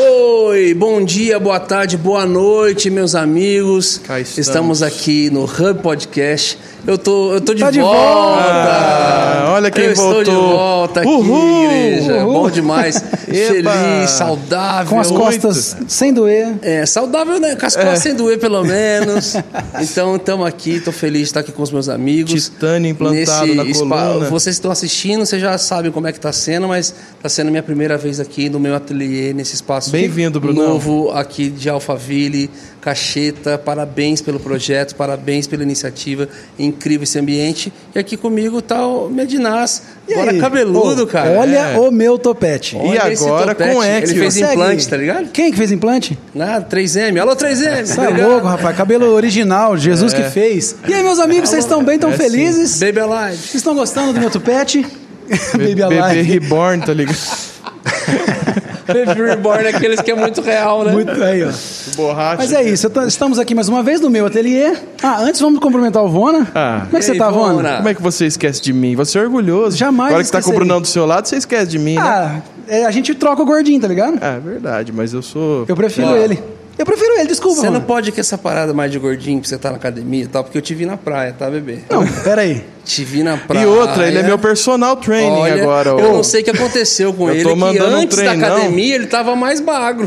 Foi! Bom dia, boa tarde, boa noite, meus amigos. Cá estamos. aqui no Hub Podcast. Eu tô, eu tô de Tá de volta! volta! Ah, olha quem eu estou de voltou. volta aqui, Uhul! igreja. Uhul! Bom demais. Feliz, saudável. Com as costas sem doer. É, saudável, né? Com as costas sem doer, pelo menos. Então, estamos aqui, tô feliz de estar aqui com os meus amigos. Titânio implantado na coluna. Vocês estão assistindo, vocês já sabem como é que tá sendo, mas tá sendo minha primeira vez aqui no meu ateliê, nesse espaço Bem-vindo, Brunão. novo aqui de Alphaville, Cacheta. Parabéns pelo projeto, parabéns pela iniciativa. Incrível esse ambiente. E aqui comigo tá o Medinaz, E agora aí? cabeludo, Ô, cara. Olha É. o meu topete. E Olha esse agora topete. com X, Ele fez Consegue? implante, tá ligado? Quem que fez implante? Nada, 3M. Alô, 3M. Você é louco, rapaz. Cabelo original, Jesus que fez. E aí, meus amigos, vocês estão bem, estão É sim. felizes? Baby Alive. Vocês estão gostando do meu topete? Baby Alive. reborn, tá ligado? Baby Reborn é aqueles que é muito real, né? Muito aí, ó. Borracha. Mas é isso, estamos aqui mais uma vez no meu ateliê. Ah, antes vamos cumprimentar o Vona. Ah. Como é que você tá, Vona? Vona? Como é que você esquece de mim? Você é orgulhoso. Jamais Agora que tá com o. Brunão do seu lado, você esquece de mim, né? Ah, é, a gente troca o gordinho, tá ligado? É verdade, mas eu sou. Eu prefiro Ó. ele. Eu prefiro ele, desculpa, Você não Vona. pode com essa parada mais de gordinho pra você estar na academia e tal, porque eu te vi na praia, tá, bebê? Não, pera aí. Te vi na praia. E outra, ele é meu personal training Olha, agora. Eu ô. não sei o que aconteceu com Eu ele, tô que mandando um antes da treinão. academia ele tava mais magro.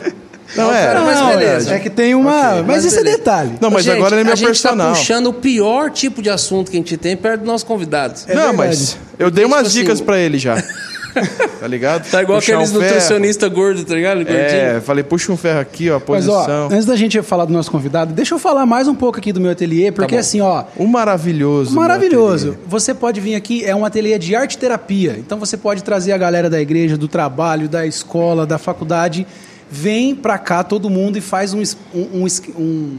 Não, é. Cara, mas Não, beleza. É que tem uma. Ok, mas, mas esse é detalhe. Não, mas Gente, agora ele é meu a gente personal. tá puxando o pior tipo de assunto que a gente tem perto do nosso convidado. É não, verdade. mas eu dei Porque, umas tipo dicas assim- pra ele já. tá ligado? Tá igual Puxar aqueles um nutricionistas gordos, tá ligado? Gordinho. É, falei, puxa um ferro aqui, ó, a Mas, ó, posição. antes da gente falar do nosso convidado, deixa eu falar mais um pouco aqui do meu ateliê, porque bom. assim, ó, Um maravilhoso. maravilhoso. Você pode vir aqui, é um ateliê de arte terapia. Então você pode trazer a galera da igreja, do trabalho, da escola, da faculdade. Vem pra cá todo mundo e faz um. um, um um-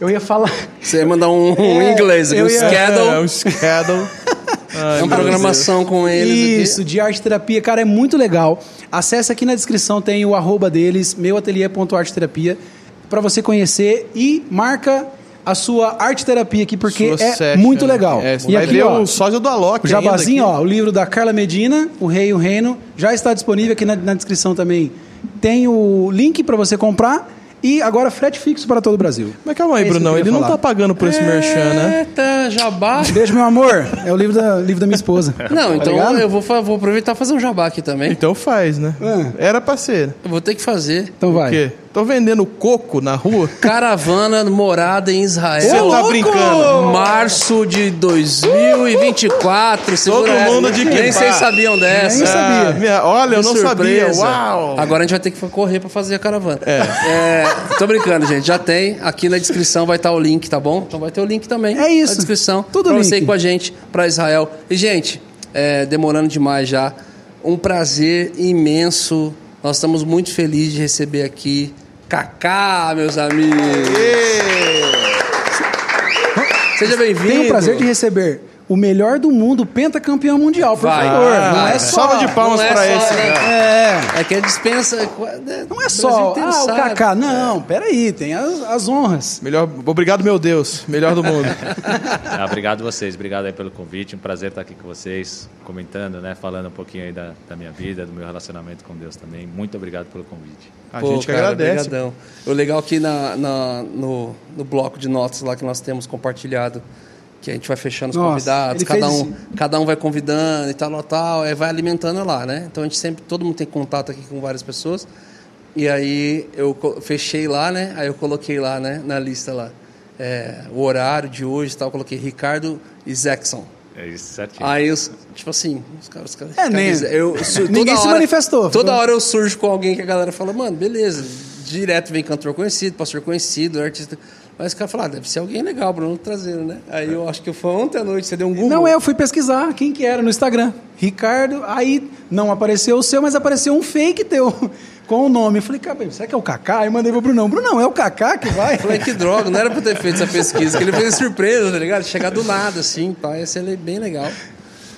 eu ia falar. Você ia mandar um, um É, inglês, um eu ia- schedule. É, um schedule. Ai, É uma programação com eles Isso, aqui. de arte terapia, cara, é muito legal. Acesse aqui na descrição, tem o arroba deles, meuateliê.arteterapia, pra você conhecer e marca a sua arte terapia aqui, porque Sua é session, muito legal. É, e vai aqui, ver ó, o sósia do Alok o jabazinho, ainda ó, o livro da Carla Medina, O Rei e o Reino, já está disponível aqui na, na descrição também. Tem o link para você comprar e agora frete fixo para todo o Brasil. Mas calma aí, É isso que eu Brunão, ele não falar. tá pagando por esse merchan, né? Eita, jabá. Beijo, meu amor. É o livro da, livro da minha esposa. Não, então Tá eu vou, vou aproveitar e fazer um jabá aqui também. Então faz, né? É. Era ser. Eu vou ter que fazer. Então O vai. quê? Tô vendendo coco na rua? Caravana morada em Israel. Você tá brincando? Março de 2024. segura Todo mundo de Nem equipar. vocês sabiam dessa. Nem sabia. Ah, minha- olha, eu Que não surpresa. sabia. Uau! Agora a gente vai ter que correr pra fazer a caravana. É. tô brincando, gente. Já tem. Aqui na descrição vai estar o link, tá bom? Então vai ter o link também. É isso. Na descrição. Tudo pra você link. ir com a gente pra Israel. E, gente, é, demorando demais já. Um prazer imenso. Nós estamos muito felizes de receber aqui Kaká, meus amigos. Seja bem-vindo. Tenho o prazer de receber o melhor do mundo, pentacampeão mundial, por Vai. favor. Ah, não é vai. só. Salva de palmas é pra só, esse. né? cara. É. É que a dispensa. Não é só. Ah, o Kaká. Não, peraí, tem as, as honras. Melhor, obrigado, meu Deus. Melhor do mundo. Ah, obrigado vocês, obrigado aí pelo convite. Um prazer estar aqui com vocês, comentando, né? Falando um pouquinho aí da, da minha vida, do meu relacionamento com Deus também. Muito obrigado pelo convite. A gente que agradece. Obrigadão. O legal aqui na, na- no, no bloco de notas lá que nós temos compartilhado, que a gente vai fechando os Nossa, convidados, cada um, cada um vai convidando e tal, tal, tal, aí vai alimentando lá, né? Então a gente sempre, todo mundo tem contato aqui com várias pessoas. E aí eu fechei lá, né? Aí eu coloquei lá, né, na lista lá, é, o horário de hoje e tal, eu coloquei Ricardo e Zexon. É isso, certinho. Aí, tipo assim, os caras... Os caras É, nem- eu, su- Ninguém toda se hora- manifestou. Toda hora eu surjo com alguém que a galera fala, mano, beleza, direto vem cantor conhecido, pastor conhecido, artista... Mas o cara fala, ah, deve ser alguém legal, Bruno trazendo, né? Aí eu acho que foi ontem à noite, você deu um Google. Não, é, eu fui pesquisar quem que era no Instagram. Ricardo, aí não apareceu o seu, mas apareceu um fake teu com o nome. Eu falei, cara, será que é o Kaká? Aí eu mandei pro Brunão. Brunão, é o Kaká que vai? Falei, que droga, não era pra eu ter feito essa pesquisa, que ele fez surpresa, tá ligado? Chegar do nada, assim, pá, ia ser bem legal.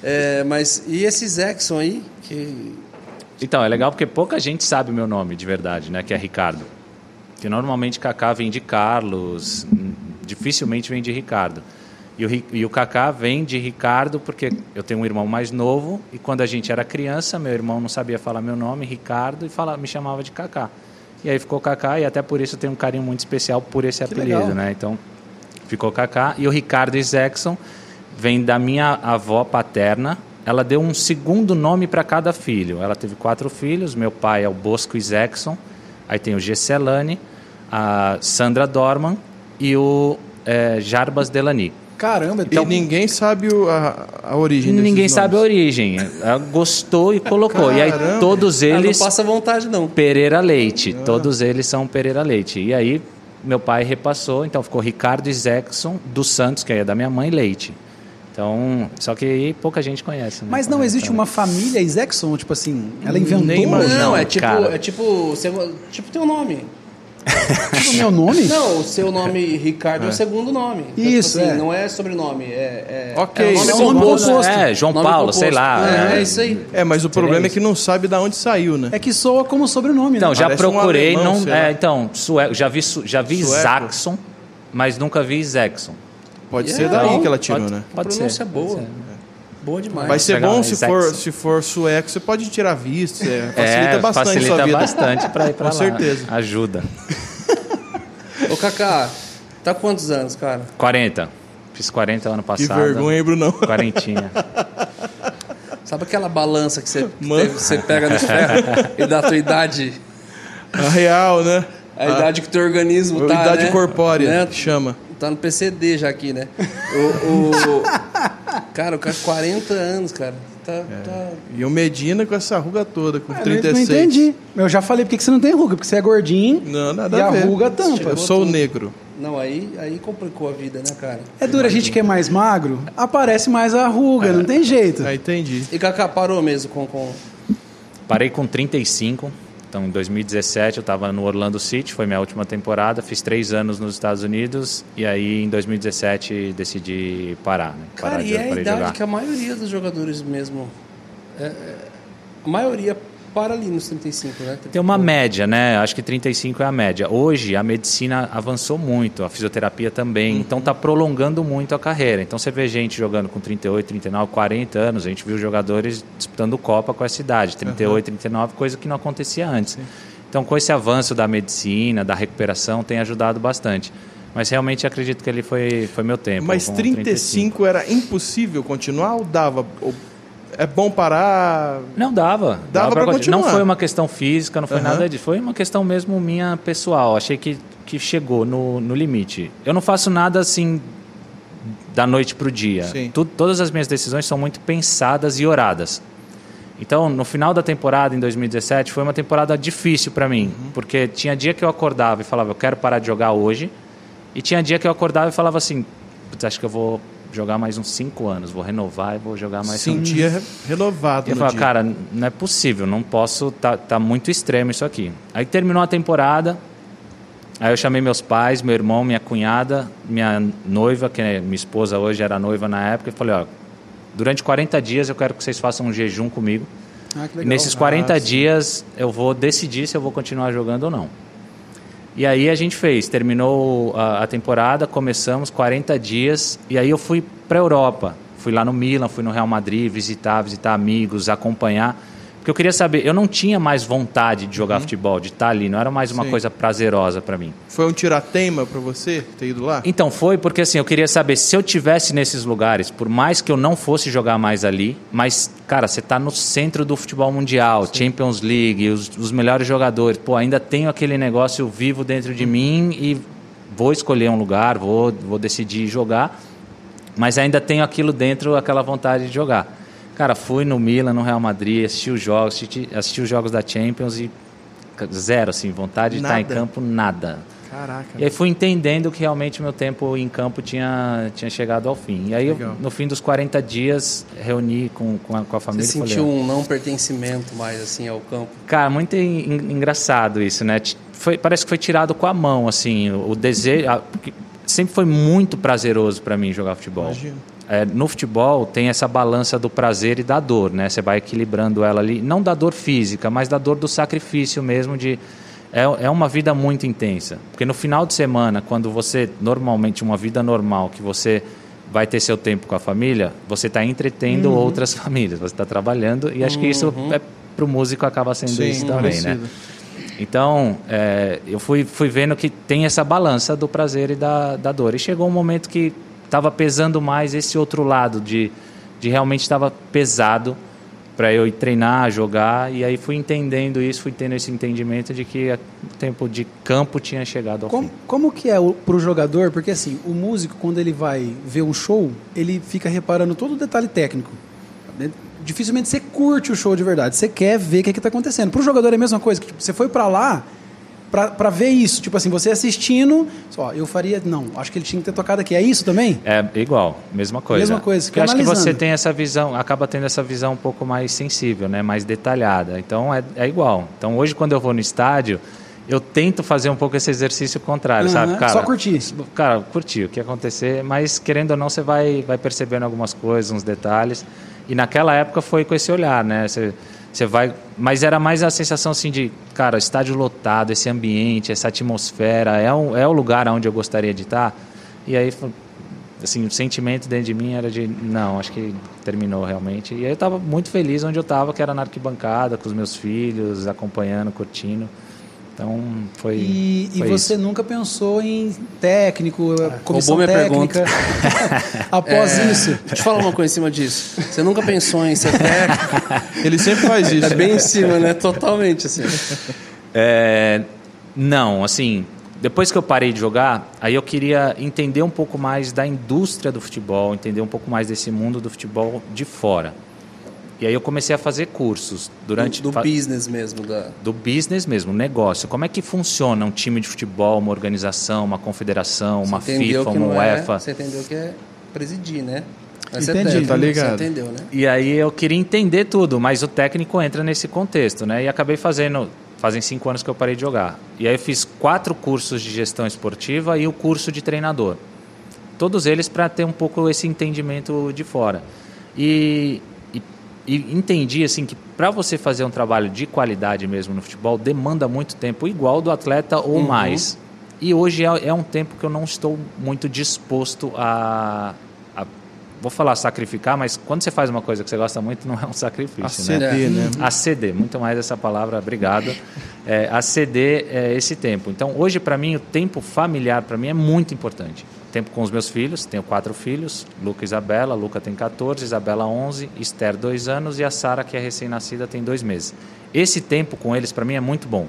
É, mas, e esse Zexon aí, que... Então, é legal porque pouca gente sabe o meu nome de verdade, né? Que é Ricardo. Que normalmente Kaká vem de Carlos, dificilmente vem de Ricardo. E o, e o Kaká vem de Ricardo porque eu tenho um irmão mais novo e quando a gente era criança, meu irmão não sabia falar meu nome, Ricardo, e fala, me chamava de Kaká. E aí ficou Kaká e até por isso eu tenho um carinho muito especial por esse Que apelido, legal. né? Então ficou Kaká. E o Ricardo Isaacson vem da minha avó paterna. Ela deu um segundo nome para cada filho. Ela teve quatro filhos. Meu pai é o Bosco Isaacson. Aí tem o Gesselane, a Sandra Dorman e o eh, Jarbas Delany. Caramba, e ninguém sabe o- a, a origem Ninguém sabe a origem. Ela gostou e colocou. E aí Caramba. todos Ah, não eles passa vontade, não. Pereira Leite. Todos eles são Pereira Leite. E aí meu pai repassou, então ficou Ricardo Isaacson dos Santos, que é da minha mãe, Leite. Então, só que aí pouca gente conhece. Né? Mas não existe uma família Isaacson, tipo assim, ela inventou Nem imagino. Não, Não, é tipo, cara. é tipo, tipo teu nome. o meu nome? Não, o seu nome Ricardo é, o segundo nome. Então, Isso, tipo assim, é. não é sobrenome, é, é Ok. é um nome É um nome composto. composto. É, João Nome Paulo, composto. sei lá. É, é. é isso aí. É, mas o problema é isso. que não sabe de onde saiu, né? É que soa como sobrenome, Então, né? já Parece um procurei, alemão, não, é, então, sueco, já vi, já vi Sueco. Zaxxon, mas nunca vi Isaacson. Pode E ser é daí que ela tirou, Pode- né? A Pode pronúncia ser, é boa. Boa demais. Vai ser Legal, bom se Isaacson. for, se for sueco, você pode tirar visto, é, facilita é, bastante facilita sua vida. bastante para ir para Com lá. certeza. Ajuda. Ô, Kaká, tá com quantos anos, cara? 40. Fiz 40 ano Que passado. vergonha, hein, Brunão? Quarentinha. Sabe aquela balança que você, Mano. você pega no ferro e dá a tua idade? A real, né? A idade que o teu organismo A tá, idade né? corpórea, Né? que chama. Tá no PCD já aqui, né? O, o- Cara, o cara 40 anos, cara. Tá, tá... E o Medina com essa ruga toda, com Eu não- 36. Não entendi. Eu já falei por que você não tem ruga, porque você é gordinho Não, nada e a a ver. ruga tampa. Eu sou negro. Não, aí, aí complicou a vida, né, cara? É duro, a gente que é mais magro, aparece mais a ruga, não tem jeito. Ah, entendi. E Kaká parou mesmo com... com... Parei com 35. Então, em 2017, eu estava no Orlando City, foi minha última temporada. Fiz três anos nos Estados Unidos. E aí, em 2017, decidi parar. Né? Cara, parar e é a de idade jogar. que a maioria dos jogadores mesmo... é- é- a maioria para ali nos 35, né? Tem uma média, né? Acho que 35 é a média. Hoje, a medicina avançou muito, a fisioterapia também. Então, está prolongando muito a carreira. Então, você vê gente jogando com 38, 39, 40 anos. A gente viu jogadores disputando Copa com essa idade, 38, 39, coisa que não acontecia antes. Então, com esse avanço da medicina, da recuperação, tem ajudado bastante. Mas realmente acredito que ele foi, foi meu tempo. Mas com 35 era impossível continuar ou dava? Ou é bom parar? Não dava. Dava pra conti- continuar. Não foi uma questão física, não foi Aham. nada disso. Foi uma questão mesmo minha pessoal. Achei que, que chegou no, no limite. Eu não faço nada assim da noite para o dia. Tu- todas as minhas decisões são muito pensadas e oradas. Então, no final da temporada, em 2017, foi uma temporada difícil para mim. Uhum. Porque tinha dia que eu acordava e falava, eu quero parar de jogar hoje. E tinha dia que eu acordava e falava assim, "Putz, acho que eu vou jogar mais uns cinco anos. Vou renovar e vou jogar mais cinco Sentia re- renovado eu no falei, dia. cara, não é possível, não posso, tá, tá muito extremo isso aqui. Aí terminou a temporada, aí eu chamei meus pais, meu irmão, minha cunhada, minha noiva, que é minha esposa hoje era noiva na época, e falei, ó, durante 40 dias eu quero que vocês façam um jejum comigo. Ah, que E legal. nesses 40 Ah, sim. dias eu vou decidir se eu vou continuar jogando ou não. E aí a gente fez, terminou a, a temporada, começamos 40 dias e aí eu fui para Europa. Fui lá no Milan, fui no Real Madrid, visitar, visitar amigos, acompanhar. Porque eu queria saber, eu não tinha mais vontade de jogar futebol, de estar ali, não era mais uma Uhum. Sim. coisa prazerosa para mim. Foi um tirateima pra você ter ido lá? Então foi porque assim, eu queria saber se eu tivesse nesses lugares, por mais que eu não fosse jogar mais ali, mas cara, você tá no centro do futebol mundial, Champions League, os, os melhores jogadores, pô, ainda tenho aquele negócio vivo dentro de mim e vou escolher um lugar, vou, vou decidir jogar, mas ainda tenho aquilo dentro, aquela vontade de jogar. Cara, fui no Milan, no Real Madrid, assisti os jogos, assisti, assisti os jogos da Champions e zero assim, vontade de estar em Nada? campo nada. Caraca. E aí fui entendendo que realmente meu tempo em campo tinha, tinha chegado ao fim. E aí, eu, no fim dos 40 dias, reuni com, com, a, com a Você família falei... sentiu ó, um não pertencimento mais, assim, ao campo? Cara, muito en- engraçado isso, né? Foi, parece que foi tirado com a mão, assim, o, o desejo... a- porque sempre foi muito prazeroso para mim jogar futebol. Imagino. É, no futebol tem essa balança do prazer e da dor, né? Você vai equilibrando ela ali, não da dor física, mas da dor do sacrifício mesmo de é, é uma vida muito intensa. Porque no final de semana, quando você normalmente uma vida normal, que você vai ter seu tempo com a família, você está entretendo outras famílias, você está trabalhando e acho que isso é, para o músico acaba sendo Sim, isso também, né? Então, é, eu fui, fui vendo que tem essa balança do prazer e da, da dor. E chegou um momento que estava pesando mais esse outro lado, de, de realmente estava pesado para eu ir treinar, jogar. E aí fui entendendo isso, fui tendo esse entendimento de que o tempo de campo tinha chegado ao Como, fim. como que é para o jogador? Porque assim, o músico, quando ele vai ver um show, ele fica reparando todo o detalhe técnico. Né? Dificilmente você curte o show de verdade. Você quer ver o que está acontecendo. Para o jogador é a mesma coisa. Que, tipo, você foi para lá para ver isso. Tipo assim, você assistindo, só, eu faria. Não, acho que ele tinha que ter tocado aqui. É isso também? É igual, mesma coisa. Mesma coisa, eu acho que você tem essa visão, acaba tendo essa visão um pouco mais sensível, né? mais detalhada. Então é, é igual. Então hoje, quando eu vou no estádio, eu tento fazer um pouco esse exercício contrário, Aham, sabe? Cara, só curtir. Cara, curtir o que acontecer, mas querendo ou não, você vai, vai percebendo algumas coisas, uns detalhes. E naquela época foi com esse olhar, né? Você, você vai. Mas era mais a sensação assim de, cara, estádio lotado, esse ambiente, essa atmosfera, é, um, é o lugar onde eu gostaria de estar. E aí, assim, o sentimento dentro de mim era de, não, acho que terminou realmente. E aí eu estava muito feliz onde eu estava, que era na arquibancada, com os meus filhos, acompanhando, curtindo. Então, foi. E, e foi você isso. nunca pensou em técnico, comissão roubou minha técnica? Após É, isso. Deixa eu te falar uma coisa em cima disso. Você nunca pensou em ser técnico? Ele sempre faz isso. É bem em cima, né? Totalmente, assim. É, não, assim, depois que eu parei de jogar, aí eu queria entender um pouco mais da indústria do futebol, entender um pouco mais desse mundo do futebol de fora. E aí eu comecei a fazer cursos durante Do, do business mesmo. Da... do business mesmo, negócio. Como é que funciona um time de futebol, uma organização, uma confederação, uma FIFA, uma é- UEFA? Você entendeu que é presidir, né? Mas você Entendi, tá ligado. Você entendeu, né? E aí eu queria entender tudo, mas o técnico entra nesse contexto, né? E acabei fazendo, fazem cinco anos que eu parei de jogar. E aí eu fiz quatro cursos de gestão esportiva e o curso de treinador. Todos eles para ter um pouco esse entendimento de fora. E, e, entendi assim que para você fazer um trabalho de qualidade mesmo no futebol demanda muito tempo, igual do atleta ou mais. E hoje é, é um tempo que eu não estou muito disposto a, a- vou falar sacrificar, mas quando você faz uma coisa que você gosta muito, não é um sacrifício, né? Aceder, né? a ceder, muito mais essa palavra, obrigado, é, a ceder é, esse tempo. Então, hoje, para mim, o tempo familiar, para mim, é muito importante. Tempo com os meus filhos, tenho quatro filhos, Luca e Isabela, Luca tem 14, Isabela 11, Esther 2 anos e a Sara, que é recém-nascida, tem dois meses. Esse tempo com eles, para mim, é muito bom.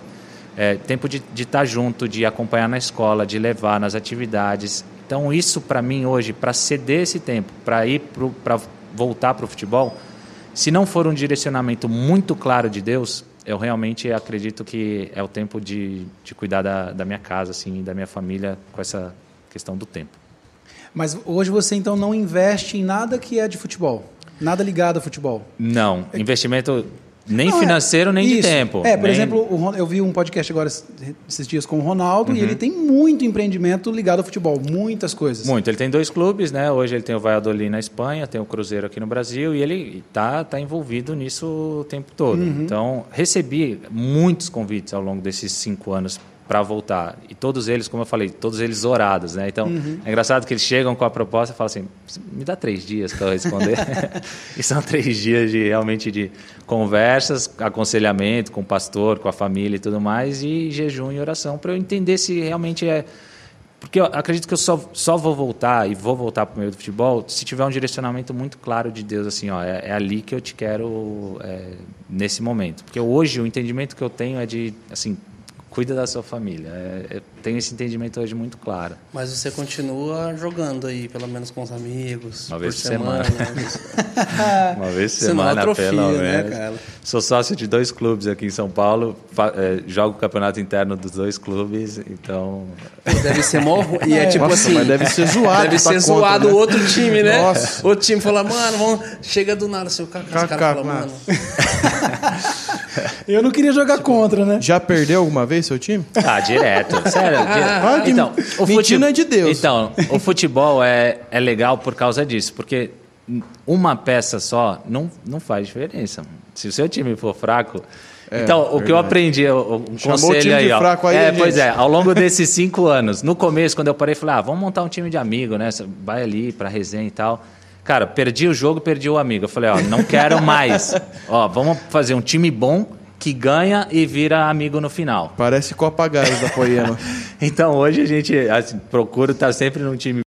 É, tempo de estar junto, de acompanhar na escola, de levar nas atividades. Então, isso para mim hoje, para ceder esse tempo, para ir para voltar para o futebol, se não for um direcionamento muito claro de Deus, eu realmente acredito que é o tempo de, de cuidar da, da minha casa, assim, da minha família, com essa questão do tempo. Mas hoje você então não investe em nada que é de futebol. Nada ligado a futebol. Não, investimento nem Não, é- financeiro, nem de isso. tempo. É, por nem- exemplo, eu vi um podcast agora esses dias com o Ronaldo Uhum. e ele tem muito empreendimento ligado ao futebol, muitas coisas. Muito. Ele tem dois clubes, né? Hoje ele tem o Valladolid na Espanha, tem o Cruzeiro aqui no Brasil e ele tá, tá envolvido nisso o tempo todo. Então, recebi muitos convites ao longo desses cinco anos para voltar. E todos eles, como eu falei, todos eles orados, né? Então, é engraçado que eles chegam com a proposta e falam assim, me dá três dias para eu responder. e são três dias de realmente de conversas, aconselhamento com o pastor, com a família e tudo mais, e jejum e oração para eu entender se realmente é porque eu acredito que eu só, só vou voltar e vou voltar para o meio do futebol se tiver um direcionamento muito claro de Deus, assim, ó, é, é ali que eu te quero é, nesse momento. Porque hoje o entendimento que eu tenho é de, assim, cuida da sua família. É, eu tenho esse entendimento hoje muito claro. Mas você continua jogando aí, pelo menos com os amigos. Uma por vez por semana. Uma vez por semana, atrofia, pelo né, menos. cara? Sou sócio de dois clubes aqui em São Paulo, é, jogo o campeonato interno dos dois clubes, então Deve ser mó ru- E é, É. tipo Nossa, assim. mas deve ser zoado Deve ser zoado né? o outro time, né? Nossa. Outro time fala, mano, vamos... chega do nada, seu cara. Falam, mano. mano. Eu não queria jogar Tipo, contra, né? Já perdeu alguma vez seu time? Ah, direto. Sério. Ah, direto. que Então, o mentira fute- é de Deus. Então, o futebol é, é legal por causa disso, porque uma peça só não, não faz diferença. Se o seu time for fraco. então, o que eu verdade. aprendi, um Chamou o conselho time aí, ó. fraco aí, é, pois é, ao longo desses cinco anos, no começo, quando eu parei, falei, ah, vamos montar um time de amigo, né? Vai ali pra resenha e tal. Cara, perdi o jogo, perdi o amigo. Eu falei, ó, não quero mais. ó, vamos fazer um time bom que ganha e vira amigo no final. Parece Copa Gás da Poema. Então hoje a gente assim, procura estar sempre num time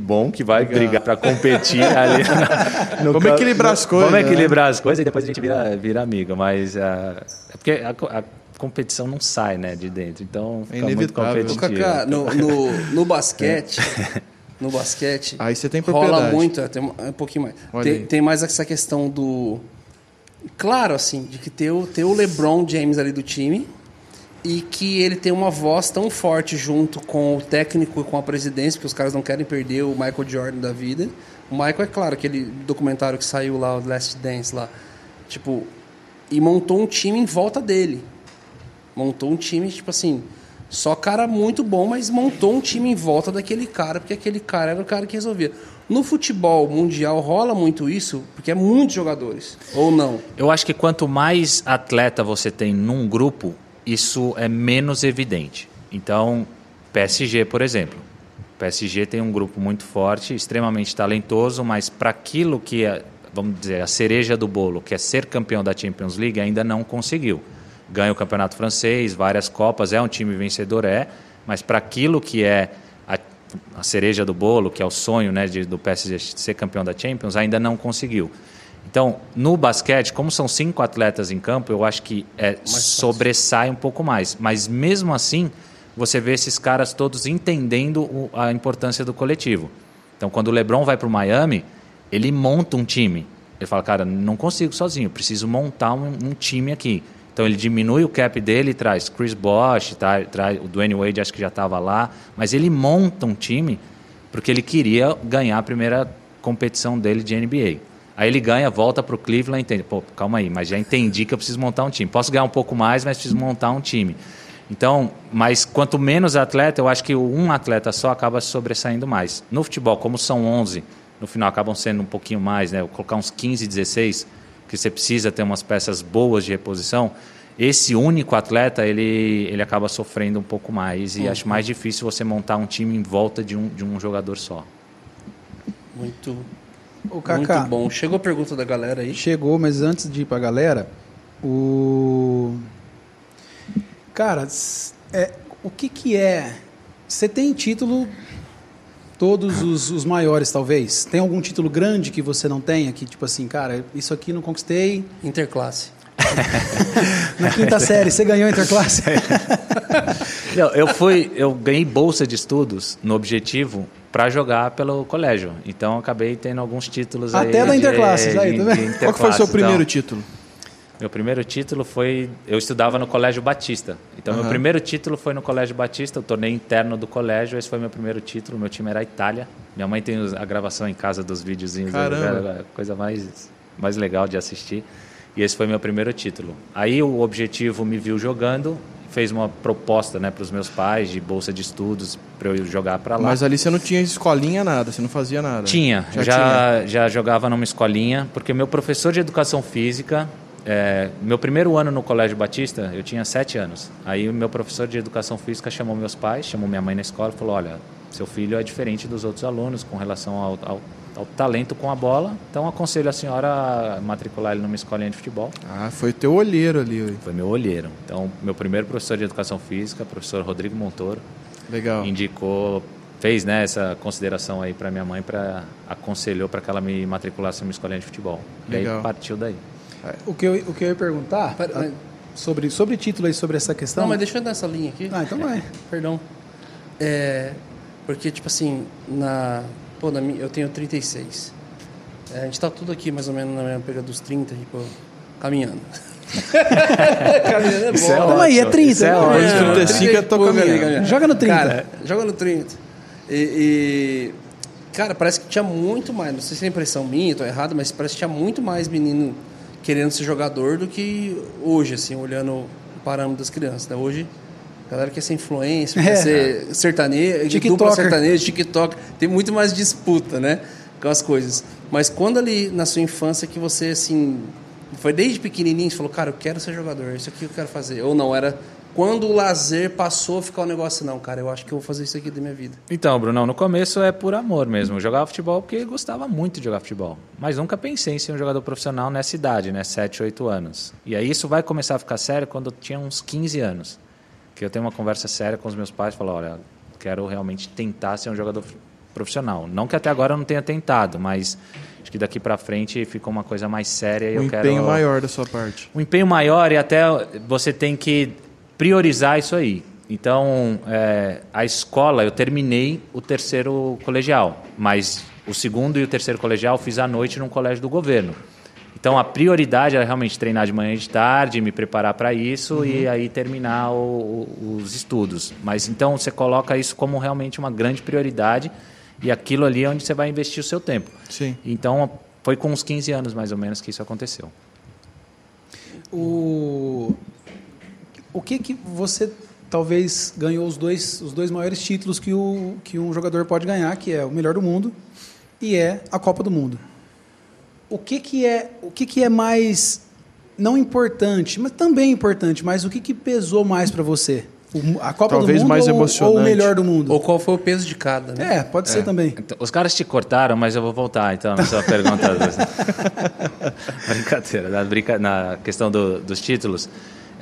bom que vai Legal. brigar para competir ali. na- no Vamos campo. equilibrar as coisas, Vamos né? equilibrar as coisas e depois a gente vira, vira amigo. Mas ah, é porque a, a competição não sai né, de dentro. Então É fica muito inevitável. Ô, competitivo. Kaká, no, no, no basquete, no basquete, Aí você tem rola propriedade. muito, é, tem um um pouquinho mais. Tem, tem mais essa questão do... Claro, assim, de que ter o, ter o LeBron James ali do time e que ele tem uma voz tão forte junto com o técnico e com a presidência, porque os caras não querem perder o Michael Jordan da vida. O Michael, é claro, aquele documentário que saiu lá, o Last Dance lá, tipo, e montou um time em volta dele. Montou um time, tipo assim, só cara muito bom, mas montou um time em volta daquele cara, porque aquele cara era o cara que resolvia. No futebol mundial rola muito isso, porque é muitos jogadores. Ou não? Eu acho que quanto mais atleta você tem num grupo, isso é menos evidente. Então, PSG, por exemplo. PSG tem um grupo muito forte, extremamente talentoso, mas para aquilo que é, vamos dizer, a cereja do bolo, que é ser campeão da Champions League, ainda não conseguiu. Ganha o campeonato francês, várias copas, é um time vencedor, é, mas para aquilo que é a, cereja do bolo, que é o sonho né, de, do PSG ser campeão da Champions, ainda não conseguiu. Então, no basquete, como são cinco atletas em campo, eu acho que é, sobressai um pouco mais. Mas mesmo assim, você vê esses caras todos entendendo o- a importância do coletivo. Então, quando o LeBron vai para o Miami, ele monta um time. Ele fala, cara, não consigo sozinho, preciso montar um, um time aqui. Então, ele diminui o cap dele traz Chris Bosh, tá, traz, o Dwayne Wade acho que já estava lá, mas ele monta um time porque ele queria ganhar a primeira competição dele de NBA. Aí ele ganha, volta para o Cleveland entende, pô, calma aí, mas já entendi que eu preciso montar um time. Posso ganhar um pouco mais, mas preciso montar um time. Então, mas quanto menos atleta, eu acho que um atleta só acaba sobressaindo mais. No futebol, como são 11, no final acabam sendo um pouquinho mais, né? Colocar uns 15, 16, que você precisa ter umas peças boas de reposição. Esse único atleta, ele, ele acaba sofrendo um pouco mais e acho mais difícil você montar um time em volta de um, de um jogador só. Muito, O muito Kaká, bom. Chegou a pergunta da galera aí. chegou, mas antes de ir pra galera, o... Cara, é, o que que é... Você tem título, todos os, os maiores, talvez? Tem algum título grande que você não tenha? Que, tipo assim, cara, isso aqui não conquistei. Interclasse. Na quinta série, você ganhou Interclasse? Não, eu fui, eu ganhei bolsa de estudos no objetivo para jogar pelo colégio. Então eu acabei tendo alguns títulos aí. Até da Interclasses, aí, tá vendo? Qual que foi o seu primeiro Então, título? Meu primeiro título foi. Eu estudava no Colégio Batista. Então, meu Aham. primeiro título foi no Colégio Batista, o torneio interno do colégio. Esse foi meu primeiro título. Meu time era a Itália. Minha mãe tem a gravação em casa dos videozinhos. Caramba. Era a coisa mais, mais legal de assistir. E esse foi meu primeiro título. Aí o objetivo me viu jogando, fez uma proposta né, para os meus pais de bolsa de estudos para eu jogar para lá. Mas ali você não tinha escolinha, nada, você não fazia nada. Tinha, Já, já, tinha. já, jogava numa escolinha, porque meu professor de educação física, é, meu primeiro ano no Colégio Batista, eu tinha sete anos. Aí o meu professor de educação física chamou meus pais, chamou minha mãe na escola e falou: Olha, seu filho é diferente dos outros alunos com relação ao, ao, ao talento com a bola, então aconselho a senhora a matricular ele numa escolinha de futebol. Ah, foi teu olheiro ali. Foi meu olheiro. Então, meu primeiro professor de educação física, professor Rodrigo Montoro, Legal. indicou, fez né, essa consideração aí para minha mãe, para aconselhou para que ela me matriculasse numa escolinha de futebol. E Legal. aí partiu daí. O, que eu, o que eu ia perguntar Pera- ah, sobre, sobre título aí, sobre essa questão... Não, mas deixa eu dar essa linha aqui. Ah, então vai. Perdão. É, porque, tipo assim, na, pô, na eu tenho 36. É, a gente tá tudo aqui mais ou menos na mesma pegada dos 30, tipo, caminhando. caminhando é bom. Isso é aí, é 30, Isso é né? ótimo. É, 35 eu tô ali, caminhando. caminhando. Joga no 30. Cara, joga no 30. E, e, cara, parece que tinha muito mais, não sei se é impressão minha, tô errado, mas parece que tinha muito mais menino querendo ser jogador do que hoje, assim, olhando o parâmetro das crianças. Né? Hoje, a galera quer ser influência, É. quer ser sertanejo, dupla sertanejo, TikTok. Tem muito mais disputa, né? Com as coisas. Mas quando ali na sua infância que você, assim, foi desde pequenininho, você falou, cara, eu quero ser jogador, isso aqui eu quero fazer. Ou não, era quando o lazer passou a ficar um negócio, não, cara, eu acho que eu vou fazer isso aqui da minha vida. Então, Brunão, no começo é por amor mesmo. Eu jogava futebol porque gostava muito de jogar futebol. Mas nunca pensei em ser um jogador profissional nessa idade, né? 7, 8 anos. E aí isso vai começar a ficar sério quando eu tinha uns 15 anos. Que eu tenho uma conversa séria com os meus pais e falo, olha, quero realmente tentar ser um jogador profissional. Não que até agora eu não tenha tentado, mas acho que daqui para frente fica uma coisa mais séria e Um eu empenho quero maior da sua parte. um empenho maior e até você tem que priorizar isso aí. Então, é, a escola, eu terminei o terceiro colegial, mas o segundo e o terceiro colegial eu fiz à noite num colégio do governo. Então, a prioridade era realmente treinar de manhã e de tarde, me preparar para isso e aí terminar o- o- os estudos. Mas então, você coloca isso como realmente uma grande prioridade e aquilo ali é onde você vai investir o seu tempo. Sim. Então, foi com uns 15 anos mais ou menos que isso aconteceu. O, o que que você talvez ganhou os dois, os dois maiores títulos que, o, que um jogador pode ganhar, que é o melhor do mundo e é a Copa do Mundo. O que que é, o que que é mais não importante, mas também importante, mas o que que pesou mais para você? A Copa Talvez do Mundo mais ou, ou emocionante. o melhor do mundo? Ou qual foi o peso de cada, né? É, pode ser também. Então, os caras te cortaram, mas eu vou voltar então na sua pergunta. Brincadeira, na, brinca... na questão do- dos títulos.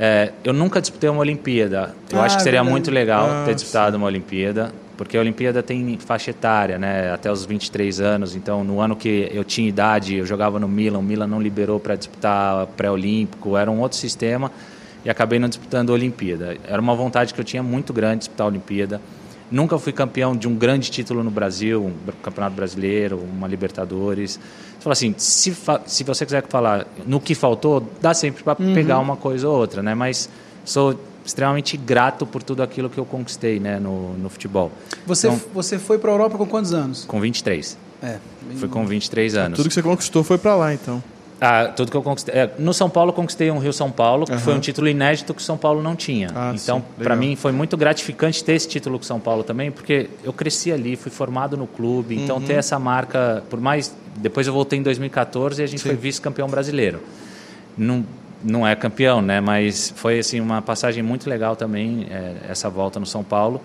É, eu nunca disputei uma Olimpíada. Eu Ah, acho que seria verdade. muito legal Ah, ter disputado uma Olimpíada, porque a Olimpíada tem faixa etária, né? Até os 23 anos. Então, no ano que eu tinha idade, eu jogava no Milan. O Milan não liberou para disputar pré-olímpico, era um outro sistema e acabei não disputando a Olimpíada. Era uma vontade que eu tinha muito grande de disputar a Olimpíada. Nunca fui campeão de um grande título no Brasil, um campeonato brasileiro, uma Libertadores. Você fala assim, se, fa- se você quiser falar no que faltou, dá sempre para pegar uma coisa ou outra, né? Mas sou extremamente grato por tudo aquilo que eu conquistei, né, no, no futebol. Você, Então, você foi para a Europa com quantos anos? com 23. É. Fui com 23 anos. Tudo que você conquistou foi pra lá, então. Ah, tudo que eu conquistei. é, no São Paulo, conquistei um Rio São Paulo, que foi um título inédito que o São Paulo não tinha. Ah, então, sim, para mim, foi muito gratificante ter esse título com o São Paulo também, porque eu cresci ali, fui formado no clube. Então, Uhum. ter essa marca, por mais. Depois eu voltei em 2014 e a gente foi vice-campeão brasileiro. Não, não é campeão, né? Mas foi assim uma passagem muito legal também, é, essa volta no São Paulo.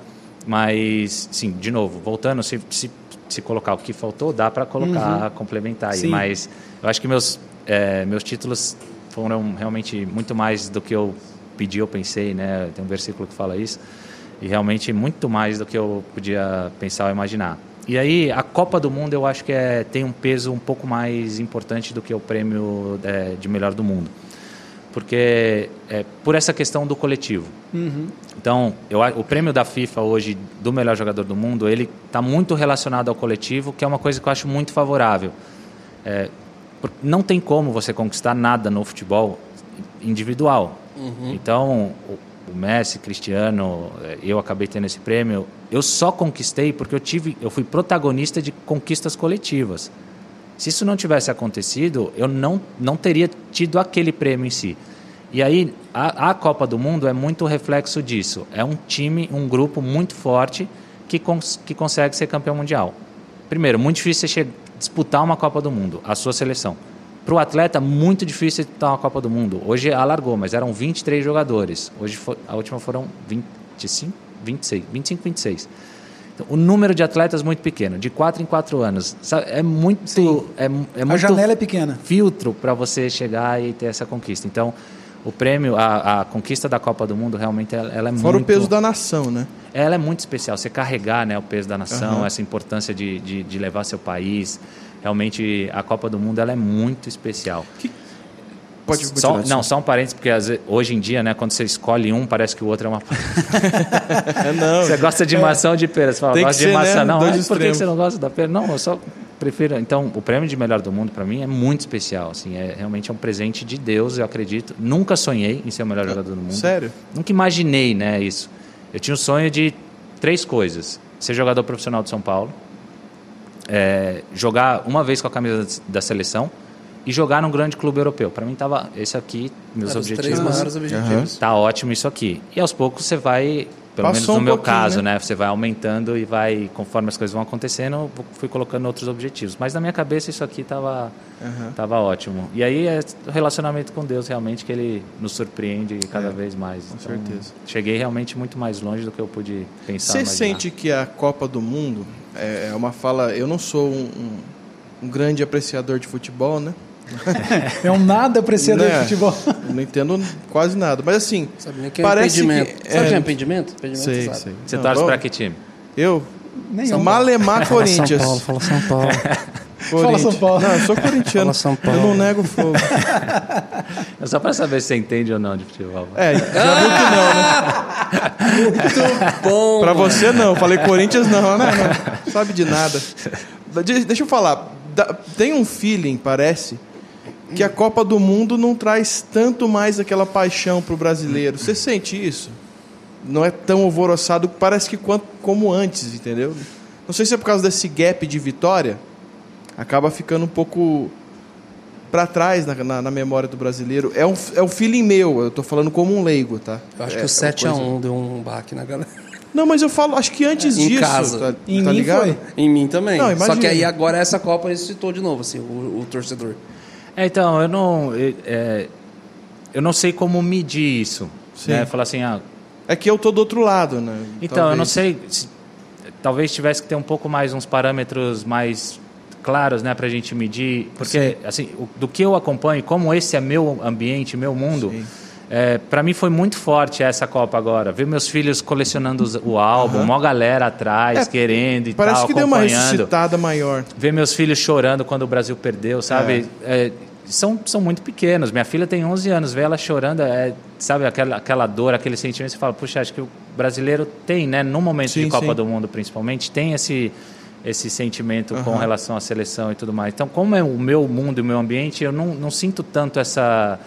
Mas, sim, de novo, voltando, se, se, se colocar o que faltou, dá para colocar, complementar aí. Sim. Mas eu acho que meus, é, meus títulos foram realmente muito mais do que eu pedi ou pensei, né? Tem um versículo que fala isso. E realmente muito mais do que eu podia pensar ou imaginar. E aí, a Copa do Mundo eu acho que é, tem um peso um pouco mais importante do que o prêmio é, de melhor do mundo. Porque é por essa questão do coletivo. Então, eu, o prêmio da FIFA hoje do melhor jogador do mundo, ele está muito relacionado ao coletivo, que é uma coisa que eu acho muito favorável. É, não tem como você conquistar nada no futebol individual. Então, o, Messi, Cristiano, eh, eu acabei tendo esse prêmio. Eu só conquistei porque eu tive, eu fui protagonista de conquistas coletivas. Se isso não tivesse acontecido, eu não, não teria tido aquele prêmio em si. E aí, a, a Copa do Mundo é muito reflexo disso. É um time, um grupo muito forte que, cons, que consegue ser campeão mundial. Primeiro, muito difícil você che- disputar uma Copa do Mundo, a sua seleção. Para o atleta, muito difícil disputar uma Copa do Mundo. Hoje alargou, mas eram 23 jogadores. Hoje a última foram 25, 26, 25, 26. Então, o número de atletas muito pequeno, de 4 em 4 anos. Sabe, É muito, é, é A muito janela é pequena. filtro para você chegar e ter essa conquista. Então, o prêmio, a, a conquista da Copa do Mundo, realmente, ela, ela é Fora muito... o peso da nação, né? Ela é muito especial. Você carregar né, o peso da nação, Aham. essa importância de, de, de levar seu país. Realmente, a Copa do Mundo ela é muito especial. Pode Só, não, só um parênteses, porque vezes- hoje em dia, né, quando você escolhe um, parece que o outro é uma. É, não. Você gosta de maçã ou de pera? Você fala, que gosta de ser, maçã. né, Não, mas por que você não gosta da pera? Não, eu só prefiro. Então, o prêmio de melhor do mundo, para mim, é muito especial. Assim, é realmente é um presente de Deus, eu acredito. Nunca sonhei em ser o melhor jogador do mundo. Sério? Nunca imaginei né, isso. Eu tinha o sonho de três coisas: ser jogador profissional de São Paulo, é, jogar uma vez com a camisa da seleção e jogar num grande clube europeu. Para mim tava esse aqui, meus Eram os objetivos. três maiores objetivos. Tá ótimo isso aqui. E aos poucos você vai, pelo Passou menos no um meu caso, né? né? Você vai aumentando e vai, conforme as coisas vão acontecendo, fui colocando outros objetivos. Mas na minha cabeça isso aqui tava, tava ótimo. E aí é o relacionamento com Deus realmente que ele nos surpreende cada vez mais. Com certeza. Cheguei realmente muito mais longe do que eu pude pensar. Você imaginar. sente que a Copa do Mundo é é uma fala. Eu não sou um, um- um grande apreciador de futebol, né? É um nada apreciador Né? de futebol. Não entendo quase nada. Mas assim, Sabe nem o que é parece impedimento. que. Sabe o que é é, impedimento? Impedimento, sei, sabe. sei. Você Não, torce para que time? Eu? Nenhum. Malemar Corinthians. São Paulo, fala São Paulo. Corinthians. São Paulo. Não, eu sou corintiano. Fala São Paulo. Eu não nego fogo. É Só para saber se você entende ou não de futebol. É, já viu que não, né? Bom, Pra mano. você não. Falei Corinthians não, né? Não. Sabe de nada. De- Deixa eu falar. Dá- Tem um feeling, parece, que a Copa do Mundo não traz tanto mais aquela paixão pro brasileiro. Você sente isso? Não é tão alvoroçado, parece que quanto, como antes, entendeu? Não sei se é por causa desse gap de vitória, acaba ficando um pouco pra trás na, na- na memória do brasileiro. É um, é um feeling meu, eu tô falando como um leigo, tá? Eu acho É- que o é uma 7x1 coisa- deu um baque na galera. Não, mas eu falo, acho que antes Em disso, casa. tá, Em tá mim ligado? foi. Em mim também. Não, Só que aí agora essa Copa ressuscitou de novo, assim, o, o torcedor. É, então, eu não. é, é, eu não sei como medir isso. Sim. Né? Falar assim, ah, É que eu tô do outro lado, né? então, eu não Talvez. sei. se- talvez tivesse que ter um pouco mais uns parâmetros mais claros, né, pra gente medir. Porque, assim, o- do que eu acompanho, como esse é meu ambiente, meu mundo. Sim. É, para mim foi muito forte essa Copa agora. Ver meus filhos colecionando os- o álbum, uma galera atrás É, querendo e Parece tal, que deu uma ressuscitada maior. ver meus filhos chorando quando o Brasil perdeu, sabe? É, são, são muito pequenos. Minha filha tem 11 anos, ver ela chorando, é, sabe? Aquela, aquela dor, aquele sentimento. Você fala, puxa, acho que o brasileiro tem, né? No momento Sim, de Copa sim. do Mundo, principalmente, tem esse, esse sentimento com Aham. relação à seleção e tudo mais. Então, como é o meu mundo e o meu ambiente, eu não, não sinto tanto essa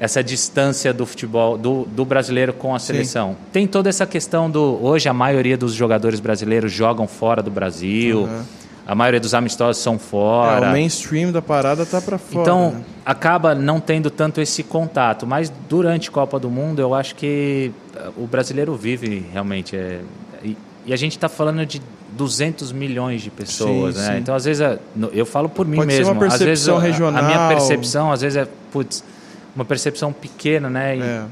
essa distância do futebol do, do brasileiro com a seleção. Tem toda essa questão do hoje a maioria dos jogadores brasileiros jogam fora do Brasil. Uhum. A maioria dos amistosos são É, fora. o mainstream da parada tá pra fora. então, né? acaba não tendo tanto esse contato. Mas durante a Copa do Mundo, eu acho que eh, o brasileiro vive realmente. é, e, e a gente está falando de 200 milhões de pessoas, Sim, né? sim. Então, às vezes, é- eu falo por mim Pode mesmo. às vezes, percepção a- regional. minha percepção, às vezes, é putz, uma percepção pequena, né? E, É.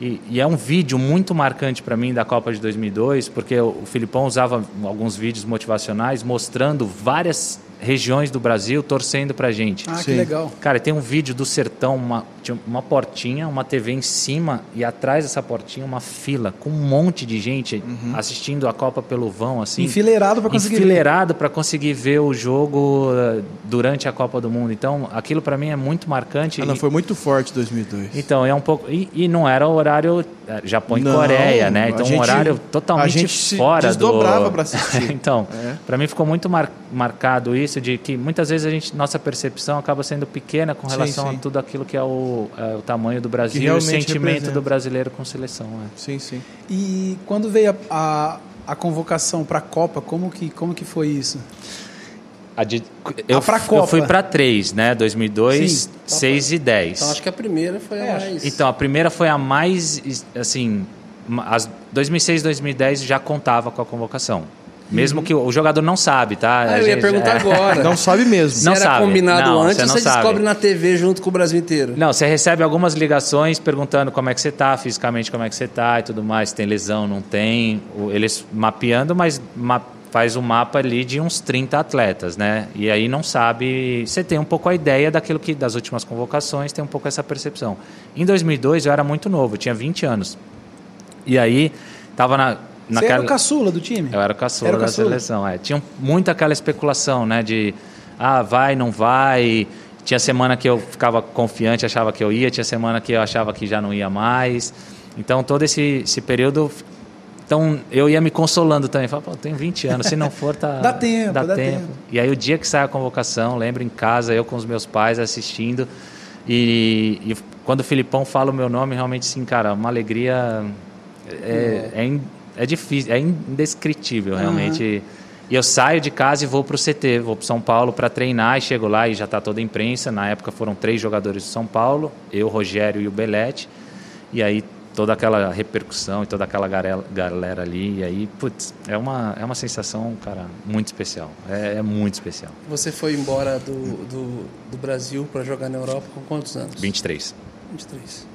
e, e é um vídeo muito marcante para mim da Copa de 2002, porque o o Filipão usava alguns vídeos motivacionais mostrando várias regiões do Brasil torcendo pra gente. Ah, que Sim. legal. Cara, tem um vídeo do sertão, uma, uma portinha, uma TV em cima e atrás dessa portinha uma fila com um monte de gente assistindo a Copa pelo vão, assim. Enfileirado pra conseguir ver. Enfileirado para conseguir ver o jogo eh, durante a Copa do Mundo. Então, aquilo para mim é muito marcante. Ah, não, E- foi muito forte 2002. então, é um pouco. E, e não era o horário eh, Japão e Não, Coreia, né? a Então, gente- um horário a totalmente gente se fora desdobrava do. pra assistir. então, É. para mim ficou muito mar- marcado isso de que muitas vezes a gente, nossa percepção acaba sendo pequena com Sim, relação sim. a tudo aquilo que é o, é o tamanho do Brasil e o sentimento representa. do brasileiro com seleção. é. Sim, sim. E quando veio a, a, a convocação para a Copa, como que, como que foi isso? A de- eu, Ah, eu fui para três, né? 2002, Sim. 6 e 10. Então acho que a primeira foi a É, mais. Então, a primeira foi a mais, assim, as 2006 2010 já contava com a convocação. Mesmo que o, jogador não sabe, tá? Ah, eu ia perguntar é. agora. Não sabe mesmo. Se Não era sabe. combinado Não, antes, você você sabe. descobre na TV junto com o Brasil inteiro. Não, você recebe algumas ligações perguntando como é que você tá, fisicamente como é que você tá e tudo mais, se tem lesão, não tem. Eles mapeando, mas ma- faz um mapa ali de uns 30 atletas, né? E aí não sabe, você tem um pouco a ideia daquilo que das últimas convocações, tem um pouco essa percepção. Em 2002 eu era muito novo, eu tinha 20 anos. E aí tava na naquela era o caçula do time? eu era o caçula Era o da caçula. seleção. É. Tinha muito aquela especulação, né? De ah, vai, não vai. Tinha semana que eu ficava confiante, achava que eu ia. Tinha semana que eu achava que já não ia mais. Então, todo esse, esse período... Então, eu ia me consolando também. Falava, pô, tenho 20 anos, se não for, tá... Dá tempo, dá tempo. E aí, o dia que sai a convocação, lembro em casa, eu com os meus pais assistindo. E, e quando o Filipão fala o meu nome, realmente, sim, cara, uma alegria... É, é, in- é difícil, é indescritível, realmente. E eu saio de casa e vou para o CT, vou para São Paulo para treinar e chego lá e já está toda a imprensa. Na época foram três jogadores de São Paulo, eu, Rogério e o Belete. E aí toda aquela repercussão e toda aquela galera, galera ali. E aí, putz, é uma, é uma sensação, cara, muito especial. É, é muito especial. Você foi embora do, do, do Brasil para jogar na Europa com quantos anos? 23. 23.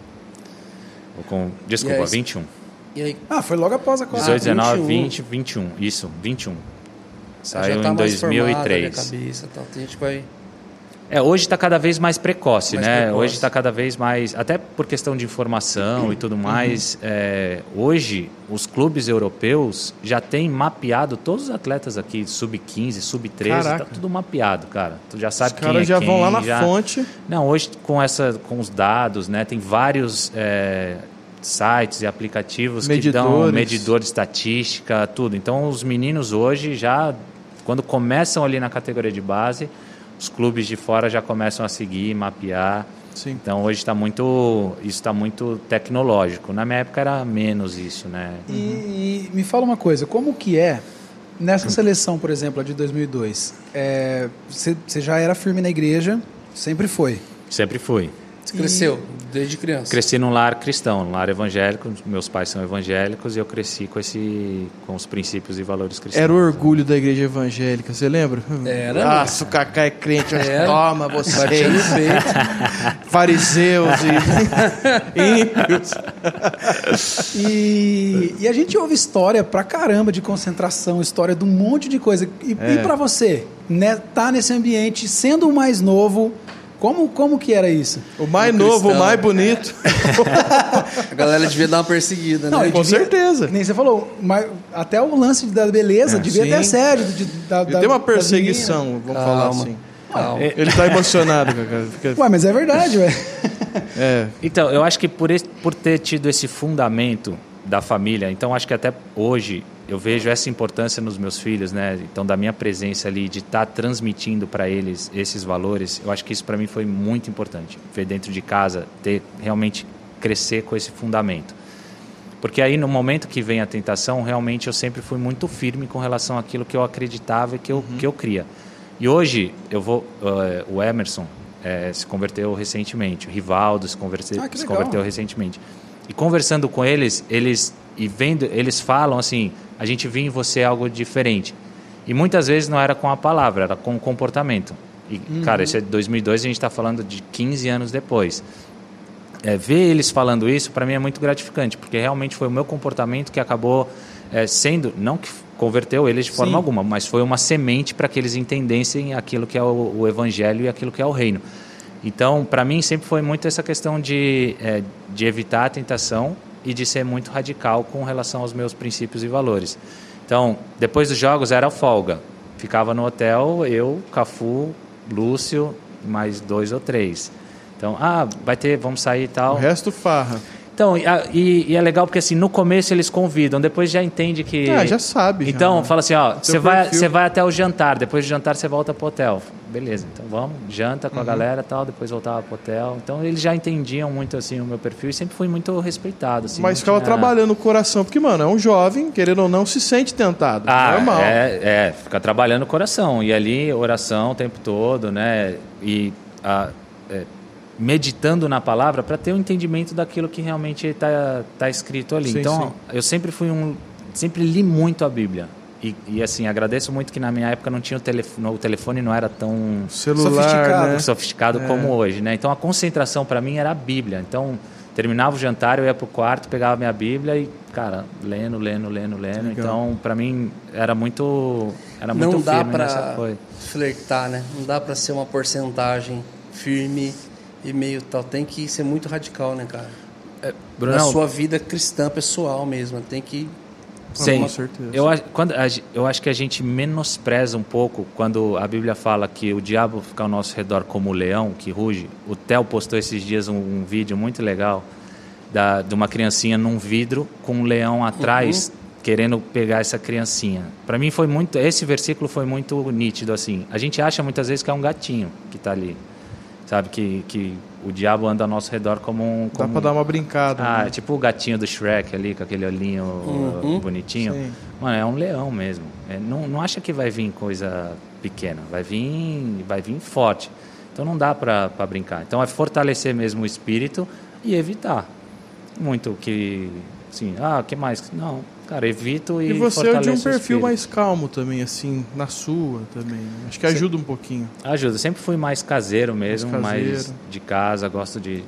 Ou com, desculpa, aí, 21. E aí, Ah, foi logo após a Copa. 18, 19, 21. 20, 21. Isso, 21. já Saiu tá em mais formada a 2003. cabeça, tal. Tem gente que vai... É, hoje está cada vez mais precoce, Mais né? precoce. Hoje está cada vez mais, até por questão de informação e tudo mais. é, hoje, os clubes europeus já têm mapeado todos os atletas aqui, sub-15, sub-13, Caraca. tá tudo mapeado, cara. Tu já sabe Os quem caras é já quem, vão lá na já- fonte. Não, hoje com essa, com os dados, né? Tem vários é, sites e aplicativos que dão Medidores. medidor de estatística, tudo. Então, os meninos hoje já, quando começam ali na categoria de base, os clubes de fora já começam a seguir, mapear. Sim. Então, hoje está muito, isso está muito tecnológico. Na minha época era menos isso, né? E, e me fala uma coisa, como que é nessa seleção, por exemplo, a de 2002? é, Você você já era firme na igreja, sempre foi. Sempre fui. Você cresceu desde criança. Cresci num lar cristão, num lar evangélico. Meus pais são evangélicos e eu cresci com esse, com os princípios e valores cristãos. Era o orgulho da igreja evangélica, você lembra? Era. Ah, se o Cacá é crente, Era. toma Batia vocês, no peito. fariseus e ímpios. E, e a gente ouve história pra caramba de concentração, história de um monte de coisa. E, É. e para você, né, tá nesse ambiente, sendo o mais novo, como, como que era isso? O mais Um novo, o mais bonito. A galera devia dar uma perseguida, né? Não, com devia- certeza. Nem você falou, mas até o lance da beleza É, devia sim. ter assédio. De, da, da- tem uma perseguição, vamos falar Calma. assim. Calma. Ele tá emocionado. Fica- meninas. Ué, mas é verdade, ué. É, Então, eu acho que por, esse- por ter tido esse fundamento da família, então acho que até hoje eu vejo essa importância nos meus filhos, né? Então, da minha presença ali, de estar transmitindo para eles esses valores, eu acho que isso para mim foi muito importante. Ver dentro de casa, ter realmente crescer com esse fundamento. Porque aí, no momento que vem a tentação, realmente eu sempre fui muito firme com relação àquilo que eu acreditava e que eu, que eu cria. E hoje, eu vou. eh, o Emerson eh, se converteu recentemente, o Rivaldo se, converse, Ah, se converteu recentemente. E conversando com eles, eles e vendo, eles falam assim: a gente viu em você algo diferente. E muitas vezes não era com a palavra, era com o comportamento. E, cara, isso é de 2002, a gente está falando de 15 anos depois é, ver eles falando isso para mim é muito gratificante porque realmente foi o meu comportamento que acabou é, sendo não que converteu eles de forma Sim. alguma mas foi uma semente para que eles entendessem aquilo que é o, o evangelho e aquilo que é o reino então para mim sempre foi muito essa questão de é, de evitar a tentação e de ser muito radical com relação aos meus princípios e valores então depois dos jogos era folga ficava no hotel eu Cafu Lúcio mais dois ou três então, ah, vai ter, vamos sair e o tal. resto farra. Então, e, a- e- é legal porque assim, no começo eles convidam, depois já entende que. Ah, já sabe, já, Então, né? fala assim, ó, você vai, você vai até o jantar, depois do jantar você volta pro hotel. Beleza, então vamos, janta Uhum. com a galera e tal, depois voltava pro hotel. Então eles já entendiam muito assim o meu perfil e sempre fui muito respeitado. Assim, Mas ficava tinha- trabalhando o coração, porque, mano, é um jovem, querendo ou não, se sente tentado. Ah, Normal. É, é, fica trabalhando o coração. E ali, oração o tempo todo, né? E ah, é, meditando na palavra para ter o entendimento daquilo que realmente está tá escrito ali. Sim, então, sim. eu sempre fui um. Sempre li muito a Bíblia. E, e, assim, agradeço muito que na minha época não tinha o telefone, o telefone não era tão Celular, Sofisticado. né? sofisticado como hoje, né? Então a concentração para mim era a Bíblia. Então terminava o jantar, eu ia pro quarto, pegava minha Bíblia e cara, lendo, lendo, lendo, lendo. Legal. Então para mim era muito era muito Não dá firme nessa pra coisa. flertar, né? Não dá pra ser uma porcentagem firme e meio tal. Tem que ser muito radical, né, cara? Na Brunão, sua vida cristã pessoal mesmo. Tem que. Sim, Com certeza. Eu, acho- quando, eu acho que a gente menospreza um pouco quando a Bíblia fala que o diabo fica ao nosso redor como o leão que ruge. O Theo postou esses dias um, um vídeo muito legal da, de uma criancinha num vidro com um leão atrás querendo pegar essa criancinha. Para mim foi muito, esse versículo foi muito nítido assim. A gente acha muitas vezes que é um gatinho que está ali, sabe que que o diabo anda ao nosso redor como um. Dá Como... pra dar uma brincada. Ah, né? tipo o gatinho do Shrek ali, com aquele olhinho Uhum. bonitinho. Sim. Mano, é um leão mesmo. É, não, não acha que vai vir coisa pequena. Vai vir, vai vir forte. Então não dá pra, pra brincar. Então é fortalecer mesmo o espírito e evitar. Muito que. Assim, ah, que mais? Não, cara, evito e. E você é de um perfil mais calmo também, assim, na sua também. Acho que ajuda um pouquinho. Ajuda. Sempre fui mais caseiro mesmo, Mais mais, caseiro. de casa, gosto de,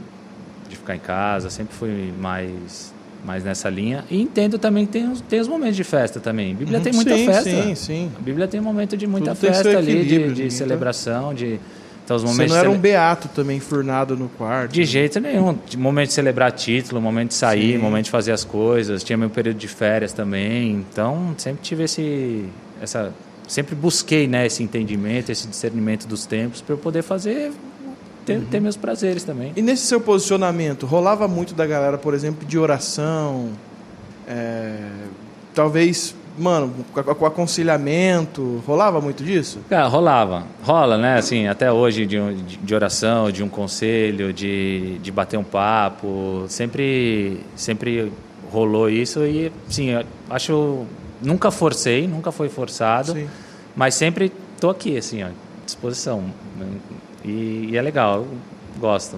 de ficar em casa, sempre fui mais, mais nessa linha. E entendo também que tem, os- tem os momentos de festa também. A Bíblia tem muita Uhum. sim, festa. Sim, sim. A Bíblia tem um momento de muita Tudo festa ali, de, de tá- celebração, de. Então, os Você momentos não era um beato também, furnado no quarto. De jeito nenhum. Momento de celebrar título, momento de sair, Sim. momento de fazer as coisas. Tinha meu período de férias também. Então, sempre tive esse. Essa, sempre busquei né, esse entendimento, esse discernimento dos tempos para eu poder fazer. Ter, ter meus prazeres também. E nesse seu posicionamento, rolava muito da galera, por exemplo, de oração, é, talvez, mano, com aconselhamento, rolava muito disso? Cara, rolava. Rola, né? Assim, até hoje de, um- de- oração, de um conselho, de, de bater um papo. Sempre, sempre rolou isso e, sim, acho... Nunca forcei, nunca foi forçado. Sim. Mas sempre tô aqui, assim, ó, disposição. E, e é legal, eu gosto.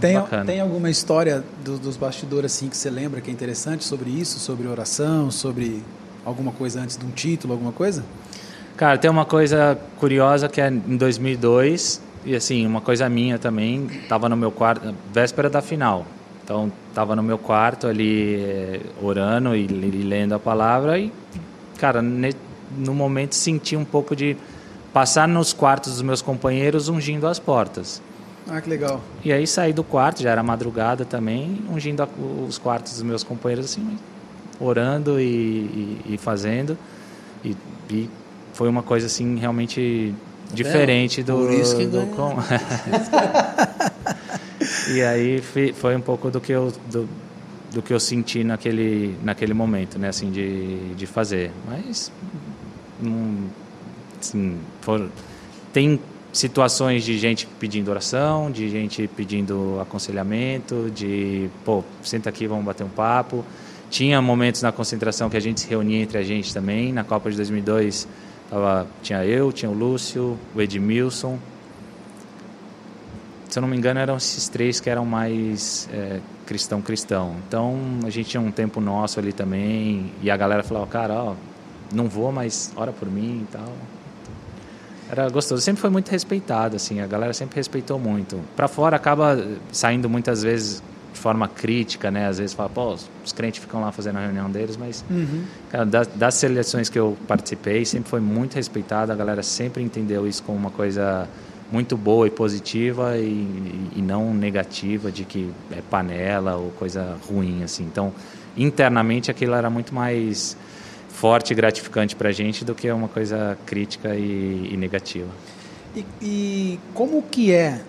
Tem, Bacana. tem alguma história do- dos bastidores assim que você lembra que é interessante sobre isso, sobre oração, sobre alguma coisa antes de um título, alguma coisa? Cara, tem uma coisa curiosa que é em 2002, e assim, uma coisa minha também, tava no meu quarto, véspera da final. Então, tava no meu quarto ali eh, orando e, lendo a palavra e, cara, no momento senti um pouco de passar nos quartos dos meus companheiros ungindo as portas. Ah, que legal. E aí saí do quarto, já era madrugada também, ungindo os quartos dos meus companheiros assim, orando e, e- e fazendo. E, e foi uma coisa assim realmente diferente do, Por isso que do com- E aí foi um pouco do que eu do, do que eu senti naquele naquele momento, né, assim de, de fazer. Mas assim, for- tem situações de gente pedindo oração, de gente pedindo aconselhamento, de, pô, senta aqui, vamos bater um papo. Tinha momentos na concentração que a gente se reunia entre a gente também. Na Copa de 2002 tava, tinha eu, tinha o Lúcio, o Edmilson. Se eu não me engano, eram esses três que eram mais é, cristão-cristão. Então, a gente tinha um tempo nosso ali também. E a galera falava, cara, ó, não vou, mas ora por mim e tal. Era gostoso. Sempre foi muito respeitado, assim. A galera sempre respeitou muito. Pra fora acaba saindo muitas vezes de forma crítica, né? Às vezes fala, pô, os crentes ficam lá fazendo a reunião deles, mas cara, das, das seleções que eu participei sempre foi muito respeitado. A galera sempre entendeu isso como uma coisa muito boa e positiva e, e não negativa de que é panela ou coisa ruim, assim. Então, internamente aquilo era muito mais forte e gratificante pra gente do que uma coisa crítica e, e negativa. E, e como que é?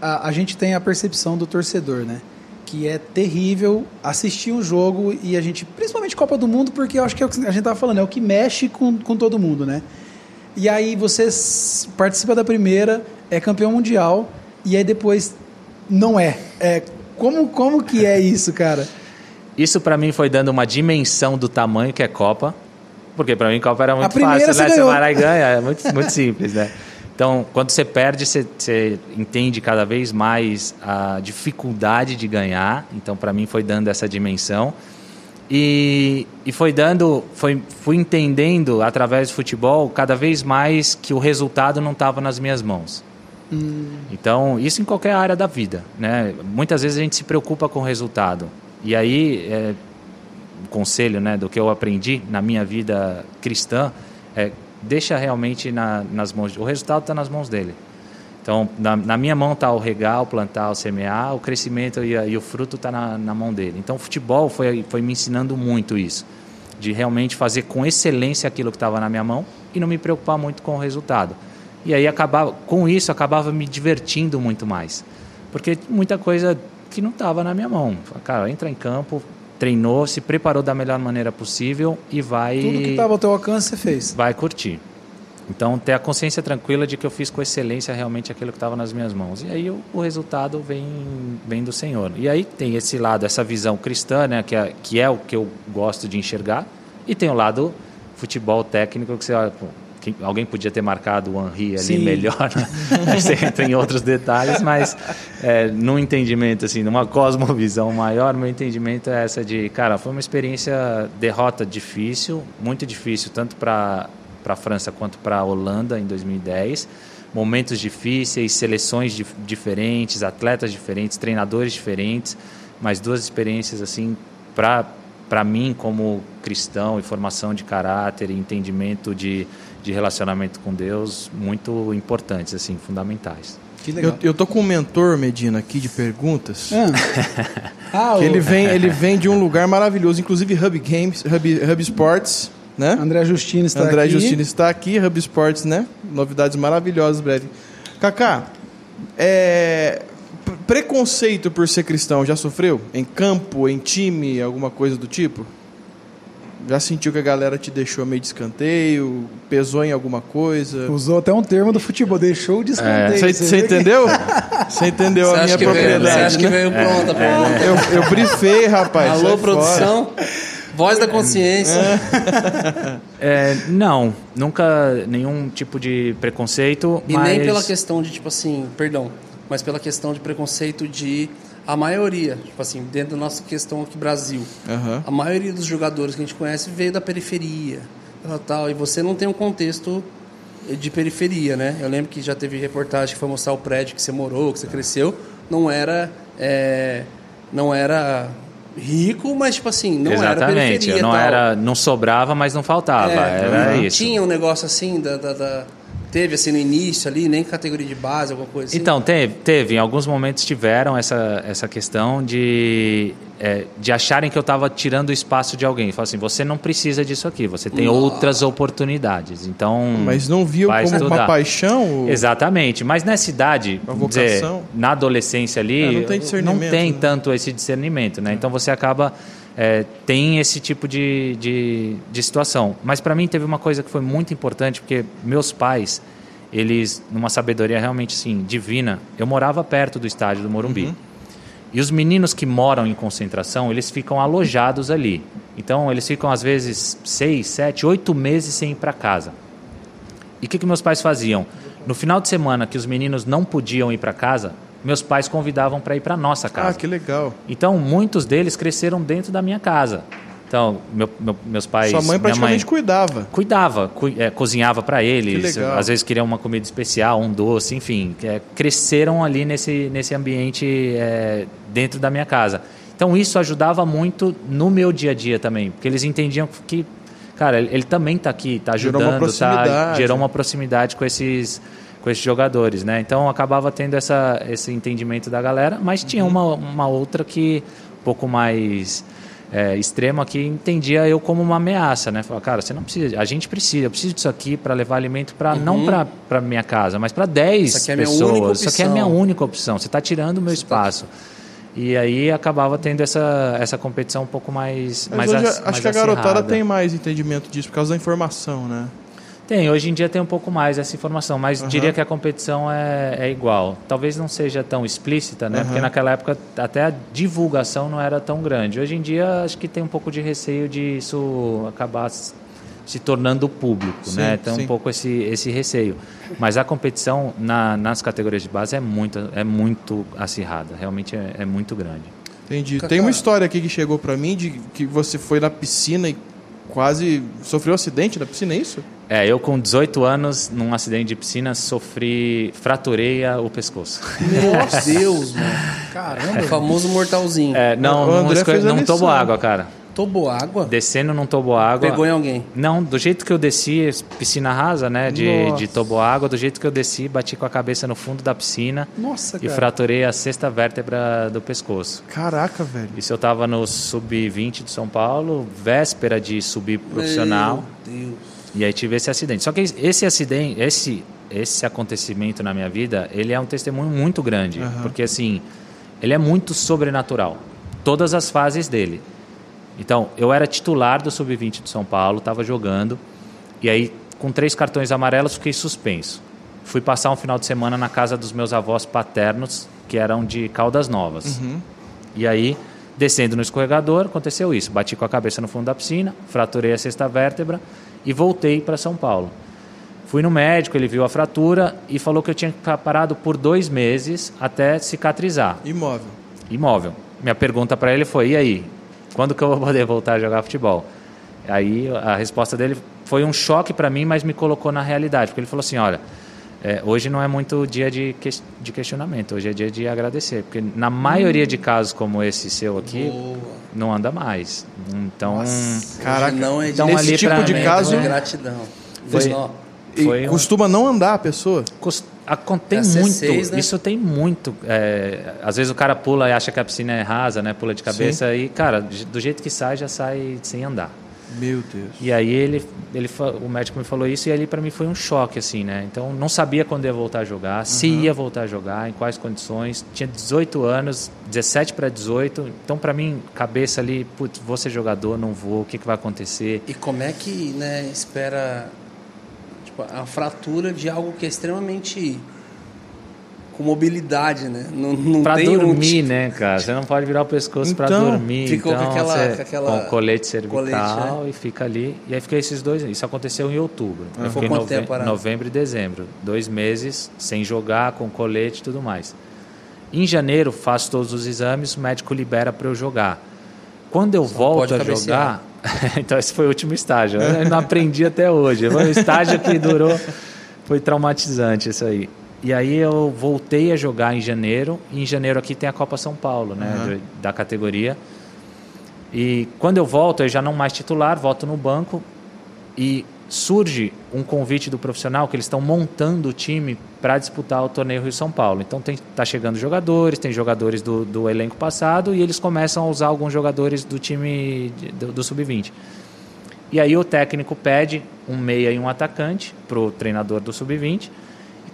A, a gente tem a percepção do torcedor, né? Que é terrível assistir um jogo e a gente, principalmente Copa do Mundo, porque eu acho que é o que a gente tava falando, é o que mexe com, com todo mundo, né? E aí você participa da primeira, é campeão mundial, e aí depois não é. é como, como que é isso, cara? Isso pra mim foi dando uma dimensão do tamanho que é Copa, porque pra mim Copa era muito fácil, você né? Você ganhou. vai lá e ganha, é muito, muito simples, né? Então, quando você perde, você, você entende cada vez mais a dificuldade de ganhar. Então, pra mim foi dando essa dimensão. E, e foi dando, foi, fui entendendo através do futebol cada vez mais que o resultado não estava nas minhas mãos. Então, isso em qualquer área da vida, né? Muitas vezes a gente se preocupa com o resultado. E aí, é, o conselho, né, do que eu aprendi na minha vida cristã, é deixa realmente na, nas mãos. O resultado está nas mãos dele. Então, na, na minha mão está o regar, o plantar, o semear, o crescimento e, a- e o fruto está na, na mão dele. Então, o futebol foi, foi me ensinando muito isso, de realmente fazer com excelência aquilo que estava na minha mão e não me preocupar muito com o resultado. E aí, acabava, com isso, acabava me divertindo muito mais, porque muita coisa que não estava na minha mão. Cara, entra em campo, treinou, se preparou da melhor maneira possível e vai Tudo que estava ao teu alcance você fez. vai curtir. Então, ter a consciência tranquila de que eu fiz com excelência realmente aquilo que estava nas minhas mãos. E aí o, o, resultado vem, vem do Senhor. E aí tem esse lado, essa visão cristã, né, que, é, que é o que eu gosto de enxergar, e tem o lado futebol técnico, que você olha, pô, alguém podia ter marcado o Henri ali Sim. melhor, né? você entra em outros detalhes, mas é, no entendimento, assim, numa cosmovisão maior, meu entendimento é essa de, cara, foi uma experiência derrota difícil, muito difícil, tanto para para a França quanto para a Holanda em 2010. Momentos difíceis, seleções dif diferentes, atletas diferentes, treinadores diferentes, mas duas experiências assim para para mim como cristão e formação de caráter e entendimento de, de relacionamento com Deus muito importantes assim fundamentais eu, eu tô com um mentor Medina aqui de perguntas ah. ah, ele vem ele vem de um lugar maravilhoso inclusive Hub Games Hub, Hub Sports né? André Justino está André aqui. André Justino está aqui, Hub Sports, né? Novidades maravilhosas breve. Kaká, é... preconceito por ser cristão já sofreu? Em campo, em time, alguma coisa do tipo? Já sentiu que a galera te deixou meio de escanteio? Pesou em alguma coisa? Usou até um termo do futebol, deixou de escanteio. É. Você entendeu? Você entendeu a minha propriedade? Você acha que né? veio pronta pra é. Eu, eu brifei, rapaz. Alô, produção? Voz da consciência. É, não, nunca nenhum tipo de preconceito. E mas... nem pela questão de, tipo assim, perdão, mas pela questão de preconceito de a maioria, tipo assim, dentro da nossa questão aqui Brasil, uhum. a maioria dos jogadores que a gente conhece veio da periferia, tal, e você não tem um contexto de periferia, né? Eu lembro que já teve reportagem que foi mostrar o prédio que você morou, que você cresceu, não era, é, não era rico, mas tipo assim, não Exatamente. era periferia. Não tal. era, não sobrava, mas não faltava. É, era não isso. Tinha um negócio assim da, da, da, teve assim no início ali, nem categoria de base, alguma coisa assim. Então teve, teve. Em alguns momentos tiveram essa essa questão de é, de acharem que eu estava tirando o espaço de alguém. Fala assim, você não precisa disso aqui, você tem outras oportunidades. Então, mas não viu como estudar. uma paixão? Exatamente. Mas nessa idade, dizer, na adolescência ali, é, não tem, não tem né? tanto esse discernimento, né? Então você acaba é, tem esse tipo de, de, de situação. Mas para mim teve uma coisa que foi muito importante, porque meus pais, eles, numa sabedoria realmente assim, divina, eu morava perto do estádio do Morumbi. Uhum. E os meninos que moram em concentração, eles ficam alojados ali. Então, eles ficam às vezes seis, sete, oito meses sem ir para casa. E o que, que meus pais faziam? No final de semana que os meninos não podiam ir para casa, meus pais convidavam para ir para nossa casa. Ah, que legal. Então, muitos deles cresceram dentro da minha casa. Então, meu, meu, meus pais. Sua mãe praticamente mãe, cuidava. Cuidava, cu, é, cozinhava para eles. Às vezes queriam uma comida especial, um doce, enfim. É, cresceram ali nesse, nesse ambiente é, dentro da minha casa. Então, isso ajudava muito no meu dia a dia também, porque eles entendiam que, cara, ele, ele também está aqui, está ajudando, gerou uma, tá, gerou uma proximidade com esses com esses jogadores, né? Então acabava tendo essa, esse entendimento da galera, mas tinha uhum. uma, uma outra que um pouco mais é, extrema que entendia eu como uma ameaça, né? Falava, cara, você não precisa, a gente precisa, eu preciso disso aqui para levar alimento para uhum. não para minha casa, mas para 10 é pessoas. Isso aqui é a minha única opção. Você está tirando o meu você tá espaço. Tá... E aí acabava tendo essa, essa competição um pouco mais. Mas mais hoje, acho mais que a garotada tem mais entendimento disso por causa da informação, né? Tem, hoje em dia tem um pouco mais essa informação, mas uhum. diria que a competição é, é, igual. Talvez não seja tão explícita, né? Uhum. Porque naquela época até a divulgação não era tão grande. Hoje em dia acho que tem um pouco de receio de isso acabar se tornando público, sim, né? Tem sim. um pouco esse, esse receio. Mas a competição na, nas categorias de base é muito, é muito acirrada, realmente é, é muito grande. Entendi. Tem uma história aqui que chegou para mim de que você foi na piscina e quase sofreu um acidente na piscina, é isso? É, eu com 18 anos, num acidente de piscina, sofri, fraturei o pescoço. Meu Deus, mano. Caramba. É o famoso mortalzinho. É, não, não, não, não tomo água, cara. Tobo água? Descendo num toboágua. Pegou em alguém? Não, do jeito que eu desci, piscina rasa, né? De, de toboágua, do jeito que eu desci, bati com a cabeça no fundo da piscina. Nossa, E fraturei a sexta vértebra do pescoço. Caraca, velho. Isso eu tava no sub-20 de São Paulo, véspera de subir profissional. Meu Deus. E aí tive esse acidente. Só que esse acidente, esse, esse acontecimento na minha vida, ele é um testemunho muito grande. Uhum. Porque assim, ele é muito sobrenatural. Todas as fases dele. Então, eu era titular do Sub-20 de São Paulo, estava jogando, e aí com três cartões amarelos, fiquei suspenso. Fui passar um final de semana na casa dos meus avós paternos, que eram de Caldas Novas. E aí, descendo no escorregador, aconteceu isso. Bati com a cabeça no fundo da piscina, fraturei a sexta vértebra e voltei para São Paulo. Fui no médico, ele viu a fratura e falou que eu tinha que ficar parado por dois meses até cicatrizar Imóvel. imóvel. Minha pergunta para ele foi: e aí? Quando que eu vou poder voltar a jogar futebol? Aí a resposta dele foi um choque para mim, mas me colocou na realidade. Porque ele falou assim: olha, é, hoje não é muito dia de, que- de questionamento, hoje é dia de agradecer. Porque na maioria de casos como esse seu aqui, não anda mais. Então, Caraca, não é Então, nesse ali tipo de mim, caso, é gratidão. Foi- e foi um- costuma não andar a pessoa. Cos- acon- Tem muito, C6, né? isso tem muito. é, às vezes o cara pula e acha que a piscina é rasa, né? Pula de cabeça e, cara, do jeito que sai, já sai sem andar. Meu Deus. E aí ele, ele, o médico me falou isso e ali para mim foi um choque assim, né? Então não sabia quando ia voltar a jogar, se ia voltar a jogar, em quais condições. Tinha 18 anos, 17 para 18. Então para mim cabeça ali, putz, vou ser jogador, não vou, o que, que vai acontecer? E como é que né, espera tipo, a fratura de algo que é extremamente com mobilidade, né? Não, não Pra tem um dormir, tipo- né, cara? Você não pode virar o pescoço pra Então, dormir. ficou com então, aquela- você- com aquela- com colete cervical colete, né? e fica ali. E aí fica esses dois. Isso aconteceu em outubro. Eu Foi fiquei nove- tempo parado? novembro e dezembro. Dois meses sem jogar, com colete e tudo mais. Em janeiro, faço todos os exames, o médico libera para eu jogar. Quando eu volto pode a cabecear. jogar. então, esse foi o último estágio. Eu não aprendi até hoje. Foi um estágio que durou. Foi traumatizante isso aí. E aí eu voltei a jogar em janeiro. E em janeiro aqui tem a Copa São Paulo, né? do- da categoria. E quando eu volto, eu já não mais titular, volto no banco. E surge um convite do profissional que eles estão montando o time para disputar o torneio Rio São Paulo. Então tem, tá chegando jogadores, tem jogadores do, do elenco passado e eles começam a usar alguns jogadores do time de- do, do sub-20. E aí o técnico pede um meia e um atacante para o treinador do sub-20.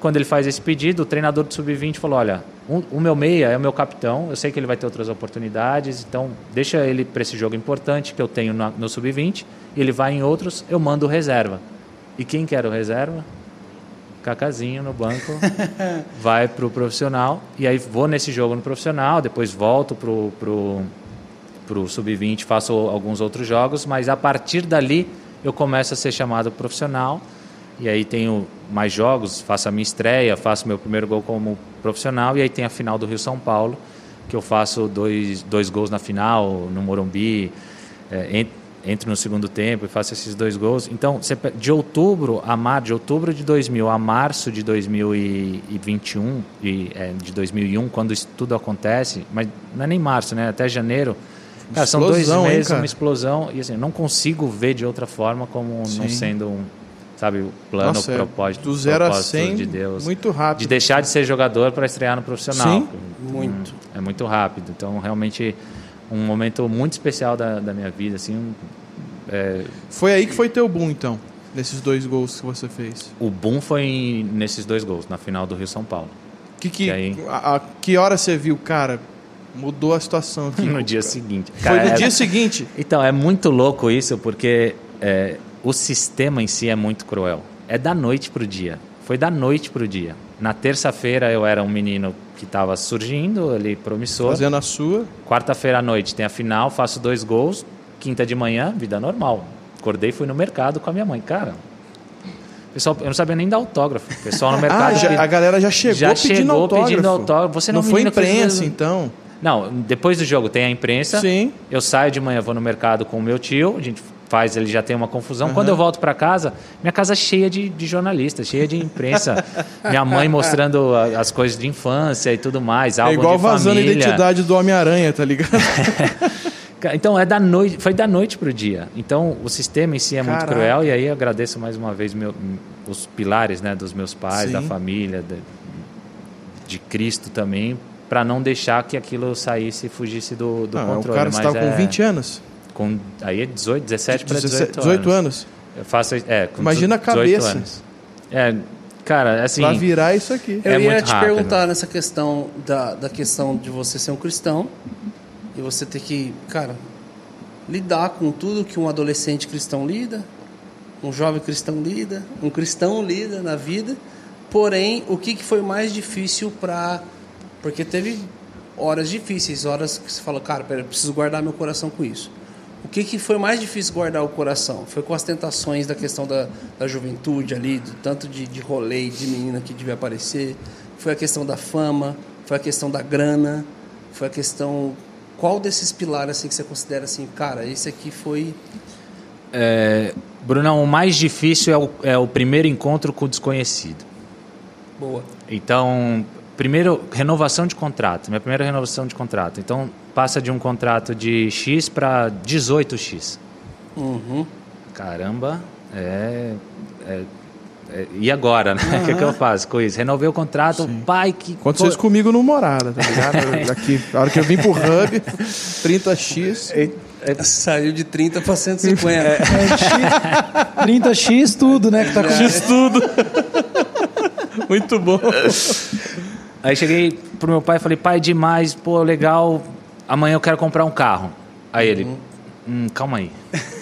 Quando ele faz esse pedido, o treinador do sub-20 falou: olha, o, o meu meia é o meu capitão, eu sei que ele vai ter outras oportunidades, então deixa ele para esse jogo importante que eu tenho no sub-20. E ele vai em outros, eu mando o reserva. E quem quer o reserva? Cacazinho no banco, vai para o profissional. E aí vou nesse jogo no profissional, depois volto pro, pro, pro sub-20, faço alguns outros jogos, mas a partir dali eu começo a ser chamado profissional. E aí tenho mais jogos, faço a minha estreia, faço meu primeiro gol como profissional. E aí tem a final do Rio São Paulo, que eu faço dois, dois gols na final, no Morumbi. É, en- entro no segundo tempo e faço esses dois gols. Então, de outubro a mar, de outubro de 2000 a março de 2021 e é, de 2001, quando isso tudo acontece, mas não é nem março, né? Até janeiro. Cara, são dois hein, meses, cara? uma explosão e assim, não consigo ver de outra forma como não Sim. sendo um, sabe, o plano, Nossa, o é propósito, do zero a propósito 100, de Deus. muito rápido. De deixar de ser jogador para estrear no profissional. Sim. Muito. É muito rápido. Então, realmente, um momento muito especial da, da minha vida, assim, é, Foi aí que foi teu boom, então. Nesses dois gols que você fez. o boom foi em- nesses dois gols, na final do Rio São Paulo. Que, que, aí? a, a- que hora você viu, cara? Mudou a situação aqui. no dia seguinte. Foi Cara, no é- dia seguinte. Então, é muito louco isso, porque é, o sistema em si é muito cruel. É da noite pro dia. Foi da noite pro dia. Na terça-feira eu era um menino que estava surgindo, ali promissor. Fazendo a sua. Quarta-feira à noite tem a final, faço dois gols. Quinta de manhã, vida normal. Acordei e fui no mercado com a minha mãe. Cara, pessoal, eu não sabia nem dar autógrafo. O pessoal no mercado. Ah, já- a galera já chegou já pedindo chegou autógrafo. pedindo autógrafo. Você não, não foi fez- imprensa, então? Não, depois do jogo tem a imprensa. Sim. Eu saio de manhã, vou no mercado com o meu tio, a gente faz, ele já tem uma confusão. Quando eu volto para casa, minha casa é cheia de, de jornalistas, cheia de imprensa. minha mãe mostrando a- as coisas de infância e tudo mais, É igual vazando a família. identidade do Homem-Aranha, tá ligado? Então é da noite, foi da noite pro dia. Então o sistema em si é muito Caraca. cruel e aí eu agradeço mais uma vez meu- os pilares, né, dos meus pais, Sim. da família, de, de Cristo também, para não deixar que aquilo saísse e fugisse do, do Não, controle. o cara estava é- com 20 anos. Com aí é 18, 17 para 18, 17, 18 anos. Eu faço é, com Imagina a 18 cabeça. anos. É, cara, assim, Pra virar isso aqui. Eu É ia muito te rápido. perguntar nessa questão da, da questão de você ser um cristão e você ter que, cara, lidar com tudo que um adolescente cristão lida um jovem cristão lida, um cristão lida na vida. Porém, o que, que foi mais difícil para. Porque teve horas difíceis, horas que você fala, cara, pera, eu preciso guardar meu coração com isso. O que, que foi mais difícil guardar o coração? Foi com as tentações da questão da, da juventude ali, do tanto de, de rolê de menina que devia aparecer. Foi a questão da fama, foi a questão da grana, foi a questão. Qual desses pilares assim, que você considera assim, cara, esse aqui foi. É, Brunão, o mais difícil é o, é o primeiro encontro com o desconhecido. Boa. Então, primeiro, renovação de contrato. Minha primeira renovação de contrato. Então, passa de um contrato de X para 18X. Uhum. Caramba, é, é- é- E agora, né? O que, que eu faço com isso? Renovei o contrato, pai, que. Aconteceu isso comigo no Morada, tá ligado? Daqui, a hora que eu vim pro Hub, 30x. Saiu de 30 para 150. É, X- 30x tudo, né? Que tá com... X tudo. Muito bom. Aí cheguei pro meu pai e falei, pai, demais, pô, legal, amanhã eu quero comprar um carro. Aí ele, hum, calma aí,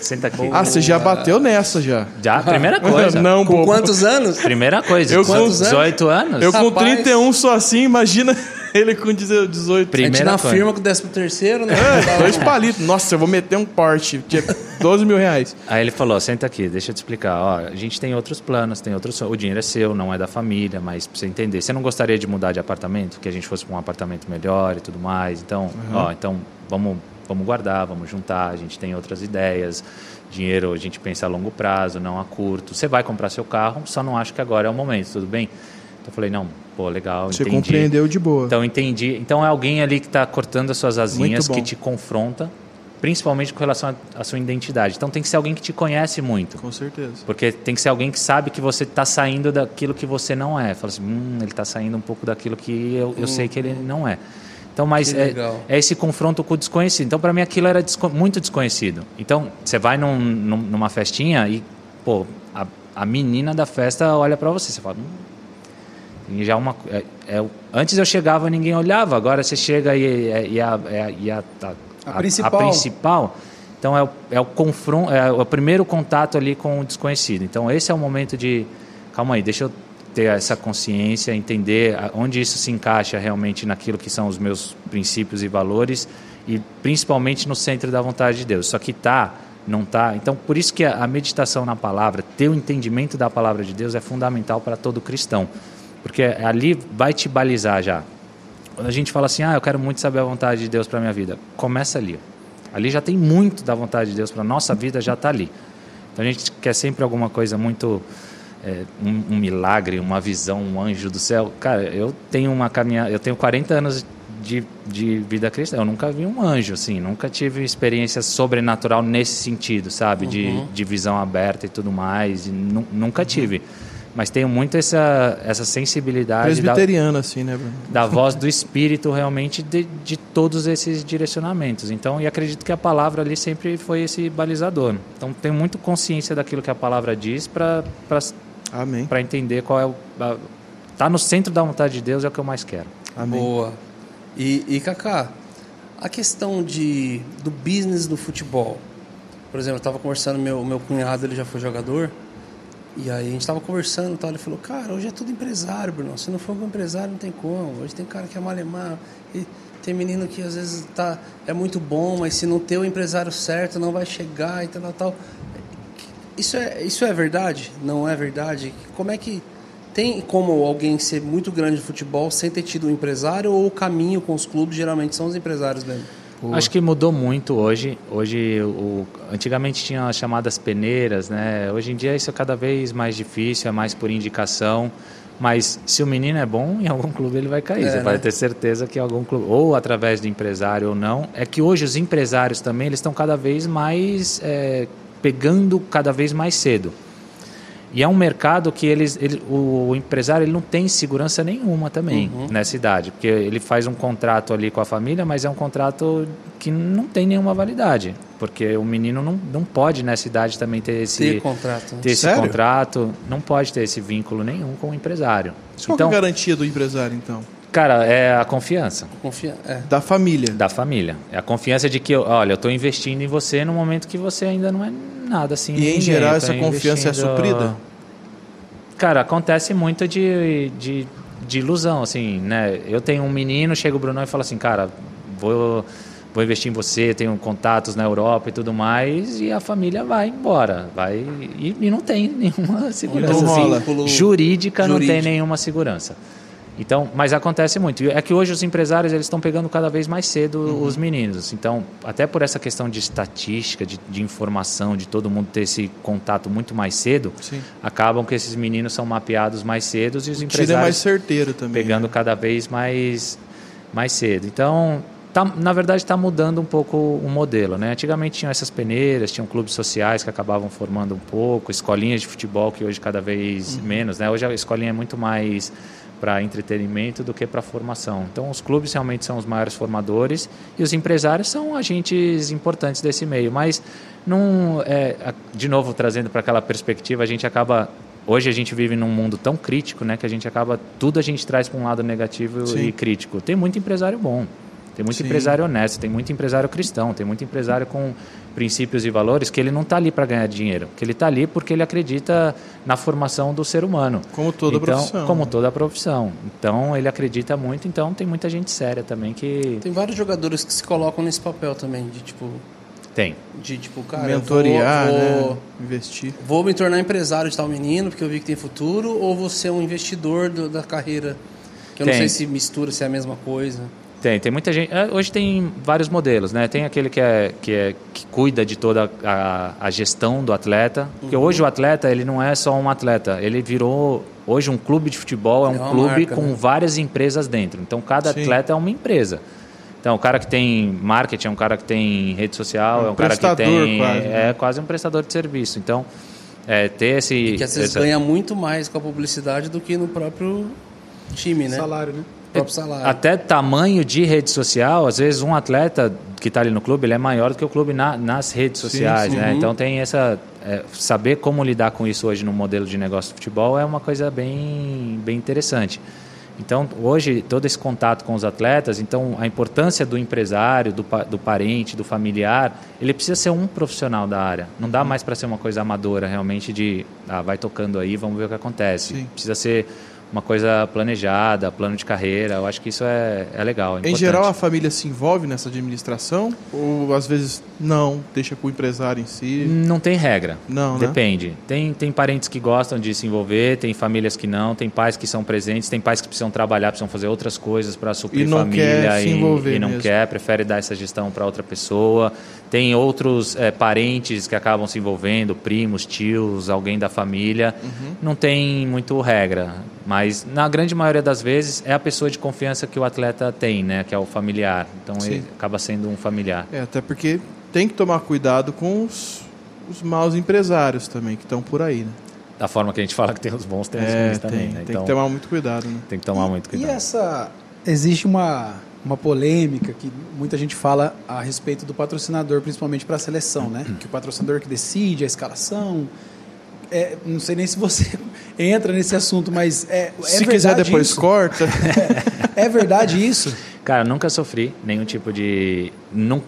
senta aqui. Ah, você já bateu nessa já. Já, primeira coisa. Não, Com bobo. quantos anos? Primeira coisa, Eu com- 18 anos. Eu com Rapaz. 31 sou assim, imagina ele com 18. A gente Primeira na coisa. firma com o 13 terceiro, né? É, dois palitos. Nossa, eu vou meter um Porsche. Tinha 12 mil reais. Aí ele falou, senta aqui, deixa eu te explicar. Ó, a gente tem outros planos, tem outros... O dinheiro é seu, não é da família, mas pra você entender. Você não gostaria de mudar de apartamento? Que a gente fosse para um apartamento melhor e tudo mais. Então, ó, então vamos, vamos guardar, vamos juntar. A gente tem outras ideias. Dinheiro a gente pensa a longo prazo, não a curto. Você vai comprar seu carro, só não acho que agora é o momento, tudo bem? Então eu falei, não, pô, legal, Você entendi. compreendeu de boa. Então entendi. Então é alguém ali que está cortando as suas asinhas, que te confronta, principalmente com relação à sua identidade. Então tem que ser alguém que te conhece muito. Com certeza. Porque tem que ser alguém que sabe que você está saindo daquilo que você não é. Fala assim, hum, ele está saindo um pouco daquilo que eu, eu sei que ele não é. Então, mas é, é esse confronto com o desconhecido. Então, para mim, aquilo era desco- muito desconhecido. Então, você vai num- num- numa festinha e, pô, a, a menina da festa olha para você. Você fala, hum, e já uma, é- é antes eu chegava e ninguém olhava, agora você chega e, e, e a, é a- e a, a, A principal. principal. Então é o, é o confronto, é o primeiro contato ali com o desconhecido. Então esse é o momento de, calma aí, deixa eu ter essa consciência, entender a- onde isso se encaixa realmente naquilo que são os meus princípios e valores e principalmente no centro da vontade de Deus. Só que tá, não tá. Então por isso que a, a meditação na palavra, ter o entendimento da palavra de Deus é fundamental para todo cristão, porque ali vai te balizar já. Quando a gente fala assim, ah, eu quero muito saber a vontade de Deus para minha vida, começa ali. Ali já tem muito da vontade de Deus para nossa vida, já está ali. Então a gente quer sempre alguma coisa muito é, um, um milagre, uma visão, um anjo do céu. Cara, eu tenho uma caminhada, eu tenho 40 anos de, de vida cristã. Eu nunca vi um anjo, assim, nunca tive experiência sobrenatural nesse sentido, sabe, de, de visão aberta e tudo mais. e nu- nunca tive. Mas tenho muito essa, essa sensibilidade da, Presbiteriano, assim, né, Bruno? da voz do Espírito realmente de, de todos esses direcionamentos. Então, e acredito que a palavra ali sempre foi esse balizador. Então, tenho muito consciência daquilo que a palavra diz para entender qual é o a, tá no centro da vontade de Deus é o que eu mais quero. Amém. Boa. E, e Kaká, a questão de, do business do futebol. Por exemplo, eu estava conversando, meu, meu cunhado ele já foi jogador, e aí a gente estava conversando e tal, ele falou, cara, hoje é tudo empresário, Bruno. Se não for um empresário, não tem como. Hoje tem cara que é malemar, e tem menino que às vezes tá, é muito bom, mas se não ter o empresário certo, não vai chegar e tal, tal. Isso é, isso é verdade? Não é verdade? Como é que tem como alguém ser muito grande de futebol sem ter tido um empresário ou o caminho com os clubes geralmente são os empresários mesmo? Acho que mudou muito hoje. Hoje, o, antigamente tinha as chamadas peneiras, né? Hoje em dia isso é cada vez mais difícil, é mais por indicação. Mas se o menino é bom, em algum clube ele vai cair. É, Você né? pode ter certeza que algum clube, ou através do empresário ou não. É que hoje os empresários também eles estão cada vez mais é, pegando cada vez mais cedo. E é um mercado que eles, ele, o, empresário ele não tem segurança nenhuma também nessa idade, porque ele faz um contrato ali com a família, mas é um contrato que não tem nenhuma validade, porque o menino não, não pode nessa idade também ter esse, Ter contrato. ter esse Sério? contrato, não pode ter esse vínculo nenhum com o empresário. Qual que é a Então, garantia do empresário, então? Cara, é a confiança Confia, é. Da família. da família. É a confiança de que, olha, eu estou investindo em você no momento que você ainda não é nada assim. E em ninguém. geral essa confiança é suprida? Cara, acontece muito de, de, de ilusão, assim, né? Eu tenho um menino, chega o Brunão e fala assim, cara, vou, vou investir em você, tenho contatos na Europa e tudo mais, e a família vai embora. Vai, e, e não tem nenhuma segurança. Não assim, rola. jurídica, não tem Jurídica. nenhuma segurança. Então, mas acontece muito. É que hoje os empresários eles estão pegando cada vez mais cedo Uhum. os meninos. Então, até por essa questão de estatística, de, de informação, de todo mundo ter esse contato muito mais cedo, Sim. acabam que esses meninos são mapeados mais cedo e os Tira é mais empresários certeiro também. pegando né? cada vez mais, mais cedo. Então, tá, na verdade, está mudando um pouco o modelo. Né? Antigamente tinham essas peneiras, tinham clubes sociais que acabavam formando um pouco, escolinhas de futebol que hoje cada vez Uhum. menos. Né? Hoje a escolinha é muito mais para entretenimento do que para formação. Então, os clubes realmente são os maiores formadores e os empresários são agentes importantes desse meio. Mas, não, é, de novo, trazendo para aquela perspectiva, a gente acaba Hoje a gente vive num mundo tão crítico, né, que a gente acaba tudo a gente traz para um lado negativo Sim. e crítico. Tem muito empresário bom, tem muito Sim. empresário honesto, tem muito empresário cristão, tem muito empresário com princípios e valores que ele não está ali para ganhar dinheiro, que ele está ali porque ele acredita na formação do ser humano. Como toda então, profissão. Como toda profissão. Então ele acredita muito, então tem muita gente séria também que Tem vários jogadores que se colocam nesse papel também, de tipo, tem. de tipo, cara, Mentorear, vou, né? vou, Investir. vou me tornar empresário de tal menino, porque eu vi que tem futuro, ou vou ser um investidor do- da carreira. Que eu não Tem. sei se mistura, se é a mesma coisa. Tem, tem muita gente. é, Hoje tem vários modelos, né? Tem aquele que é que, é, que cuida de toda a, a gestão do atleta. Porque Uhum. hoje o atleta ele não é só um atleta, ele virou hoje um clube de futebol é um É uma clube marca, com né? várias empresas dentro. Então cada Sim. atleta é uma empresa. Então o cara que tem marketing é um cara que tem rede social, Um é um cara que tem quase, né? é quase um prestador de serviço. Então é, ter esse E que às vezes essa- ganha muito mais com a publicidade do que no próprio time, né? Salário, né? O próprio salário. Até tamanho de rede social, às vezes um atleta que está ali no clube, ele é maior do que o clube na- nas redes sociais, sim. né? Uhum. Então tem essa é, saber como lidar com isso hoje no modelo de negócio de futebol é uma coisa bem bem interessante. Então hoje todo esse contato com os atletas, então a importância do empresário, do, do parente, do familiar, ele precisa ser um profissional da área. Não dá mais para ser uma coisa amadora realmente de ah, vai tocando aí, vamos ver o que acontece. Sim. Precisa ser uma coisa planejada, plano de carreira. Eu acho que isso é, é legal. é Em importante. geral, a família se envolve nessa administração? Ou às vezes não, deixa com o empresário em si? Não tem regra. Não, né? Depende. Tem, tem parentes que gostam de se envolver, tem famílias que não, tem pais que são presentes, tem pais que precisam trabalhar, precisam fazer outras coisas para suprir E não família quer se e, envolver e não mesmo. quer, prefere dar essa gestão para outra pessoa. Tem outros eh, parentes que acabam se envolvendo, primos, tios, alguém da família. Uhum. Não tem muito regra, mas na grande maioria das vezes é a pessoa de confiança que o atleta tem, né, que é o familiar. Então Sim. ele acaba sendo um familiar. É, até porque tem que tomar cuidado com os, os maus empresários também, que estão por aí, né? Da forma que a gente fala que tem os bons, tem os É, ruins tem, também, né? tem Então que tomar muito cuidado, né? tem que tomar muito E cuidado. essa. Existe uma, uma polêmica que muita gente fala a respeito do patrocinador, principalmente para a seleção, né? Que o patrocinador que decide a escalação. É, não sei nem se você entra nesse assunto, mas é, é Se quiser depois isso? corta. É verdade isso? Cara, nunca sofri nenhum tipo de.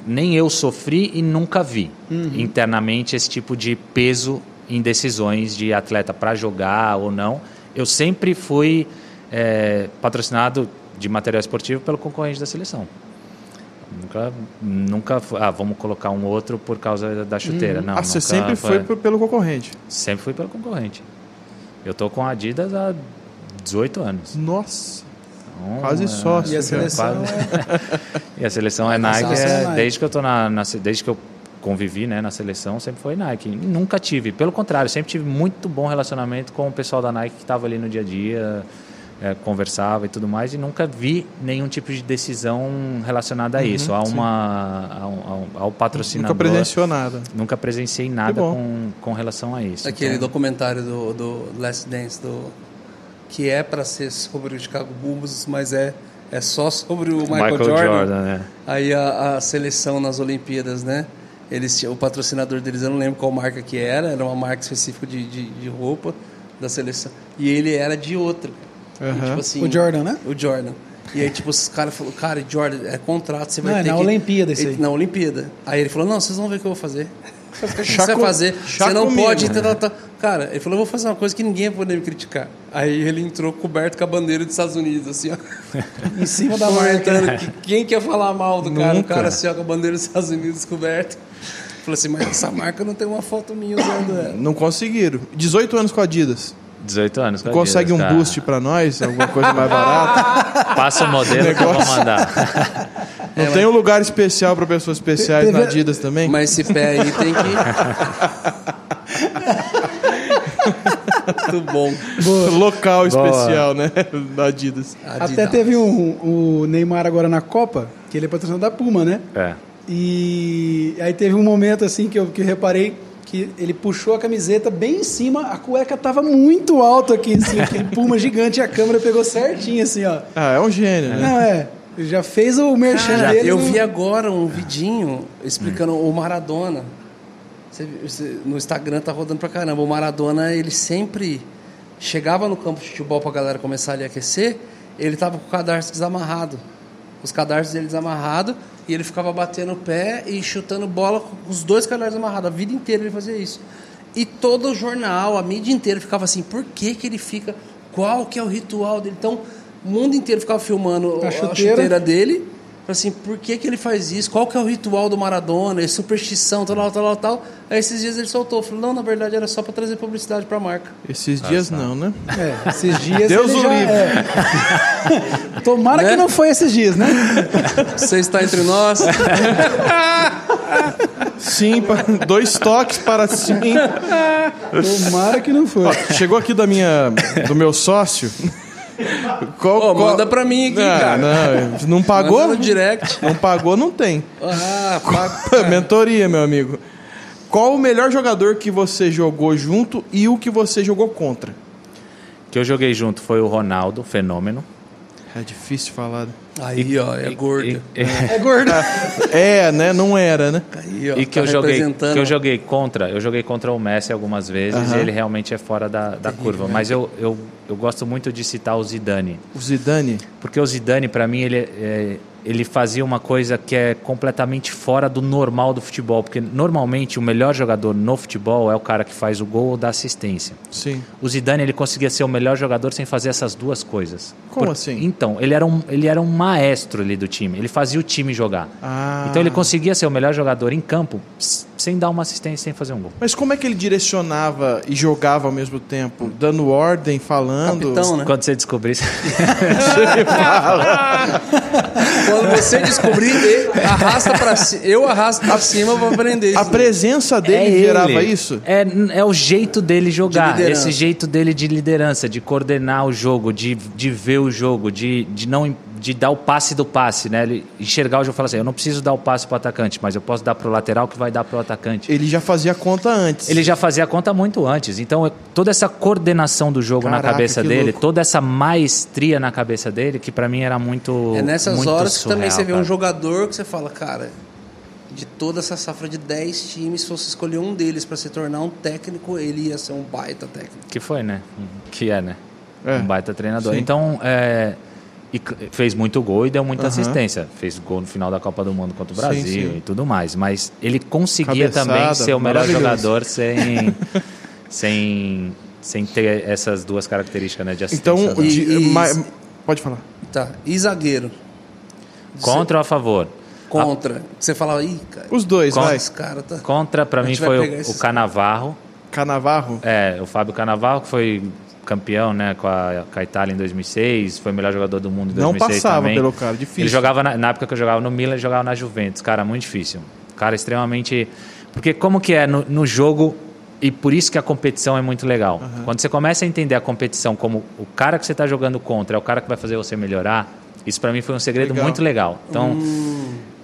nem eu sofri e nunca vi internamente esse tipo de peso em decisões de atleta para jogar ou não. Eu sempre fui é, patrocinado de material esportivo pelo concorrente da seleção. Nunca, nunca ah, vamos colocar um outro por causa da chuteira. Não, ah, você sempre foi p- pelo concorrente. Sempre fui pelo concorrente. Eu tô com a Adidas há 18 anos. Nossa. Então, Quase é, sócio, E a seleção quase- é. E a seleção é Nike, é é, Nike. desde que eu tô na, na- desde que eu convivi, né, na seleção, sempre foi Nike. E Nunca tive, pelo contrário, sempre tive muito bom relacionamento com o pessoal da Nike que estava ali no dia a dia, é, conversava e tudo mais, e nunca vi nenhum tipo de decisão relacionada a isso, a sim. uma, ao, ao- ao patrocinador. Nunca presenciou nada. Nunca presenciei nada com, com relação a isso. Aquele Então, documentário do, do Last Dance, do, que é para ser sobre o Chicago Bulls, mas é, é só sobre o Michael, Michael Jordan. Jordan, né? Aí a, a seleção nas Olimpíadas, né? Eles, o patrocinador deles, eu não lembro qual marca que era, era uma marca específica de, de, de roupa da seleção. E ele era de outra. E, Aham. tipo assim, O Jordan, né? O Jordan. E aí, tipo, os caras falaram, cara, Jordan, é contrato, você vai Não, é ter na que... Olimpíada isso Ele- aí. Na Olimpíada. Aí ele falou, não, vocês vão ver o que eu vou fazer. O que você vai fazer? Você não comigo. pode... Tá, tá, tá. Cara, ele falou, eu vou fazer uma coisa que ninguém vai poder me criticar. Aí ele entrou coberto com a bandeira dos Estados Unidos, assim, ó. Em cima da marca. Que quem quer falar mal do cara? O Nunca. cara assim, ó, com a bandeira dos Estados Unidos coberto. Falou assim, mas essa marca não tem uma foto minha usando ela. Não conseguiram. 18 anos com a Adidas. 18 anos. Consegue um cara. boost pra nós? Alguma coisa mais barata? Passa o modelo que eu vou mandar. Não tem um lugar especial pra pessoas especiais Teve- na Adidas também? Mas esse pé aí tem que... Muito bom. Local especial, né? Da Adidas. Até Adidas. teve um, o Neymar agora na Copa, que ele é patrocinador da Puma, né? É. E aí teve um momento assim que eu, que eu reparei que ele puxou a camiseta bem em cima, a cueca tava muito alto aqui, assim, aquele Puma gigante, e a câmera pegou certinho, assim, ó. Ah, é um gênio, né? Não, é. Já fez o merchan Cara, dele. eu no- vi agora um vidinho explicando o Maradona. Você- você- no Instagram tá rodando pra caramba. O Maradona, ele sempre chegava no campo de futebol pra galera começar ali a aquecer, ele tava com o cadarço desamarrado. Os cadarços dele desamarrado e ele ficava batendo o pé e chutando bola com os dois cadarços amarrados. A vida inteira ele fazia isso. E todo o jornal, a mídia inteira ficava assim, por que que ele fica... Qual que é o ritual dele? Então, o mundo inteiro ficava filmando A a chuteira. chuteira dele. Assim, por que, que ele faz isso? Qual que é o ritual do Maradona? É superstição, tal, tal, tal, tal. Aí esses dias ele soltou. Falou, não, na verdade era só para trazer publicidade para a marca. Esses dias não, né? É, esses dias. Deus ele o já- livre. é. Tomara Né? que não foi esses dias, né? Você está entre nós. Sim, dois toques para sim. Tomara que não foi. Chegou aqui da minha, do meu sócio. Qual, Ô, qual- manda pra mim aqui, Ah, cara. Não, não pagou? Manda no direct. Não pagou, não tem. Ah, paga. Mentoria, meu amigo. Qual o melhor jogador que você jogou junto e o que você jogou contra? que eu joguei junto foi o Ronaldo, fenômeno. É difícil falar. Aí, ó, é gordo. E, É gordo. É, né? Não era, né? Aí, ó, e que, tá eu joguei, que eu joguei contra, eu joguei contra o Messi algumas vezes Aham. e ele realmente é fora da, da curva. Mas eu, eu, eu gosto muito de citar o Zidane. O Zidane. Porque o Zidane, para mim, ele, é- ele fazia uma coisa que é completamente fora do normal do futebol. Porque normalmente o melhor jogador no futebol é o cara que faz o gol ou dá assistência. Sim. O Zidane ele conseguia ser o melhor jogador sem fazer essas duas coisas. Como assim? Então, ele era, um, ele era um maestro ali do time. Ele fazia o time jogar. Ah. Então ele conseguia ser o melhor jogador em campo s- sem dar uma assistência, sem fazer um gol. Mas como é que ele direcionava e jogava ao mesmo tempo? Dando ordem, falando? Capitão, né? Quando você descobrir isso. Quando você descobrir, arrasta para cima. Eu arrasto para cima para aprender isso. A presença dele gerava ele. isso? É, é o jeito dele jogar. De. Esse jeito dele de liderança, de coordenar o jogo, de, de ver o jogo, de, de não de dar o passe do passe, né? Ele enxergar o jogo e falar assim: eu não preciso dar o passe para o atacante, mas eu posso dar para o lateral que vai dar para o atacante. Ele já fazia conta antes. Ele já fazia conta muito antes. Então, toda essa coordenação do jogo na Caraca, cabeça que dele, louco. toda essa maestria na cabeça dele, que pra mim era muito. É nessas muito horas que também surreal, você vê um cara. jogador que você fala, cara, de toda essa safra de 10 times, se fosse escolher um deles para se tornar um técnico, ele ia ser um baita técnico. Que foi, né? Que é, né? É. Um baita treinador. Sim. Então, é, e fez muito gol e deu muita Aham. assistência. Fez gol no final da Copa do Mundo contra o Sim, Brasil sim. e tudo mais. Mas ele conseguia Cabeçada, também ser o melhor jogador sem, sem, sem ter essas duas características né, de Então, assistência. E- de- e- ma- pode falar. Tá. E zagueiro? Contra ou a favor? Contra. Você fala, ih, cara, Os dois, Contra- vai. esse cara tá. Contra, pra mim, foi o, o Canavarro. Canavarro. É, o Fábio Canavarro, que foi campeão né, com, a, com a Itália em 2006, foi o melhor jogador do mundo em Não 2006 passava também. pelo cara, difícil. Ele jogava, na, na época que eu jogava no Milan, ele jogava na Juventus. Cara, muito difícil. Cara, extremamente... Porque como que é no, no jogo, e por isso que a competição é muito legal. Quando você começa a entender a competição como o cara que você está jogando contra é o cara que vai fazer você melhorar, isso para mim foi um segredo Legal. muito legal. Então...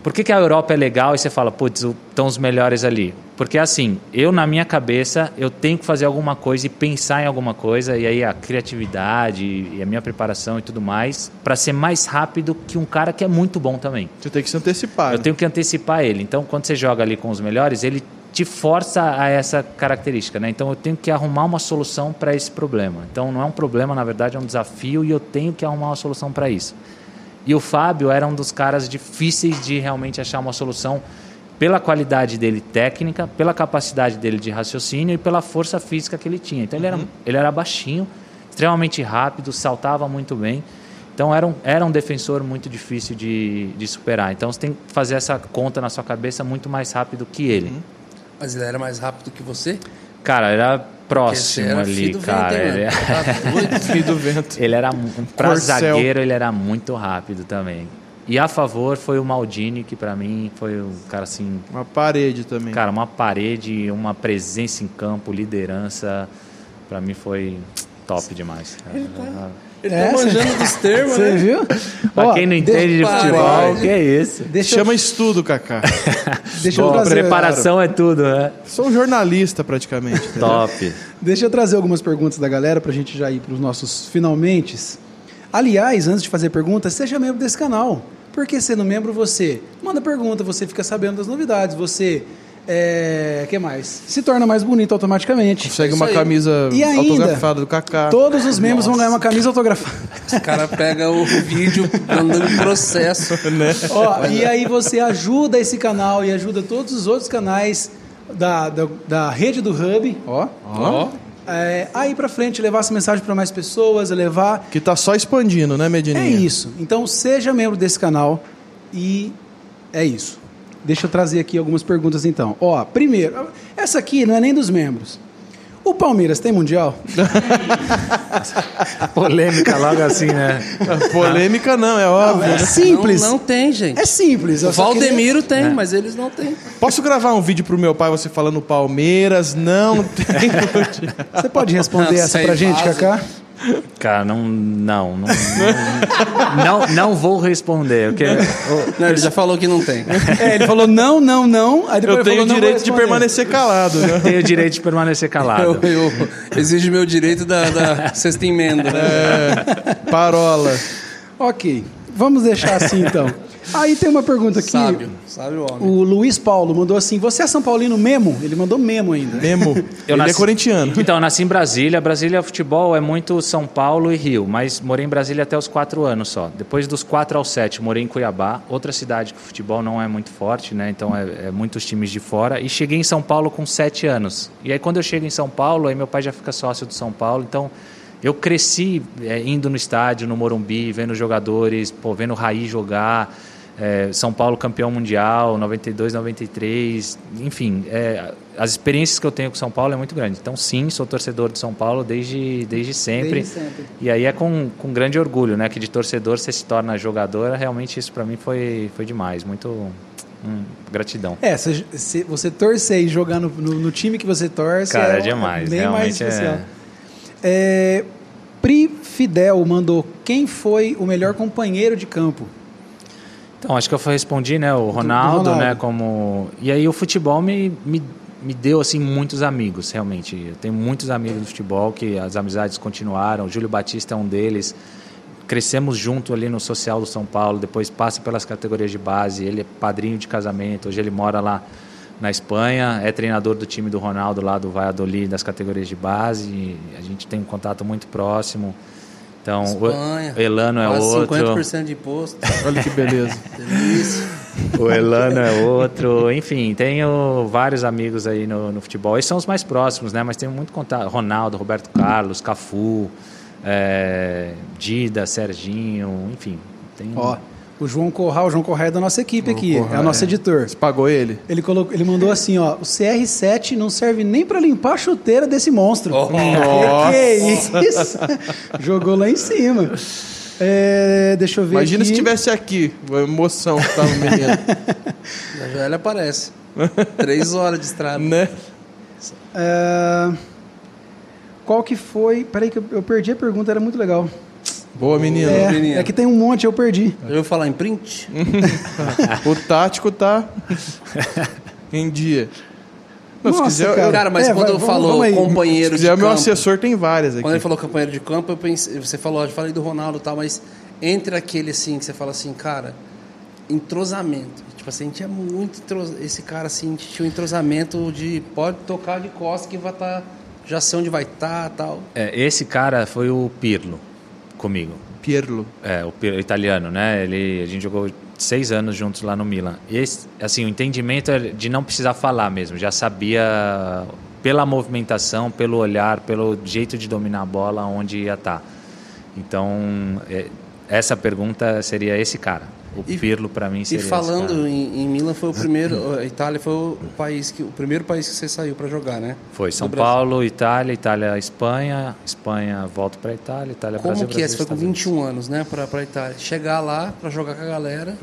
Por que, que a Europa é legal e você fala, putz, estão os melhores ali? Porque assim, eu na minha cabeça, eu tenho que fazer alguma coisa e pensar em alguma coisa, e aí a criatividade e a minha preparação e tudo mais, para ser mais rápido que um cara que é muito bom também. Você tem que se antecipar. Eu né? tenho que antecipar ele. Então, quando você joga ali com os melhores, ele te força a essa característica, né? Então, eu tenho que arrumar uma solução para esse problema. Então, não é um problema, na verdade, é um desafio e eu tenho que arrumar uma solução para isso. E o Fábio era um dos caras difíceis de realmente achar uma solução pela qualidade dele técnica, pela capacidade dele de raciocínio e pela força física que ele tinha. Então ele era, ele era baixinho, extremamente rápido, saltava muito bem. Então era um, era um defensor muito difícil de, de superar. Então você tem que fazer essa conta na sua cabeça muito mais rápido que ele. Mas ele era mais rápido que você? Cara, era próximo era ali, cara. vento, ele? Tá vento. ele era mu- pra Corcel. zagueiro, ele era muito rápido também. E a favor foi o Maldini, que pra mim foi um cara assim, Uma parede também. cara, uma parede, uma presença em campo, liderança, pra mim foi top demais. Ele É, tá manjando dos termos, Você né? viu? Pra Ó, quem não entende de futebol, para. que é isso? Deixa eu, Chama estudo, Kaká. deixa eu Bom, trazer, preparação é tudo, né? Sou um jornalista, praticamente. Top. deixa eu trazer algumas perguntas da galera pra gente já ir pros nossos finalmente. Aliás, antes de fazer perguntas, seja membro desse canal. Porque sendo membro, você manda pergunta, você fica sabendo das novidades, você. É, que mais? Se torna mais bonito automaticamente. Consegue uma aí. camisa E ainda, autografada do Kaká. Todos os membros vão ganhar uma camisa autografada. Os caras pegam o vídeo mandando em processo. Né? Ó, e aí você ajuda esse canal e ajuda todos os outros canais da, da, da rede do Hub, ó, Ó. é, a ir pra frente, levar essa mensagem para mais pessoas, levar. Que tá só expandindo, né, Medininha? É isso. Então seja membro desse canal e é isso. Deixa eu trazer aqui algumas perguntas então. Ó, primeiro, essa aqui não é nem dos membros. O Palmeiras tem mundial? Polêmica logo assim, né? Polêmica não, é óbvio. É né? simples. Não, não tem, gente. É simples. O só queria- Valdemiro tem, mas eles não têm. Posso gravar um vídeo pro meu pai você falando Palmeiras? Não, tem. Você pode responder Não, essa pra gente, vaza. Cara, não, não, não, não, não, não vou responder. Porque, Não, ele já falou que não tem. É, ele falou não, não, não. Aí depois Eu tenho falou, o direito de permanecer calado, né? tenho o direito de permanecer calado. Eu, eu exijo meu direito da, da sexta emenda. Né? É, parola. Ok, vamos deixar assim então. Aí tem uma pergunta aqui. Sábio, sábio homem. O Luiz Paulo mandou assim: Você é São Paulino mesmo? Ele mandou memo ainda. Memo. Eu Ele nasci- é corintiano. Então, eu nasci em Brasília. Brasília futebol é muito São Paulo e Rio, mas morei em Brasília até os quatro anos só. Depois dos quatro aos sete, morei em Cuiabá, outra cidade que o futebol não é muito forte, né? Então é, é muitos times de fora. E cheguei em São Paulo com sete anos. E aí quando eu chego em São Paulo, aí meu pai já fica sócio do São Paulo, então eu cresci é, indo no estádio, no Morumbi, vendo jogadores, pô, vendo o Raí jogar. É, São Paulo campeão mundial, 92, 93, enfim, é, as experiências que eu tenho com São Paulo é muito grande. Então, sim, sou torcedor de São Paulo desde, desde sempre. Desde sempre. E aí é com, com grande orgulho, né? Que de torcedor você se torna jogador. Realmente isso para mim foi, foi demais. Muito hum, gratidão. É, se, se você torcer e jogar no, no- no time que você torce. Cara, é é demais, Bem mais realmente é- especial. É, Pri Fidel mandou: Quem foi o melhor companheiro de campo? Então, acho que eu respondi, né? O Ronaldo, Ronaldo. né? Como... E aí o futebol me, me, me deu, assim, muitos amigos, realmente. Eu tenho muitos amigos do futebol que as amizades continuaram. O Júlio Batista é um deles. Crescemos junto ali no social do São Paulo, depois passa pelas categorias de base. Ele é padrinho de casamento, hoje ele mora lá na Espanha, é treinador do time do Ronaldo lá do Valladolid, das categorias de base. A gente tem um contato muito próximo. Então, Espanha. o Elano é outro. 50% de imposto. Olha que beleza. Delícia. O Elano é outro. Enfim, tenho vários amigos aí no, no futebol. Esses são os mais próximos, né? Mas tenho muito contato. Ronaldo, Roberto Carlos, Cafu, é, Dida, Serginho, enfim. Tem... Ó, o João Corral, o João Corral é da nossa equipe aqui, é Corral, o nosso é. editor. Você pagou ele? Ele, colocou, ele mandou assim, ó, o CR7 não serve nem pra limpar a chuteira desse monstro. Oh. que, que é isso? Jogou lá em cima. É, deixa eu ver Imagina aqui. se tivesse aqui, a emoção que tava o menino. Já ele aparece. Três horas de estrada. né? É, qual que foi... Peraí que eu, eu perdi a pergunta, era muito legal. Boa, menino. É, menino. é que tem um monte, eu perdi. Eu vou falar em print? O tático tá em dia. Não, se Nossa, quiser, cara. eu- Cara, mas É, quando vai, eu se companheiro de quiser, meu campo, assessor tem várias aqui. quando ele falou companheiro de campo, eu pensei, você falou, eu falei do Ronaldo e tal, mas entre aquele assim que você fala assim, cara, entrosamento. Tipo assim, a gente é muito entros... esse cara assim, a gente tinha um entrosamento de pode tocar de costas que vai estar já sei onde vai estar, tal. É, esse cara foi o Pirlo comigo. Pirlo. É, o Pirlo, italiano, né? Ele, a gente jogou seis anos juntos lá no Milan. E esse, assim, o entendimento é de não precisar falar mesmo. Já sabia pela movimentação, pelo olhar, pelo jeito de dominar a bola, onde ia estar. Então, é, essa pergunta seria esse cara. O E- Pirlo para mim E seria esse falando em, em Milan foi o primeiro, a Itália foi o país que o primeiro país que você saiu para jogar, né? Foi São. Paulo, Itália, Itália, Espanha, Espanha volta para Itália, Itália, Como Brasil, que é? Você foi com Estados Unidos. 21 anos, né, para para Itália. Chegar lá para jogar com a galera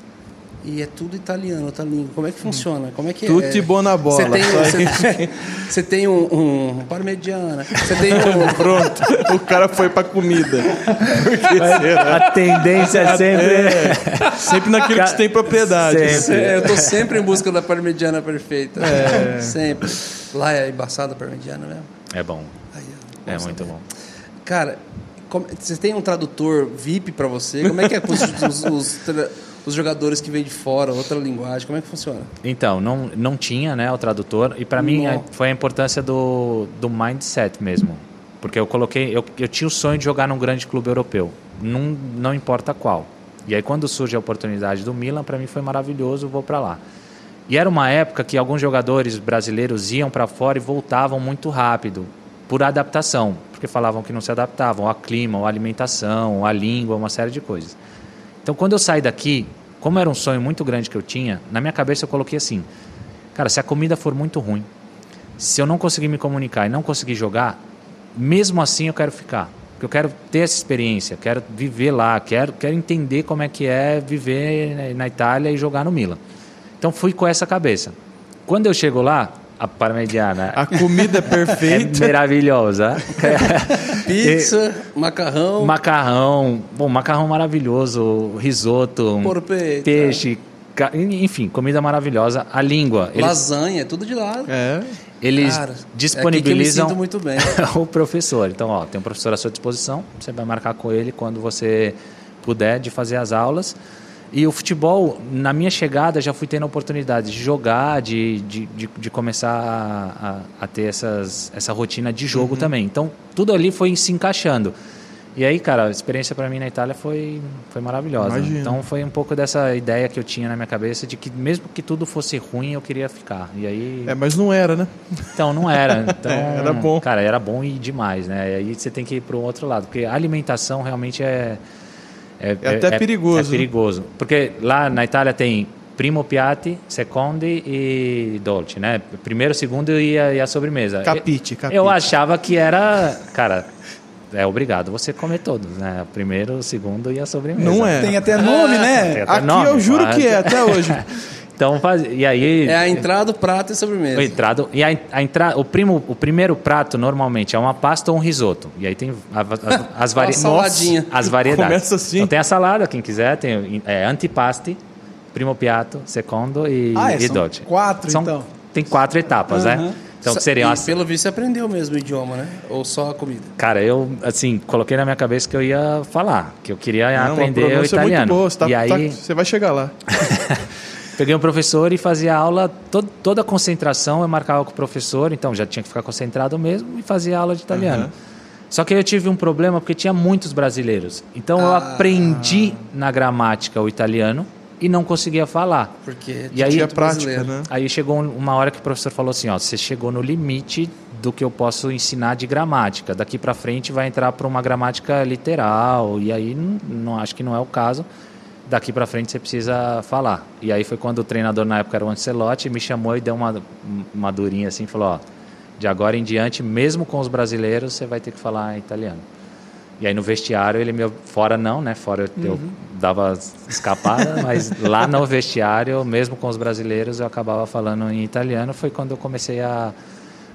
e é tudo italiano, outra língua. Como é que funciona? Como é que Tutti é? buona bola. Você tem, você, você tem um, um parmegiana, você tem um Pronto, o cara foi pra comida. A tendência é sempre. É, sempre naquilo que você tem propriedade. Sempre. É, eu tô sempre em busca da parmegiana perfeita. É. Sempre. Lá é embaçada a parmegiana mesmo. É bom. Aí, É muito saber. bom. Cara, como- você tem um tradutor VIP pra você? Como é que é com os, os- os tra- os jogadores que vêm de fora, outra linguagem? Como é que funciona? Então, não, não tinha né, o tradutor, e para mim Não. é- foi a importância do, do mindset mesmo. Porque eu coloquei, eu, eu tinha o sonho de jogar num grande clube europeu, não, não importa qual. E aí, quando surge a oportunidade do Milan, para mim foi maravilhoso, vou para lá. E era uma época que alguns jogadores brasileiros iam para fora e voltavam muito rápido, por adaptação, porque falavam que não se adaptavam ao clima, à alimentação, à língua, uma série de coisas. Então, quando eu saí daqui, como era um sonho muito grande que eu tinha, na minha cabeça eu coloquei assim: cara, se a comida for muito ruim, se eu não conseguir me comunicar e não conseguir jogar, mesmo assim eu quero ficar. Porque eu quero ter essa experiência, quero viver lá, quero, quero entender como é que é viver na Itália e jogar no Milan. Então fui com essa cabeça. Quando eu chego lá, a parmegiana A comida é é perfeita. maravilhosa. Pizza, macarrão, Macarrão, bom, macarrão maravilhoso, risoto, Porpeta. peixe, ca- enfim, comida maravilhosa. A língua, lasanha, é tudo de lado. É. eles Cara, disponibilizam É aqui que eu me sinto muito bem. o professor. Então, ó, tem um professor à sua disposição, você vai marcar com ele quando você puder de fazer as aulas. E o futebol, na minha chegada, já fui tendo a oportunidade de jogar, de, de, de, de começar a, a, a ter essas, essa rotina de jogo Uhum. também. Então, tudo ali foi se encaixando. E aí, cara, a experiência para mim na Itália foi, foi maravilhosa. Imagino. Então, foi um pouco dessa ideia que eu tinha na minha cabeça de que, mesmo que tudo fosse ruim, eu queria ficar. E aí. É, mas não era, né? Então, não era. Então, Era bom. Cara, era bom e demais, né? E aí você tem que ir para o outro lado. Porque a alimentação realmente é... É até perigoso, É né? perigoso. Porque lá na Itália tem primo piatti, secondi e dolce, né? Primeiro, segundo e a, e a sobremesa. Capite, capite. Eu achava que era... Cara, é obrigado você comer todos, né? O primeiro, o segundo e a sobremesa. Não é. Tem até nome, né? Tem até Aqui nome, eu juro mas- que é, até hoje. Então, faz... e aí... É a entrada, o prato e sobremesa. O entrado e a, a entra, o, primo, o primeiro prato normalmente é uma pasta ou um risoto. E aí tem a- a- as, vari, Uma saladinha. as variedades. Começa assim. Então tem a salada, quem quiser, tem é, antipasti, primo piatto, secondo e, Ah, é, e são dolce. quatro, São- então. Tem quatro etapas, né? Aham. Então que seriam e, as, Pelo visto, você aprendeu mesmo o idioma, né? Ou só a comida? Cara, eu assim coloquei na minha cabeça que eu ia falar, que eu queria Não, a aprender o pronúncia é muito italiano. boa, você tá- e aí tá- você vai chegar lá. Peguei um professor e fazia aula, to- toda a concentração eu marcava com o professor, então já tinha que ficar concentrado mesmo e fazia aula de italiano. Aham. Só que aí eu tive um problema porque tinha muitos brasileiros. Então eu Ah. aprendi na gramática o italiano e não conseguia falar. Porque E aí- prática, né? Aí chegou uma hora que o professor falou assim, ó, você chegou no limite do que eu posso ensinar de gramática. Daqui para frente vai entrar para uma gramática literal e aí não, não acho que não é o caso. Daqui para frente você precisa falar. E aí foi quando o treinador na época era o Ancelotti, me chamou e deu uma uma durinha assim, falou, ó, de agora em diante, mesmo com os brasileiros, você vai ter que falar italiano. E aí no vestiário ele me fora não, né? Fora eu, eu dava escapada, mas lá no vestiário, mesmo com os brasileiros, eu acabava falando em italiano. Foi quando eu comecei a,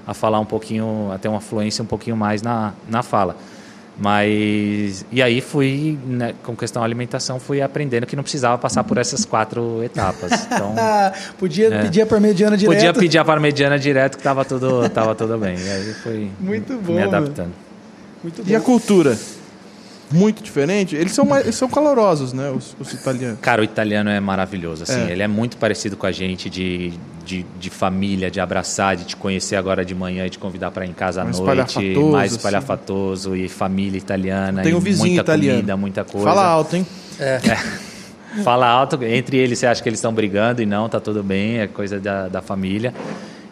a falar um pouquinho, a ter uma fluência um pouquinho mais na, na fala. Mas e aí fui, né, com questão alimentação, fui aprendendo que não precisava passar por essas quatro etapas. Então Ah, podia É. pedir a parmegiana direto. podia pedir a parmegiana direto que estava tudo, tava tudo bem. E aí fui Muito bom, me mano. adaptando. Muito E a bom. cultura? Muito diferente? Eles são, mais, eles são calorosos, né? Os, os italianos. Cara, o italiano é maravilhoso, assim. É. Ele é muito parecido com a gente de, de, de família, de abraçar, de te conhecer agora de manhã e te convidar para ir em casa à Mais noite. espalhafatoso, Mais assim. espalhafatoso e família italiana. Tem e um vizinho muita italiano. comida, muita coisa. Fala alto, hein? Fala alto, entre eles você acha que eles estão brigando e não, tá tudo bem, é coisa da, da família.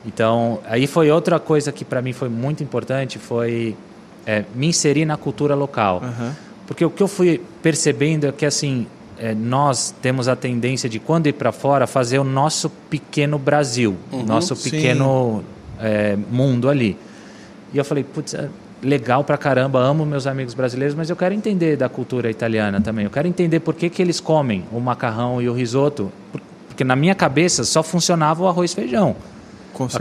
Então, aí foi outra coisa que para mim foi muito importante, foi é, me inserir na cultura local. Aham. Porque o que eu fui percebendo é que assim, é, nós temos a tendência de quando ir para fora fazer o nosso pequeno Brasil, nosso sim. pequeno é, mundo ali. E eu falei, putz, é legal pra caramba, amo meus amigos brasileiros, mas eu quero entender da cultura italiana também. Eu quero entender por que, que eles comem o macarrão e o risoto. Por- Porque na minha cabeça só funcionava o arroz e feijão.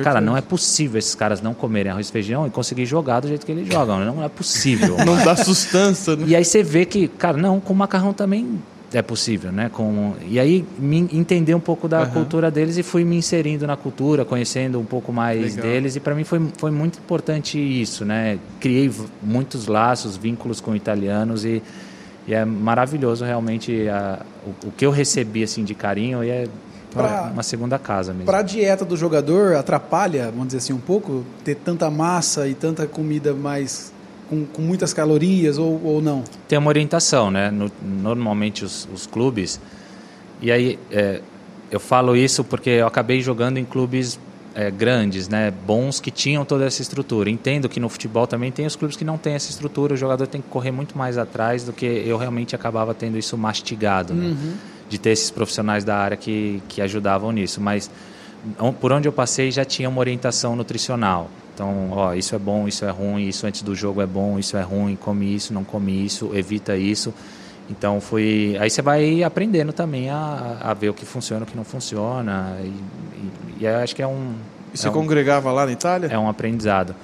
Cara, não é possível esses caras não comerem arroz e feijão e conseguir jogar do jeito que eles jogam. Não é possível. Não dá sustância, né? E aí você vê que, cara, não, com macarrão também é possível, né? Com, e aí me entender um pouco da Aham. cultura deles e fui me inserindo na cultura, conhecendo um pouco mais Legal. deles e para mim foi, foi muito importante isso, né? Criei muitos laços, vínculos com italianos e, e é maravilhoso realmente a, o, o que eu recebi assim de carinho e é Pra- uma segunda casa mesmo. Para a dieta do jogador, atrapalha, vamos dizer assim, um pouco, ter tanta massa e tanta comida mais com, com muitas calorias ou, ou não? tem uma orientação, né? No- normalmente os, os clubes. E aí é, eu falo isso porque eu acabei jogando em clubes é, grandes, né? Bons que tinham toda essa estrutura. Entendo que no futebol também tem os clubes que não têm essa estrutura. O jogador tem que correr muito mais atrás do que eu realmente acabava tendo isso mastigado, né? De ter esses profissionais da área que, que ajudavam nisso. Mas por onde eu passei já tinha uma orientação nutricional. Então, ó, isso é bom, isso é ruim, isso antes do jogo é bom, isso é ruim, come isso, não come isso, evita isso. Então fui. Aí você vai aprendendo também a, a ver o que funciona, o que não funciona. E, e, e acho que é um. E você é um, congregava lá na Itália? é um aprendizado.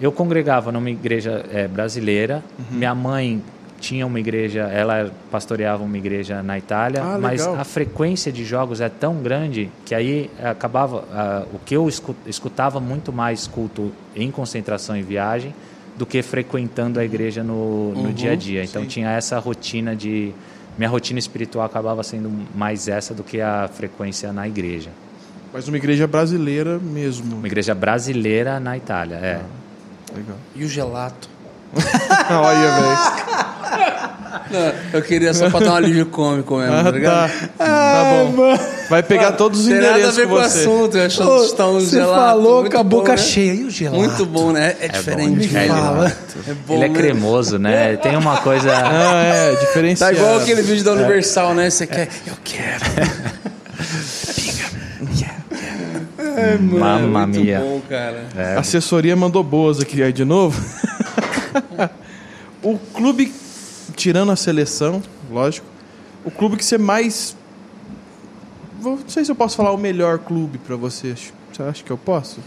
Eu congregava numa igreja eh, brasileira. Uhum. Minha mãe tinha uma igreja, ela pastoreava uma igreja na Itália, Ah, mas legal. a frequência de jogos é tão grande que aí acabava ah, o que eu escu- escutava muito mais culto em concentração e viagem do que frequentando a igreja no, no dia a dia. Então sim. tinha essa rotina de minha rotina espiritual acabava sendo mais essa do que a frequência na igreja. Mas uma igreja brasileira mesmo. Uma igreja brasileira na Itália, é. Legal. E o gelato? Olha, velho. Não, eu queria só pra dar um alívio cômico mesmo, Ah, tá tá. ligado? Tá bom. Vai pegar todos os Tem nada a endereços ver com com o você. assunto, eu acho Ô, que está um você falou com a bom, boca né? cheia. E o gelato? Muito bom, né? É, diferente. bom, né? é fala. É bom, Ele é né? cremoso, né? Tem uma coisa. Ah, é, Tá diferenciado. igual aquele vídeo da Universal, né? Você quer? Eu quero. Mamma Muito mia. bom, cara. É, A assessoria mandou boas aqui aí de novo. o clube, tirando a seleção, lógico, o clube que você mais. Não sei se eu posso falar o melhor clube pra você. Você acha que eu posso?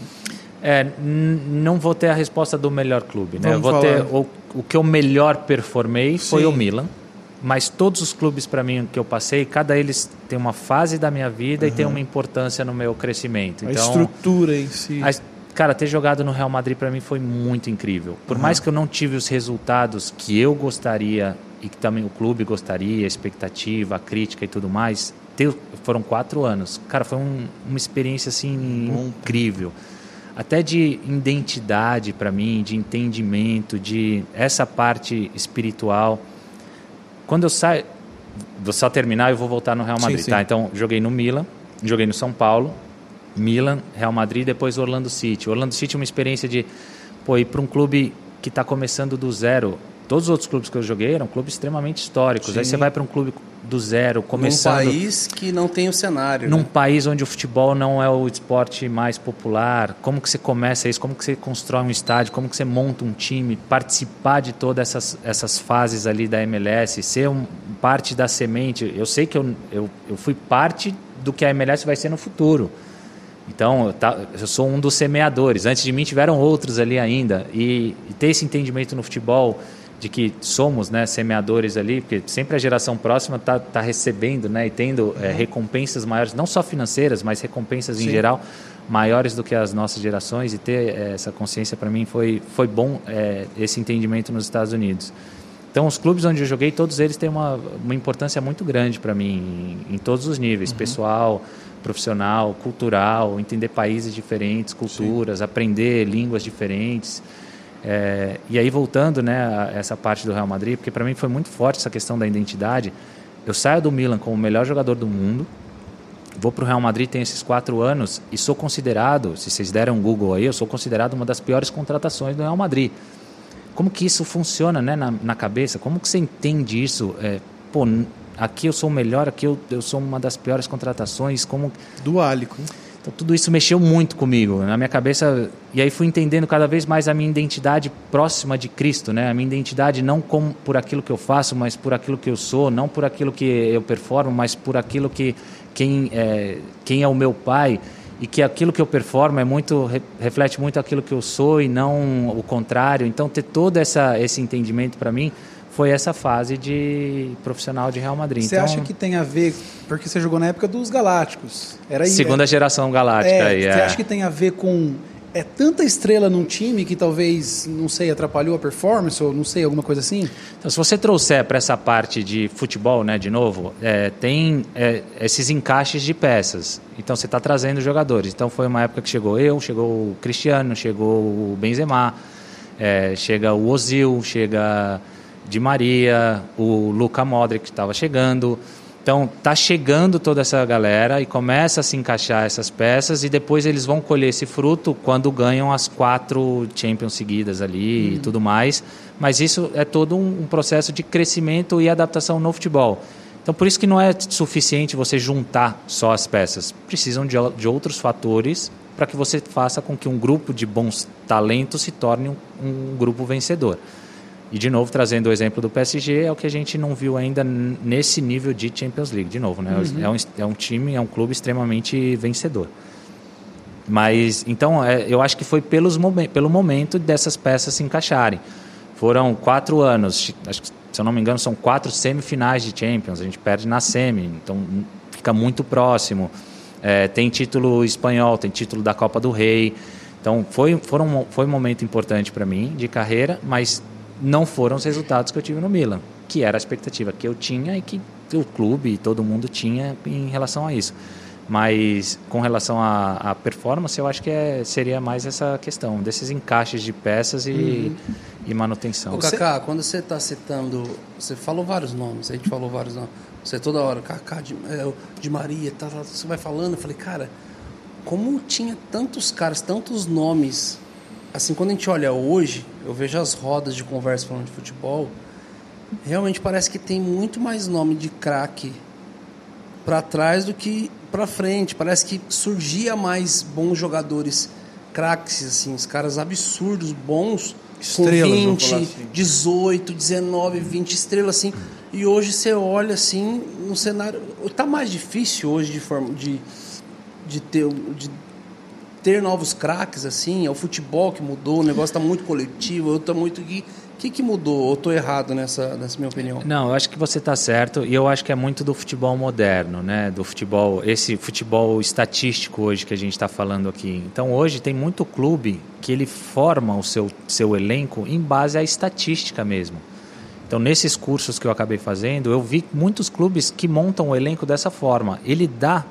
É, não vou ter a resposta do melhor clube, né? Vou ter falar. o, o que eu melhor performei foi Sim. o Milan. Mas todos os clubes para mim que eu passei, cada eles tem uma fase da minha vida e tem uma importância no meu crescimento. A Então, estrutura em si. a- cara, ter jogado no Real Madrid para mim foi muito incrível. Por mais que eu não tive os resultados que eu gostaria e que também o clube gostaria, a expectativa, a crítica e tudo mais, ter- foram quatro anos. Cara, foi um- uma experiência assim Bom. incrível. Até de identidade para mim, de entendimento, de essa parte espiritual. Quando eu saio, vou só terminar e eu vou voltar no Real Sim, Madrid, sim. tá? Então, joguei no Milan, joguei no São Paulo, Milan, Real Madrid, depois Orlando City. Orlando City é uma experiência de pô, ir para um clube que está começando do zero. Todos os outros clubes que eu joguei eram clubes extremamente históricos. Aí Sim. você vai para um clube do zero, Num começando país que não tem o cenário. num né? país onde o futebol não é o esporte mais popular, como que você começa isso? Como que você constrói um estádio? Como que você monta um time? Participar de todas essas, essas fases ali da MLS, ser um, parte da semente. Eu sei que eu, eu, eu fui parte do que a MLS vai ser no futuro. Então, eu, tá, eu sou um dos semeadores. Antes de mim tiveram outros ali ainda. E, e ter esse entendimento no futebol de que somos né, semeadores ali, porque sempre a geração próxima está tá recebendo né, e tendo é, recompensas maiores, não só financeiras, mas recompensas em Sim. geral maiores do que as nossas gerações. E ter é, essa consciência para mim foi, foi bom, é, esse entendimento nos Estados Unidos. Então, os clubes onde eu joguei, todos eles têm uma, uma importância muito grande para mim, em, em, todos os níveis, uhum. pessoal, profissional, cultural, entender países diferentes, culturas, Sim. aprender línguas diferentes. É, e aí, voltando né, a essa parte do Real Madrid, porque para mim foi muito forte essa questão da identidade. Eu saio do Milan como o melhor jogador do mundo, vou para o Real Madrid, tenho esses quatro anos e sou considerado, se vocês deram um Google aí, eu sou considerado uma das piores contratações do Real Madrid. Como que isso funciona né, na, na cabeça? Como que você entende isso? É, pô, aqui eu sou o melhor, aqui eu, eu sou uma das piores contratações. Como... Duálico. Então tudo isso mexeu muito comigo, na minha cabeça. E aí fui entendendo cada vez mais a minha identidade próxima de Cristo, né? A minha identidade não como por aquilo que eu faço, mas por aquilo que eu sou, não por aquilo que eu performo, mas por aquilo que quem é, quem é o meu pai e que aquilo que eu performo é muito reflete muito aquilo que eu sou e não o contrário. Então ter todo essa esse entendimento para mim foi essa fase de profissional de Real Madrid. Você então, acha que tem a ver porque você jogou na época dos Galácticos? Era segunda geração galáctica. É, aí, Você é. acha que tem a ver com é tanta estrela num time que talvez, não sei, atrapalhou a performance ou não sei, alguma coisa assim? Então, se você trouxer para essa parte de futebol, né, de novo, é, tem é, esses encaixes de peças. Então, você está trazendo jogadores. Então, foi uma época que chegou eu, chegou o Cristiano, chegou o Benzema, é, chega o Ozil, chega Di Maria, o Luca Modric que estava chegando. Então, tá chegando toda essa galera e começa a se encaixar essas peças e depois eles vão colher esse fruto quando ganham as quatro Champions seguidas ali uhum. e tudo mais. Mas isso é todo um, um processo de crescimento e adaptação no futebol. Então, por isso que não é suficiente você juntar só as peças. Precisam de, de outros fatores para que você faça com que um grupo de bons talentos se torne um, um grupo vencedor. E de novo, trazendo o exemplo do PSG, é o que a gente não viu ainda nesse nível de Champions League. De novo, né? Uhum. É, um, é um time, é um clube extremamente vencedor. Mas, então, é, eu acho que foi pelos momen pelo momento dessas peças se encaixarem. Foram quatro anos, acho que, se eu não me engano, são quatro semifinais de Champions. A gente perde na semi, então fica muito próximo. É, tem título espanhol, tem título da Copa do Rei. Então, foi, foram, foi um momento importante para mim de carreira, mas não foram os resultados que eu tive no Milan, que era a expectativa que eu tinha e que o clube e todo mundo tinha em relação a isso. Mas com relação à, performance, eu acho que é, seria mais essa questão desses encaixes de peças e, uhum. e manutenção. Ô, Kaká, quando você está citando, você falou vários nomes, a gente falou vários nomes. Você toda hora, Kaká de, é, de Maria, tá, tá, você vai falando, eu falei, cara, como tinha tantos caras, tantos nomes assim, quando a gente olha hoje, eu vejo as rodas de conversa falando de futebol, realmente parece que tem muito mais nome de craque para trás do que para frente. Parece que surgia mais bons jogadores craques, assim, os caras absurdos, bons, estrelas, com 20, assim. 18, 19, 20 estrelas, assim. E hoje você olha assim no cenário. Tá mais difícil hoje de, forma, de, de ter. De ter novos craques, assim? É o futebol que mudou, o negócio está muito coletivo, eu muito. O que, que mudou? Ou estou errado nessa, nessa minha opinião? Não, eu acho que você está certo e eu acho que é muito do futebol moderno, né? Do futebol, esse futebol estatístico hoje que a gente está falando aqui. Então hoje tem muito clube que ele forma o seu, seu elenco em base à estatística mesmo. Então, nesses cursos que eu acabei fazendo, eu vi muitos clubes que montam o elenco dessa forma. Ele dá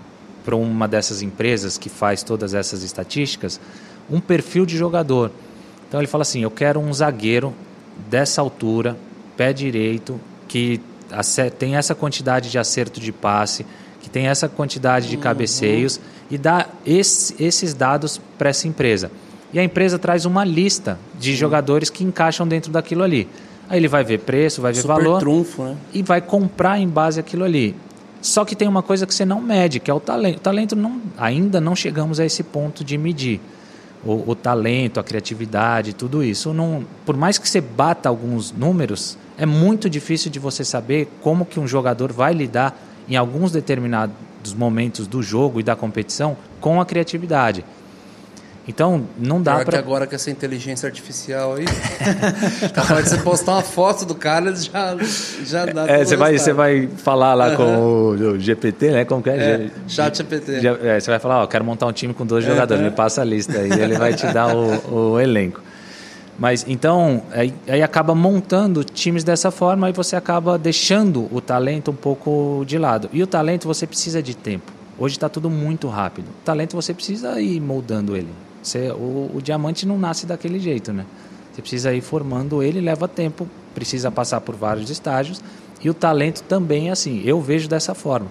para uma dessas empresas que faz todas essas estatísticas um perfil de jogador. Então ele fala assim: eu quero um zagueiro dessa altura, pé direito, que tem essa quantidade de acerto de passe, que tem essa quantidade de uhum. cabeceios e dá esse, esses dados para essa empresa. E a empresa traz uma lista de jogadores que encaixam dentro daquilo ali. Aí ele vai ver preço, vai ver Super valor trunfo, né? e vai comprar em base àquilo ali. Só que tem uma coisa que você não mede, que é o talento. O talento não, ainda não chegamos a esse ponto de medir. O, o talento, a criatividade, tudo isso. Não, por mais que você bata alguns números, é muito difícil de você saber como que um jogador vai lidar em alguns determinados momentos do jogo e da competição com a criatividade. Então, não dá para. agora com essa inteligência artificial aí. capaz de você postar uma foto do cara, já, já dá. É, você vai, você vai falar lá com o, GPT, né? Como que é? é chat GPT. É, você vai falar, ó, quero montar um time com dois é, jogadores, é. me passa a lista aí, ele vai te dar o, o elenco. Mas então, aí, aí acaba montando times dessa forma e você acaba deixando o talento um pouco de lado. E o talento você precisa de tempo. Hoje está tudo muito rápido. O talento você precisa ir moldando ele. Você, o, o diamante não nasce daquele jeito, né? Você precisa ir formando ele, leva tempo, precisa passar por vários estágios. E o talento também é assim. Eu vejo dessa forma.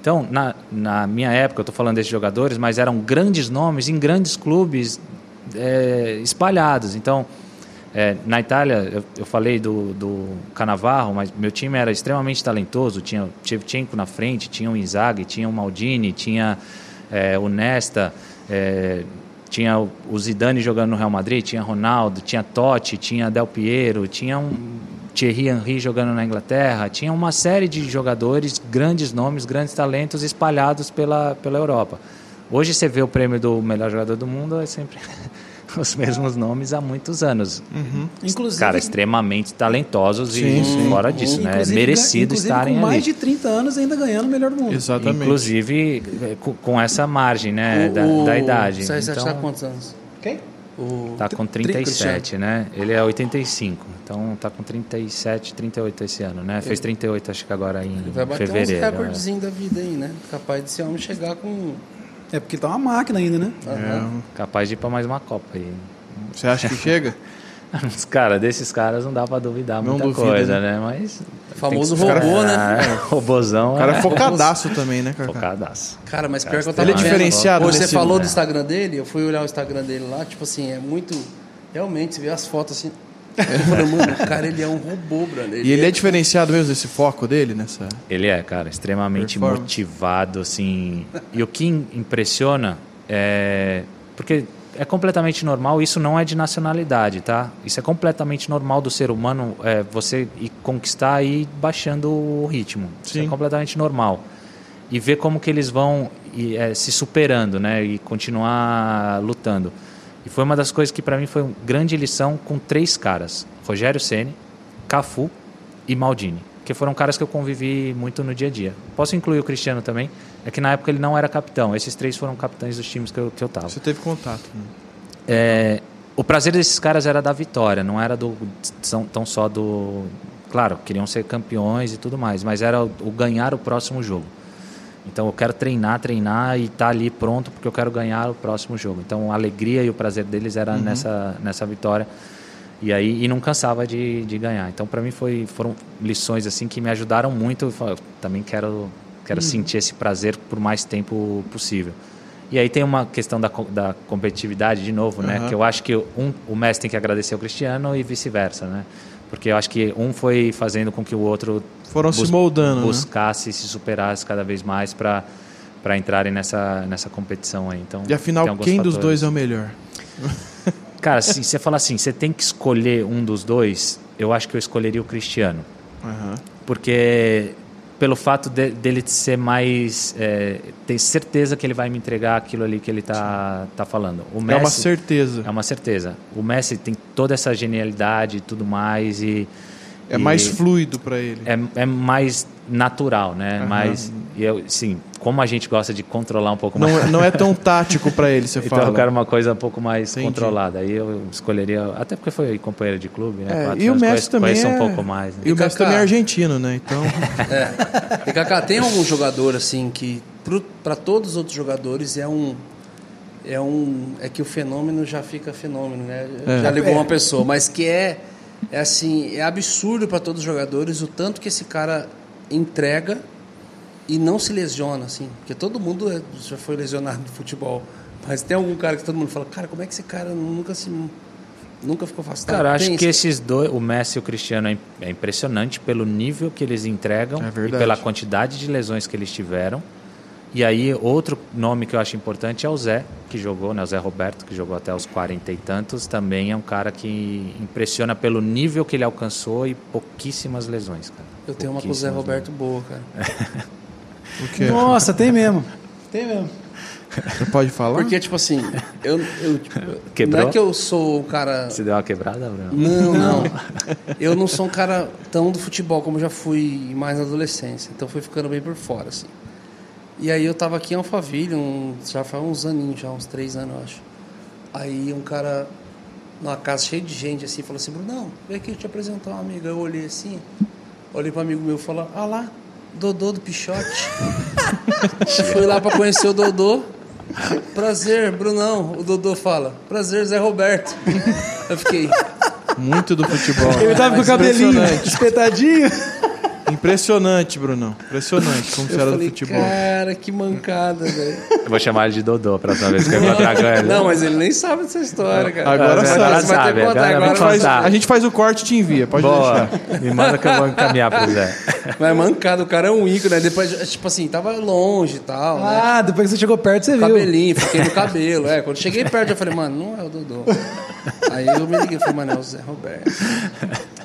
Então, na, na minha época, eu estou falando desses jogadores, mas eram grandes nomes em grandes clubes é, espalhados. Então, é, na Itália, eu, eu, falei do, do Canavarro, mas meu time era extremamente talentoso. Tinha o Shevchenko na frente, tinha o Inzaghi, tinha o Maldini, tinha é, o Nesta, é, tinha o, Zidane jogando no Real Madrid, tinha Ronaldo, tinha Totti, tinha Del Piero, tinha um Thierry Henry jogando na Inglaterra, tinha uma série de jogadores, grandes nomes, grandes talentos espalhados pela, pela Europa. Hoje você vê o prêmio do melhor jogador do mundo, é sempre os mesmos nomes há muitos anos. Uhum. Inclusive, cara, extremamente talentosos sim, e sim. fora disso, né? É merecido estarem com mais ali. de 30 anos ainda ganhando o melhor do mundo. Exatamente. Inclusive com essa margem, né, o, da, o... da, idade. Você então, está quantos anos? Quem? O... Tá com 37, né? Ele é 85. Então tá com 37, 38 esse ano, né? Fez 38 acho que agora em Vai bater fevereiro. uns recordezinhos é. da vida aí, né? Capaz de esse homem chegar com é porque tá uma máquina ainda, né? Uhum. Capaz de ir para mais uma Copa aí. Você acha que chega? cara, desses caras não dá pra duvidar não muita duvida, coisa, né? né? Mas. O famoso robô, né? Robôzão. O cara é focadaço também, né, cara? Focadaço. Cara, mas pior que eu tava Ele é diferenciado. Hoje você falou do Instagram dele, eu fui olhar o Instagram dele lá, tipo assim, é muito. Realmente, você vê as fotos assim. Eu falei, mano, o cara ele é um robô, brother. Ele e ele é... é diferenciado mesmo desse foco dele nessa. Ele é, cara, extremamente motivado, assim. E o que impressiona é. Porque é completamente normal, isso não é de nacionalidade, tá? Isso é completamente normal do ser humano, é, você ir conquistar e ir baixando o ritmo. Sim. Isso é completamente normal. E ver como que eles vão e, é, se superando, né? E continuar lutando. E foi uma das coisas que para mim foi uma grande lição com três caras: Rogério Ceni, Cafu e Maldini, que foram caras que eu convivi muito no dia a dia. Posso incluir o Cristiano também? É que na época ele não era capitão. Esses três foram capitães dos times que eu, que eu tava. Você teve contato? Né? É, o prazer desses caras era da vitória, não era do tão só do. Claro, queriam ser campeões e tudo mais, mas era o, o ganhar o próximo jogo. Então eu quero treinar, treinar e estar tá ali pronto porque eu quero ganhar o próximo jogo. Então a alegria e o prazer deles era uhum. nessa, nessa vitória. E aí e não cansava de, de ganhar. Então para mim foi, foram lições assim que me ajudaram muito. Eu também quero quero uhum. sentir esse prazer por mais tempo possível. E aí tem uma questão da, da competitividade de novo, né? Uhum. Que eu acho que um, o Messi tem que agradecer ao Cristiano e vice-versa, né? Porque eu acho que um foi fazendo com que o outro foram se moldando, né? buscasse né? se superasse cada vez mais para para entrarem nessa nessa competição aí. Então, e afinal, quem fatores. dos dois é o melhor? Cara, se você fala assim, você tem que escolher um dos dois, eu acho que eu escolheria o Cristiano. Uhum. Porque pelo fato de, dele ser mais. É, ter certeza que ele vai me entregar aquilo ali que ele está tá falando. O Messi, é uma certeza. É uma certeza. O Messi tem toda essa genialidade e tudo mais. E, é e mais fluido para ele. É, é mais natural, né? Uhum. Mas, eu, sim, como a gente gosta de controlar um pouco não, mais. É, não é tão tático para ele, você então fala. Então eu quero uma coisa um pouco mais Entendi. controlada. Aí eu escolheria, até porque foi companheiro de clube, né? É, e o Messi também é... um pouco mais. Né? E, e o Messi também é argentino, né? Então. é. E Kaká, tem algum jogador assim que para todos os outros jogadores é um é um é que o fenômeno já fica fenômeno, né? É. Já ligou uma é. pessoa, mas que é é assim, é absurdo para todos os jogadores o tanto que esse cara entrega e não se lesiona, assim. Porque todo mundo é, já foi lesionado no futebol. Mas tem algum cara que todo mundo fala, cara, como é que esse cara nunca se nunca ficou afastado? Cara, acho que esses dois, o Messi e o Cristiano, é, é impressionante pelo nível que eles entregam é e pela quantidade de lesões que eles tiveram. E aí, outro nome que eu acho importante é o Zé, que jogou, né? O Zé Roberto, que jogou até os 40 e tantos. Também é um cara que impressiona pelo nível que ele alcançou e pouquíssimas lesões, cara. Eu tenho uma com o Zé Roberto boa, cara. o quê? Nossa, tem mesmo. Tem mesmo. Você pode falar? Porque, tipo assim, eu, eu tipo, Quebrou? não é que eu sou um cara. Você deu uma quebrada, Bruno? Não, não. eu não sou um cara tão do futebol como eu já fui mais na adolescência. Então fui ficando bem por fora, assim. E aí eu tava aqui em Alphaville, um, já faz uns aninhos, já uns três anos, eu acho. Aí um cara numa casa cheia de gente, assim, falou assim, Brunão, vem aqui te apresentar uma amiga. Eu olhei assim, olhei para um amigo meu e falei, ah lá, Dodô do Pichote. Fui lá para conhecer o Dodô. Prazer, Brunão. O Dodô fala, prazer, Zé Roberto. Eu fiquei, Muito do futebol. Ele tava com o cabelinho espetadinho. Impressionante, Brunão. Impressionante como você era do futebol. cara, que mancada, velho. Eu vou chamar ele de Dodô pra próxima vez que eu encontrar com ele. Não, mas ele nem sabe dessa história, cara. Agora sabe. você vai Agora ter que sabe, contar. agora contar. A gente faz o corte e te envia, pode Boa. deixar. Me manda que eu vou encaminhar pro Zé. Mas mancada, o cara é um ícone, né? Depois, tipo assim, tava longe e tal, né? Ah, depois que você chegou perto, você viu. Cabelinho, fiquei no cabelo. É, quando cheguei perto, eu falei, mano, não é o Dodô. Aí eu me liguei, falei, mano, é o Zé Roberto.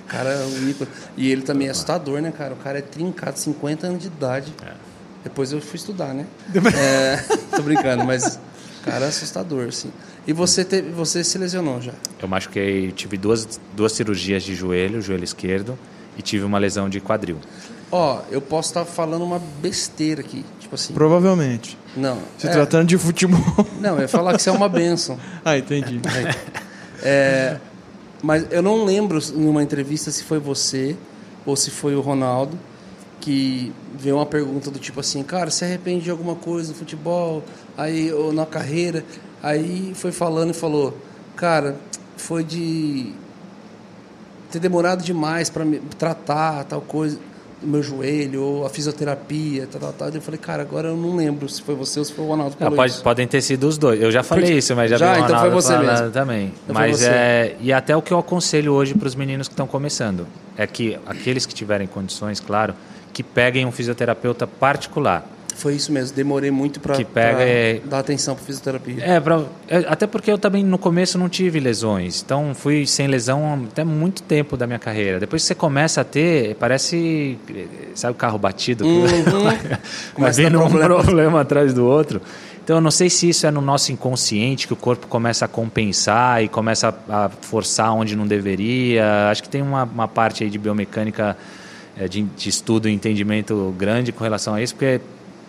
O cara é um ícone. E ele também é assustador, né, cara? O cara é trincado, 50 anos de idade. Depois eu fui estudar, né? É, tô brincando, mas o cara é assustador, assim. E você, teve, você se lesionou já? Eu machuquei, tive duas, duas cirurgias de joelho, joelho esquerdo, e tive uma lesão de quadril. Ó, eu posso estar falando uma besteira aqui. Tipo assim. Provavelmente. Não. Se é, tratando de futebol. Não, eu ia falar que isso é uma benção. ah, entendi. É, mas eu não lembro numa entrevista se foi você ou se foi o Ronaldo que veio uma pergunta do tipo assim, cara, se arrepende de alguma coisa no futebol, aí ou na carreira, aí foi falando e falou, cara, foi de ter demorado demais para me tratar tal coisa meu joelho ou a fisioterapia, tal, tal, tal. Eu falei, cara, agora eu não lembro se foi você ou se foi o Ronaldo que Ah, falou pode- podem ter sido os dois. Eu já falei isso, mas já, Já, vi o então foi você mesmo. também. Então mas é e até o que eu aconselho hoje para os meninos que estão começando é que aqueles que tiverem condições, claro, que peguem um fisioterapeuta particular. Foi isso mesmo, demorei muito para é- dar atenção para fisioterapia. É, pra- é, até porque eu também no começo não tive lesões. Então fui sem lesão até muito tempo da minha carreira. Depois que você começa a ter, parece. Sabe o carro batido? Vai Começa a dar vindo um problema. atrás do outro. Então eu não sei se isso é no nosso inconsciente, que o corpo começa a compensar e começa a, a forçar onde não deveria. Acho que tem uma, uma parte aí de biomecânica, é, de, de estudo e entendimento grande com relação a isso, porque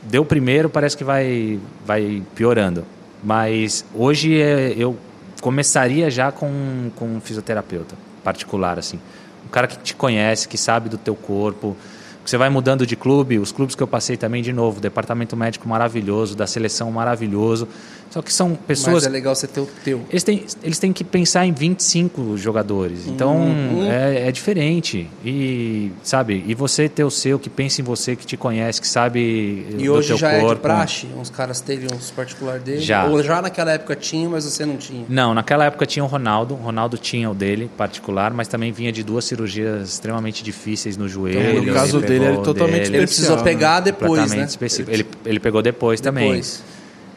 deu primeiro, parece que vai, vai piorando. Mas hoje é, eu começaria já com, com um fisioterapeuta particular, assim. Um cara que te conhece, que sabe do teu corpo. Você vai mudando de clube, os clubes que eu passei também, de novo, departamento médico maravilhoso, da seleção maravilhoso. Só que são pessoas Mas é legal você ter o teu. eles têm, eles têm que pensar em 25 jogadores. Então Uhum. é, é diferente. E, sabe, e você ter o seu, que pensa em você, que te conhece, que sabe E do hoje teu já é corpo. de praxe? Uns caras terem uns particulares dele? Já. Ou já naquela época tinha, mas você não tinha? Não, naquela época tinha o Ronaldo. O Ronaldo tinha o dele particular, mas também vinha de duas cirurgias extremamente difíceis no joelho. Então, no caso Ele dele, pegou era totalmente dele, Ele precisou né? pegar depois, né? específico. Ele, ele pegou depois, também.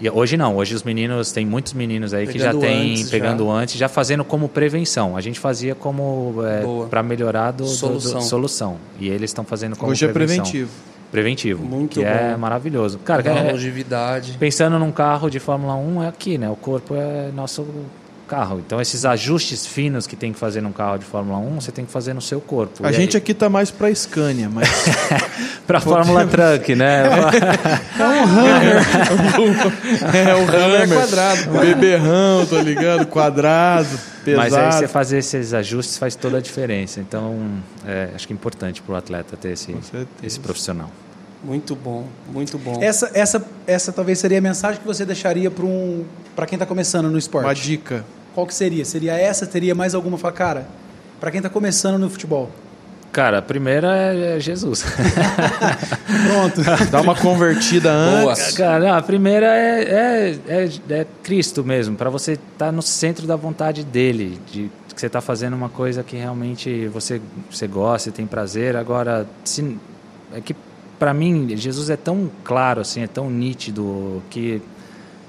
E hoje não, hoje os meninos, tem muitos meninos aí que já Pegando tem antes, pegando já. antes, já fazendo como prevenção. A gente fazia como Boa. para melhorar do, do- do- Solução. solução. E eles estão fazendo como Hoje é prevenção. preventivo. Preventivo, Muito que é bom. maravilhoso. Cara, é- longevidade. pensando num carro de Fórmula 1 é aqui, né? O corpo é nosso carro. Então esses ajustes finos que tem que fazer num carro de Fórmula 1, você tem que fazer no seu corpo. A E gente aí- aqui tá mais pra Scania, mas pra Fórmula Truck, né? é o Hammer quadrado. beberrão, tá ligado? Quadrado, pesado. Mas aí você fazer esses ajustes faz toda a diferença. Então, é, acho que é importante para o atleta ter esse, esse profissional. Muito bom, muito bom. Essa, essa, essa talvez seria a mensagem que você deixaria para um, para quem está começando no esporte. Uma dica. Qual que seria? Seria essa? Teria mais alguma? Fala, cara, para quem está começando no futebol. Cara, a primeira é Jesus. Pronto. Dá uma convertida Boa. antes. Cara, não, a primeira é, é, é, é Cristo mesmo, para você estar no centro da vontade dele, de que você está fazendo uma coisa que realmente você, você gosta, tem prazer. Agora, se, é que para mim Jesus é tão claro assim, é tão nítido que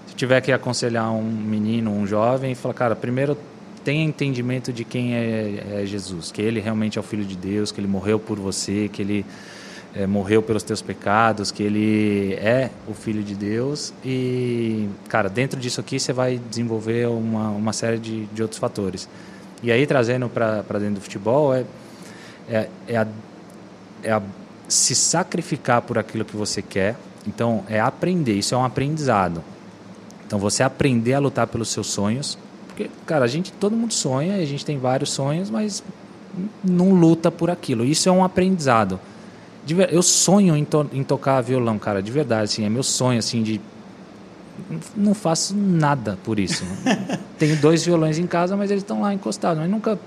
se tiver que aconselhar um menino, um jovem, fala, cara, primeiro tenha entendimento de quem é, é Jesus, que ele realmente é o Filho de Deus, que ele morreu por você, que ele é, morreu pelos teus pecados, que ele é o Filho de Deus e, cara, dentro disso aqui você vai desenvolver uma, uma série de, de outros fatores. E aí, trazendo para dentro do futebol, é, é, é, a, é a se sacrificar por aquilo que você quer. Então, é aprender, isso é um aprendizado. Então, você aprender a lutar pelos seus sonhos, porque, cara, a gente, todo mundo sonha, a gente tem vários sonhos, mas não luta por aquilo. Isso é um aprendizado. Eu sonho em, to- em tocar violão, cara, de verdade, assim, é meu sonho, assim, de não faço nada por isso. Tenho dois violões em casa, mas eles estão lá encostados. Mas nunca,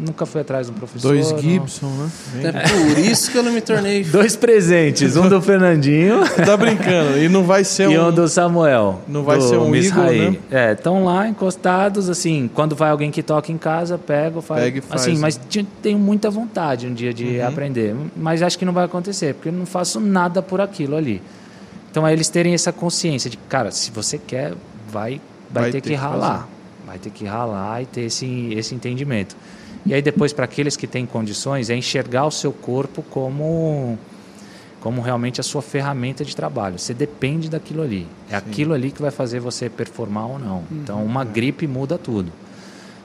nunca fui atrás de um professor. Dois não. Gibson, né? É por isso que eu não me tornei. Dois presentes, um do Fernandinho Tá brincando. E não vai ser e um... um do Samuel. Não vai ser um Raí. né? É, estão lá encostados, assim, quando vai alguém que toca em casa, pego, faz. Pega e faz, Assim, né? mas tenho muita vontade um dia de Uhum. aprender. Mas acho que não vai acontecer, porque eu não faço nada por aquilo ali. Então é eles terem essa consciência de, cara, se você quer, vai, vai, Vai ter, ter que que ralar. Vai ter que ralar e ter esse, esse entendimento. E aí depois, para aqueles que têm condições, é enxergar o seu corpo como como realmente a sua ferramenta de trabalho. Você depende daquilo ali. É aquilo ali que vai fazer você performar ou não. Então, uma gripe muda tudo.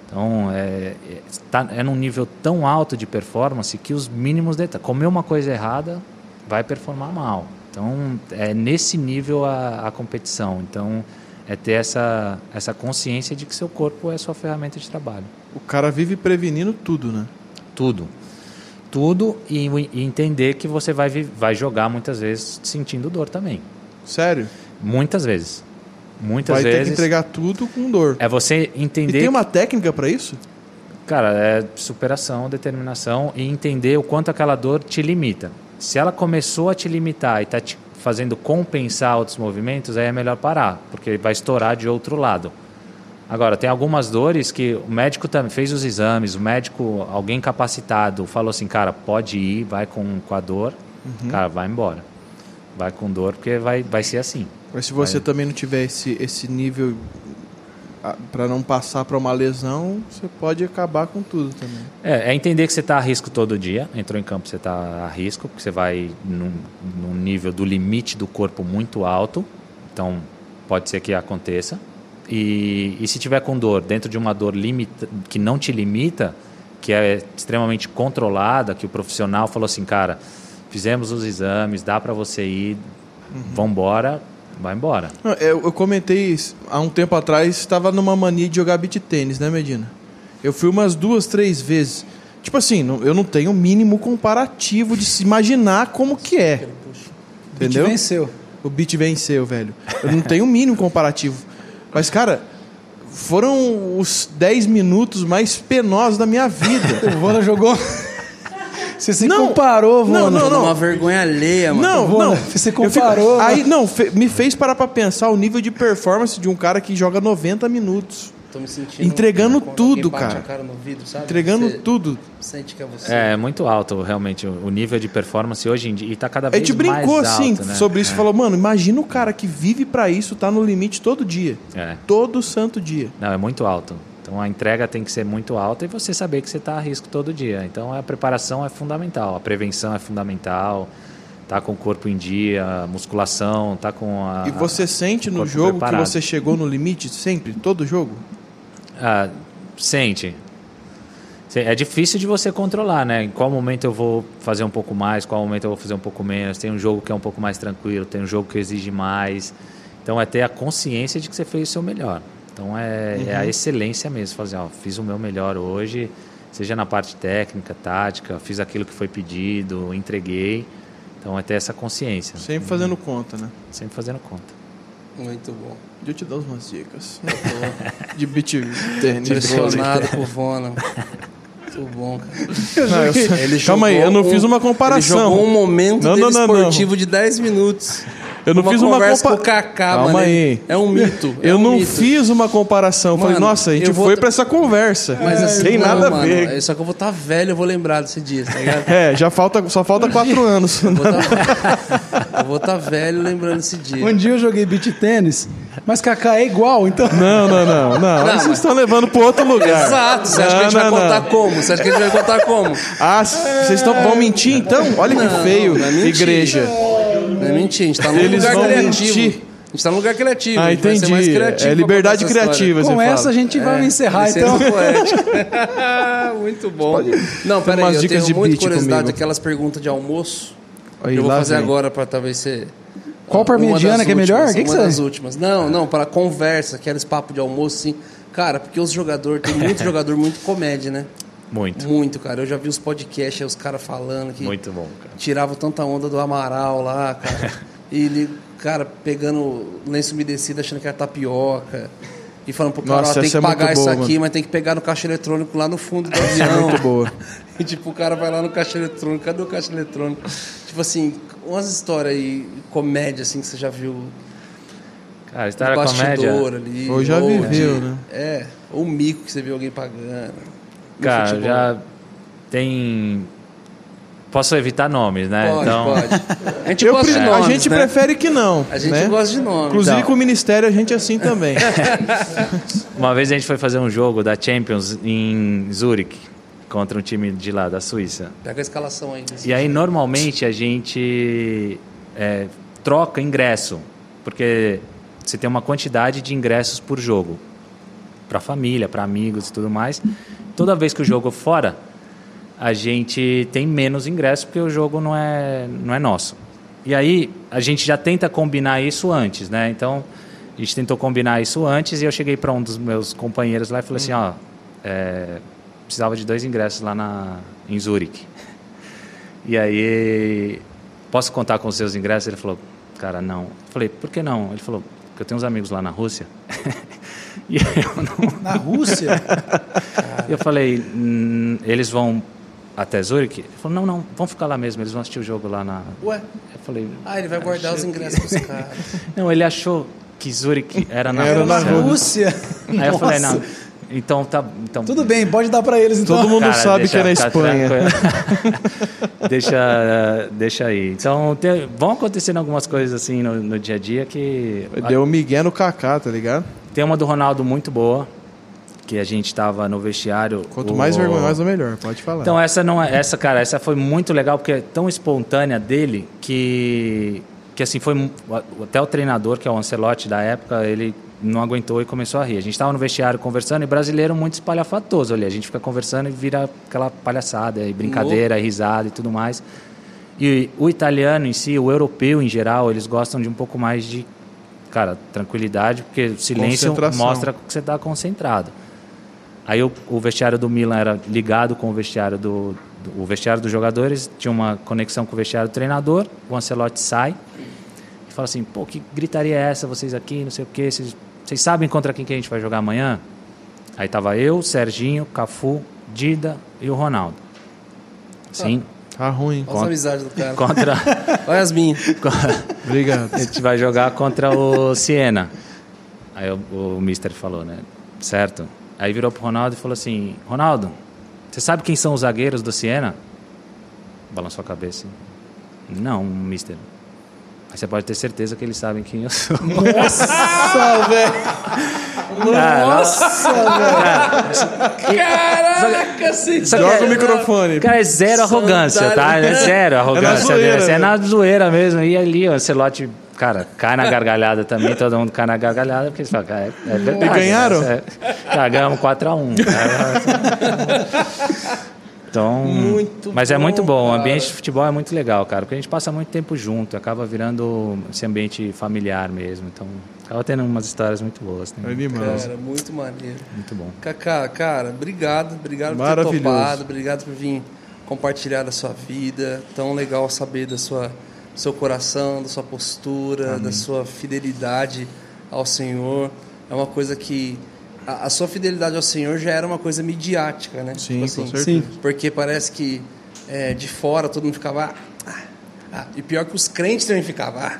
Então, é, é, tá, é num nível tão alto de performance que os mínimos detalhes. Comer uma coisa errada vai performar mal. Então, é nesse nível a, a competição. Então, é ter essa, essa consciência de que seu corpo é sua ferramenta de trabalho. O cara vive prevenindo tudo, né? Tudo. Tudo e, e entender que você vai, vai jogar muitas vezes sentindo dor também. Sério. Muitas vezes. Muitas vai ter vezes. que entregar tudo com dor. É você E entender. tem uma técnica pra isso? Cara, é superação, determinação e entender o quanto aquela dor te limita. Se ela começou a te limitar e está te fazendo compensar outros movimentos, aí é melhor parar, porque vai estourar de outro lado. Agora, tem algumas dores que o médico também fez os exames, o médico, alguém capacitado, falou assim, cara, pode ir, vai com, com a dor, cara, vai embora. Vai com dor, porque vai, vai ser assim. Mas se você Vai. também não tiver esse, esse nível ah, pra não passar pra uma lesão, você pode acabar com tudo também. É, é entender que você está a risco todo dia. Entrou em campo, você está a risco, porque você vai num, num nível do limite do corpo muito alto. Então, pode ser que aconteça. E, e se tiver com dor, dentro de uma dor limita, que não te limita, que é extremamente controlada, que o profissional falou assim, cara, fizemos os exames, dá para você ir, vamos embora, vai embora. Não, Eu, eu comentei isso há um tempo atrás, estava numa mania de jogar beat tênis, né, Medina? Eu fui umas duas, três vezes. Tipo assim, não- eu não tenho o mínimo comparativo de se imaginar como que é. Entendeu? Beat venceu. O beat venceu, velho. Eu não tenho o mínimo comparativo. Mas, cara, foram os 10 minutos mais penosos da minha vida. O Vona jogou. Você se Não, comparou, não, Vona. não, Dá uma vergonha alheia, mano. Não, Vona, não. você Eu fico- comparou, Aí, mano. não, fe- me fez parar pra pensar o nível de performance de um cara que joga 90 minutos. Tô me sentindo. Entregando quando tudo, cara. a cara no vidro, sabe? Entregando Você tudo. Sente que é você. É muito alto, realmente, o nível de performance hoje em dia. E está cada A vez gente brincou mais assim alto, né? sobre isso. Falou, mano, imagina o cara que vive pra isso, tá no limite todo dia. É. Todo santo dia. Não, é muito alto. Então a entrega tem que ser muito alta e você saber que você está a risco todo dia. Então a preparação é fundamental, a prevenção é fundamental, tá com o corpo em dia, a musculação, tá com a. E você sente no jogo preparado. que você chegou no limite sempre? Todo jogo? Ah, sente. Se- É difícil de você controlar, né? Em qual momento eu vou fazer um pouco mais, qual momento eu vou fazer um pouco menos. Tem um jogo que é um pouco mais tranquilo, tem um jogo que exige mais. Então é ter a consciência de que você fez o seu melhor. Então é, é a excelência mesmo. Fazer, ó, fiz o meu melhor hoje, seja na parte técnica, tática, fiz aquilo que foi pedido, entreguei. Então é ter essa consciência. Sempre fazendo conta, né? Sempre fazendo conta. Muito bom. Deixa eu te dar umas dicas. De beat tênis. Impressionado com o Vona. Muito bom, cara. Não, eu só- Ele Calma aí, eu não um- fiz uma comparação. Ele jogou um momento Não, dele não, não, não. esportivo de 10 minutos. Eu não uma fiz uma conversa compa- com o Kaká, Calma mano. aí. É um mito. é Eu um não mito. fiz uma comparação. Eu Falei, Mano, nossa, a gente foi pra essa conversa. Mas assim, tem não, nada a mano, ver. é Só que eu vou estar velho, eu vou lembrar desse dia, tá ligado? É, já falta, só falta quatro anos. Eu vou tá- eu vou estar velho lembrando desse dia. Um dia eu joguei beat tênis, mas Kaká é igual, então. Não, não, não, não. Não, vocês mas- estão levando pro outro lugar. Exato, você acha que a gente Não, vai não, contar não. como? Você acha que a gente vai contar como? Ah, vocês estão, vão mentir então? Olha que Não, feio, não é igreja. Não é mentira, a gente tá num Eles lugar vão criativo. mentir. A gente tá num lugar criativo. Ah, a gente vai ser mais entendi. criativo É liberdade criativa, Com essa fala. a gente vai encerrar, Licença então. poética. Muito bom. Não, peraí, eu dicas tenho de muita curiosidade, comigo. aquelas perguntas de almoço. Aí, eu vou fazer vem. agora para talvez ser. Qual uma parmegiana das que é melhor? que que uma você- das últimas. Não, não, para conversa, aqueles papos de almoço, assim. Cara, porque os jogadores, tem muito jogador muito comédia, né? Muito. Muito, cara. Eu já vi os podcasts, aí os caras falando que Muito bom, cara. tiravam tanta onda do Amaral lá, cara. e ele, cara, pegando lenço umedecido achando que era tapioca. E falando pro cara, Nossa, tem que é pagar isso boa, aqui, mano. mas tem que pegar no caixa eletrônico lá no fundo do Essa é avião. muito boa. E tipo, o cara vai lá no caixa eletrônico, cadê o caixa eletrônico? Tipo assim, umas histórias aí, comédia, assim, que você já viu Cara, história bastidor comédia. ali. Ou já viveu, de- né? É, ou mico que você viu alguém pagando. Cara, futebol. já tem. Posso evitar nomes, né? Pode, então, pode. A gente Eu gosta pre- de a nomes, gente né? prefere que não. A gente né? gosta de nomes. Inclusive Então. com o Ministério a gente é assim também. uma vez a gente foi fazer um jogo da Champions em Zurich contra um time de lá da Suíça. Pega a escalação aí. E aí, normalmente, a gente é, troca ingresso, porque você tem uma quantidade de ingressos por jogo. Para família, para amigos e tudo mais. Toda vez que o jogo fora, a gente tem menos ingressos, porque o jogo não é, não é nosso. E aí, a gente já tenta combinar isso antes, né? Então, a gente tentou combinar isso antes e eu cheguei para um dos meus companheiros lá e falei assim, ó, é, precisava de dois ingressos lá na, em Zurique. E aí, posso contar com os seus ingressos? Ele falou, cara, não. Eu falei, por que não? Ele falou, porque eu tenho uns amigos lá na Rússia. e eu não. Na Rússia? Eu falei, "Hum, eles vão até Zurique? Ele falou, não, não, vão ficar lá mesmo, eles vão assistir o jogo lá na. Ué, Eu falei, ah, ele vai guardar os ingressos pros caras. não, ele achou que Zurique era na Era na Rússia. Rússia? Aí eu falei, não, então tá. Então, Tudo bem, pode dar pra eles então. Todo mundo Cara, sabe deixa- que é na Espanha. deixa, deixa aí. Então, tem- vão acontecendo algumas coisas assim no, no dia a dia que. Deu um migué no Kaká, tá ligado? Tem uma do Ronaldo muito boa, que a gente estava no vestiário. Quanto o- mais vergonhosa, melhor. Pode falar. Então essa não é, essa cara, essa foi muito legal porque é tão espontânea dele que que assim foi até o treinador que é o Ancelotti da época ele não aguentou e começou a rir. A gente estava no vestiário conversando e brasileiro muito espalhafatoso ali. A gente fica conversando e vira aquela palhaçada e brincadeira, e risada e tudo mais. E o italiano em si, o europeu em geral, eles gostam de um pouco mais de cara tranquilidade porque o silêncio mostra que você está concentrado. Aí o, o vestiário do Milan era ligado com o vestiário do, do- o vestiário dos jogadores, tinha uma conexão com o vestiário do treinador. O Ancelotti sai e fala assim: "Pô, que gritaria é essa vocês aqui, não sei o quê, vocês, vocês sabem contra quem que a gente vai jogar amanhã?" Aí tava eu, Serginho, Cafu, Dida e o Ronaldo. Sim, Tá ruim. Olha as amizades do cara. contra Olha as minhas. Obrigado. a gente vai jogar contra o Siena. Aí o, o Mister falou, né? Certo. Aí virou pro Ronaldo e falou assim: Ronaldo, você sabe quem são os zagueiros do Siena? Balançou a cabeça. Não, Mister. Aí você pode ter certeza que eles sabem quem eu sou. Nossa, velho. Nossa, Caraca, você Só que Joga é- o microfone. Cara, é zero arrogância, tá? É zero arrogância. zoeira, Isso é né? na zoeira mesmo. E ali, o Ancelotti, cara, cai na gargalhada também, todo mundo cai na gargalhada, porque eles falam, cara, é, é verdade. E ganharam? né? É, cara, ganhamos 4x1. Então, Muito mas é bom, muito bom. O cara. ambiente de futebol é muito legal, cara, porque a gente passa muito tempo junto, acaba virando esse ambiente familiar mesmo. Então, acaba tendo umas histórias muito boas. Né? Animal. Cara, muito maneiro. Muito bom. Kaká, cara, obrigado. Obrigado por ter topado. Obrigado por vir compartilhar da sua vida. Tão legal saber da sua do seu coração, da sua postura, da sua fidelidade ao Senhor. É uma coisa que a, a sua fidelidade ao Senhor já era uma coisa midiática, né? Sim, com certeza. Sim. Porque parece que é, de fora todo mundo ficava. "Ah, ah", e pior que os crentes também ficavam. "Ah,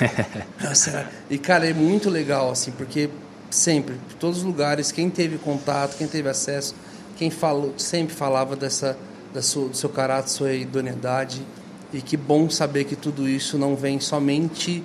ah, será?" E cara, é muito legal, assim, porque sempre, por todos os lugares, quem teve contato, quem teve acesso, quem falou, sempre falava dessa, da sua, do seu caráter, sua idoneidade. E que bom saber que tudo isso não vem somente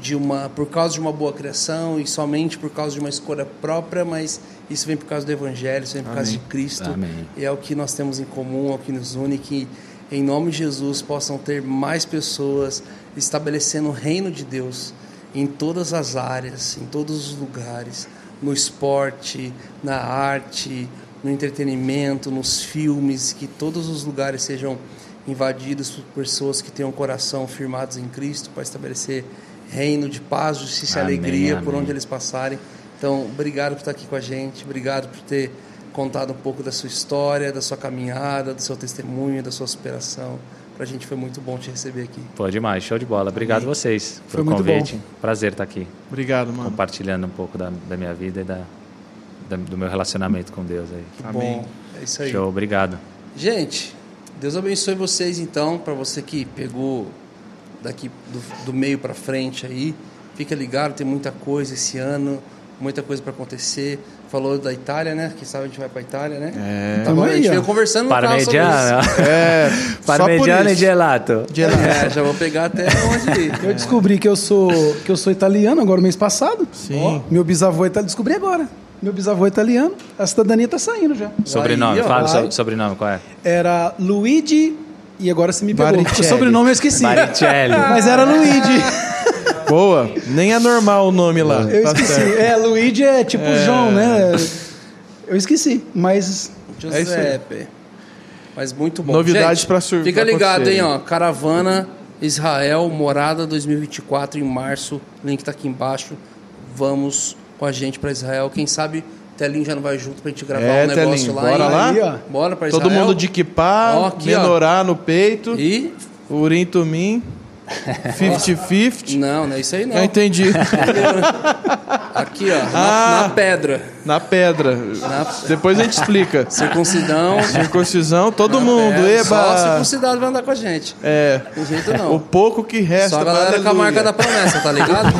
de uma por causa de uma boa criação e somente por causa de uma escolha própria, mas isso vem por causa do Evangelho, isso vem por causa de Cristo. Amém. E é o que nós temos em comum, é o que nos une, que em nome de Jesus possam ter mais pessoas estabelecendo o reino de Deus em todas as áreas, em todos os lugares, no esporte, na arte, no entretenimento, nos filmes, que todos os lugares sejam invadidos por pessoas que tenham o coração firmados em Cristo para estabelecer reino de paz, justiça e Amém, alegria por amém. onde eles passarem. Então, obrigado por estar aqui com a gente, obrigado por ter contado um pouco da sua história, da sua caminhada, do seu testemunho, da sua superação. Pra gente foi muito bom te receber aqui. Pô, demais, show de bola. Obrigado a vocês Foi pelo muito convite. Prazer estar aqui, Obrigado, mano. compartilhando um pouco da, da minha vida e da, da- do meu relacionamento com Deus aí. Que Amém. bom. É isso aí. Show, obrigado. Gente, Deus abençoe vocês então, para você que pegou daqui do, do meio para frente aí, fica ligado, tem muita coisa esse ano, muita coisa para acontecer. Falou da Itália, né? Quem sabe a gente vai para Itália, né? É. Tá bom, a gente Aí, ó. veio conversando no carro sobre Parmigiano. isso. É, Parmigiano e isso. gelato. É, já vou pegar até onde ir. Eu descobri que eu sou que eu sou italiano agora mês passado. Sim. Meu bisavô é italiano. Descobri agora. Meu bisavô é italiano. A cidadania tá saindo já. Sobrenome, Aí, fala o sobrenome, qual é? Era Luigi. E agora você me pegou. Baricelli. O sobrenome eu esqueci. Baricelli. Mas era Luigi. Boa. Nem é normal o nome lá. Eu Tá esqueci. certo. É, Luigi é tipo João, né? Eu esqueci. Mas É. Giuseppe. Mas muito bom. Novidades Gente, pra sur- Fica ligado, hein, ó. Caravana Israel, morada 2024 em março. Link tá aqui embaixo. Vamos com a gente para Israel. Quem sabe Telinho já não vai junto pra gente gravar É, um negócio Telinho, lá. bora hein? lá? Aí, ó. Bora pra Israel. Todo mundo de kipá, Ó, aqui, ó. menorá no peito, E. urim tumim, 50-50. Não, não é isso aí não. Eu entendi. Aqui, ó. Ah. Na, na pedra. Na pedra. Na Depois a gente explica. circuncidão. Circuncisão, todo na mundo. pedra. Só Eba! circuncidado vai andar com a gente. É. Jeito O não. pouco que resta. Só a galera com a marca da promessa, tá ligado?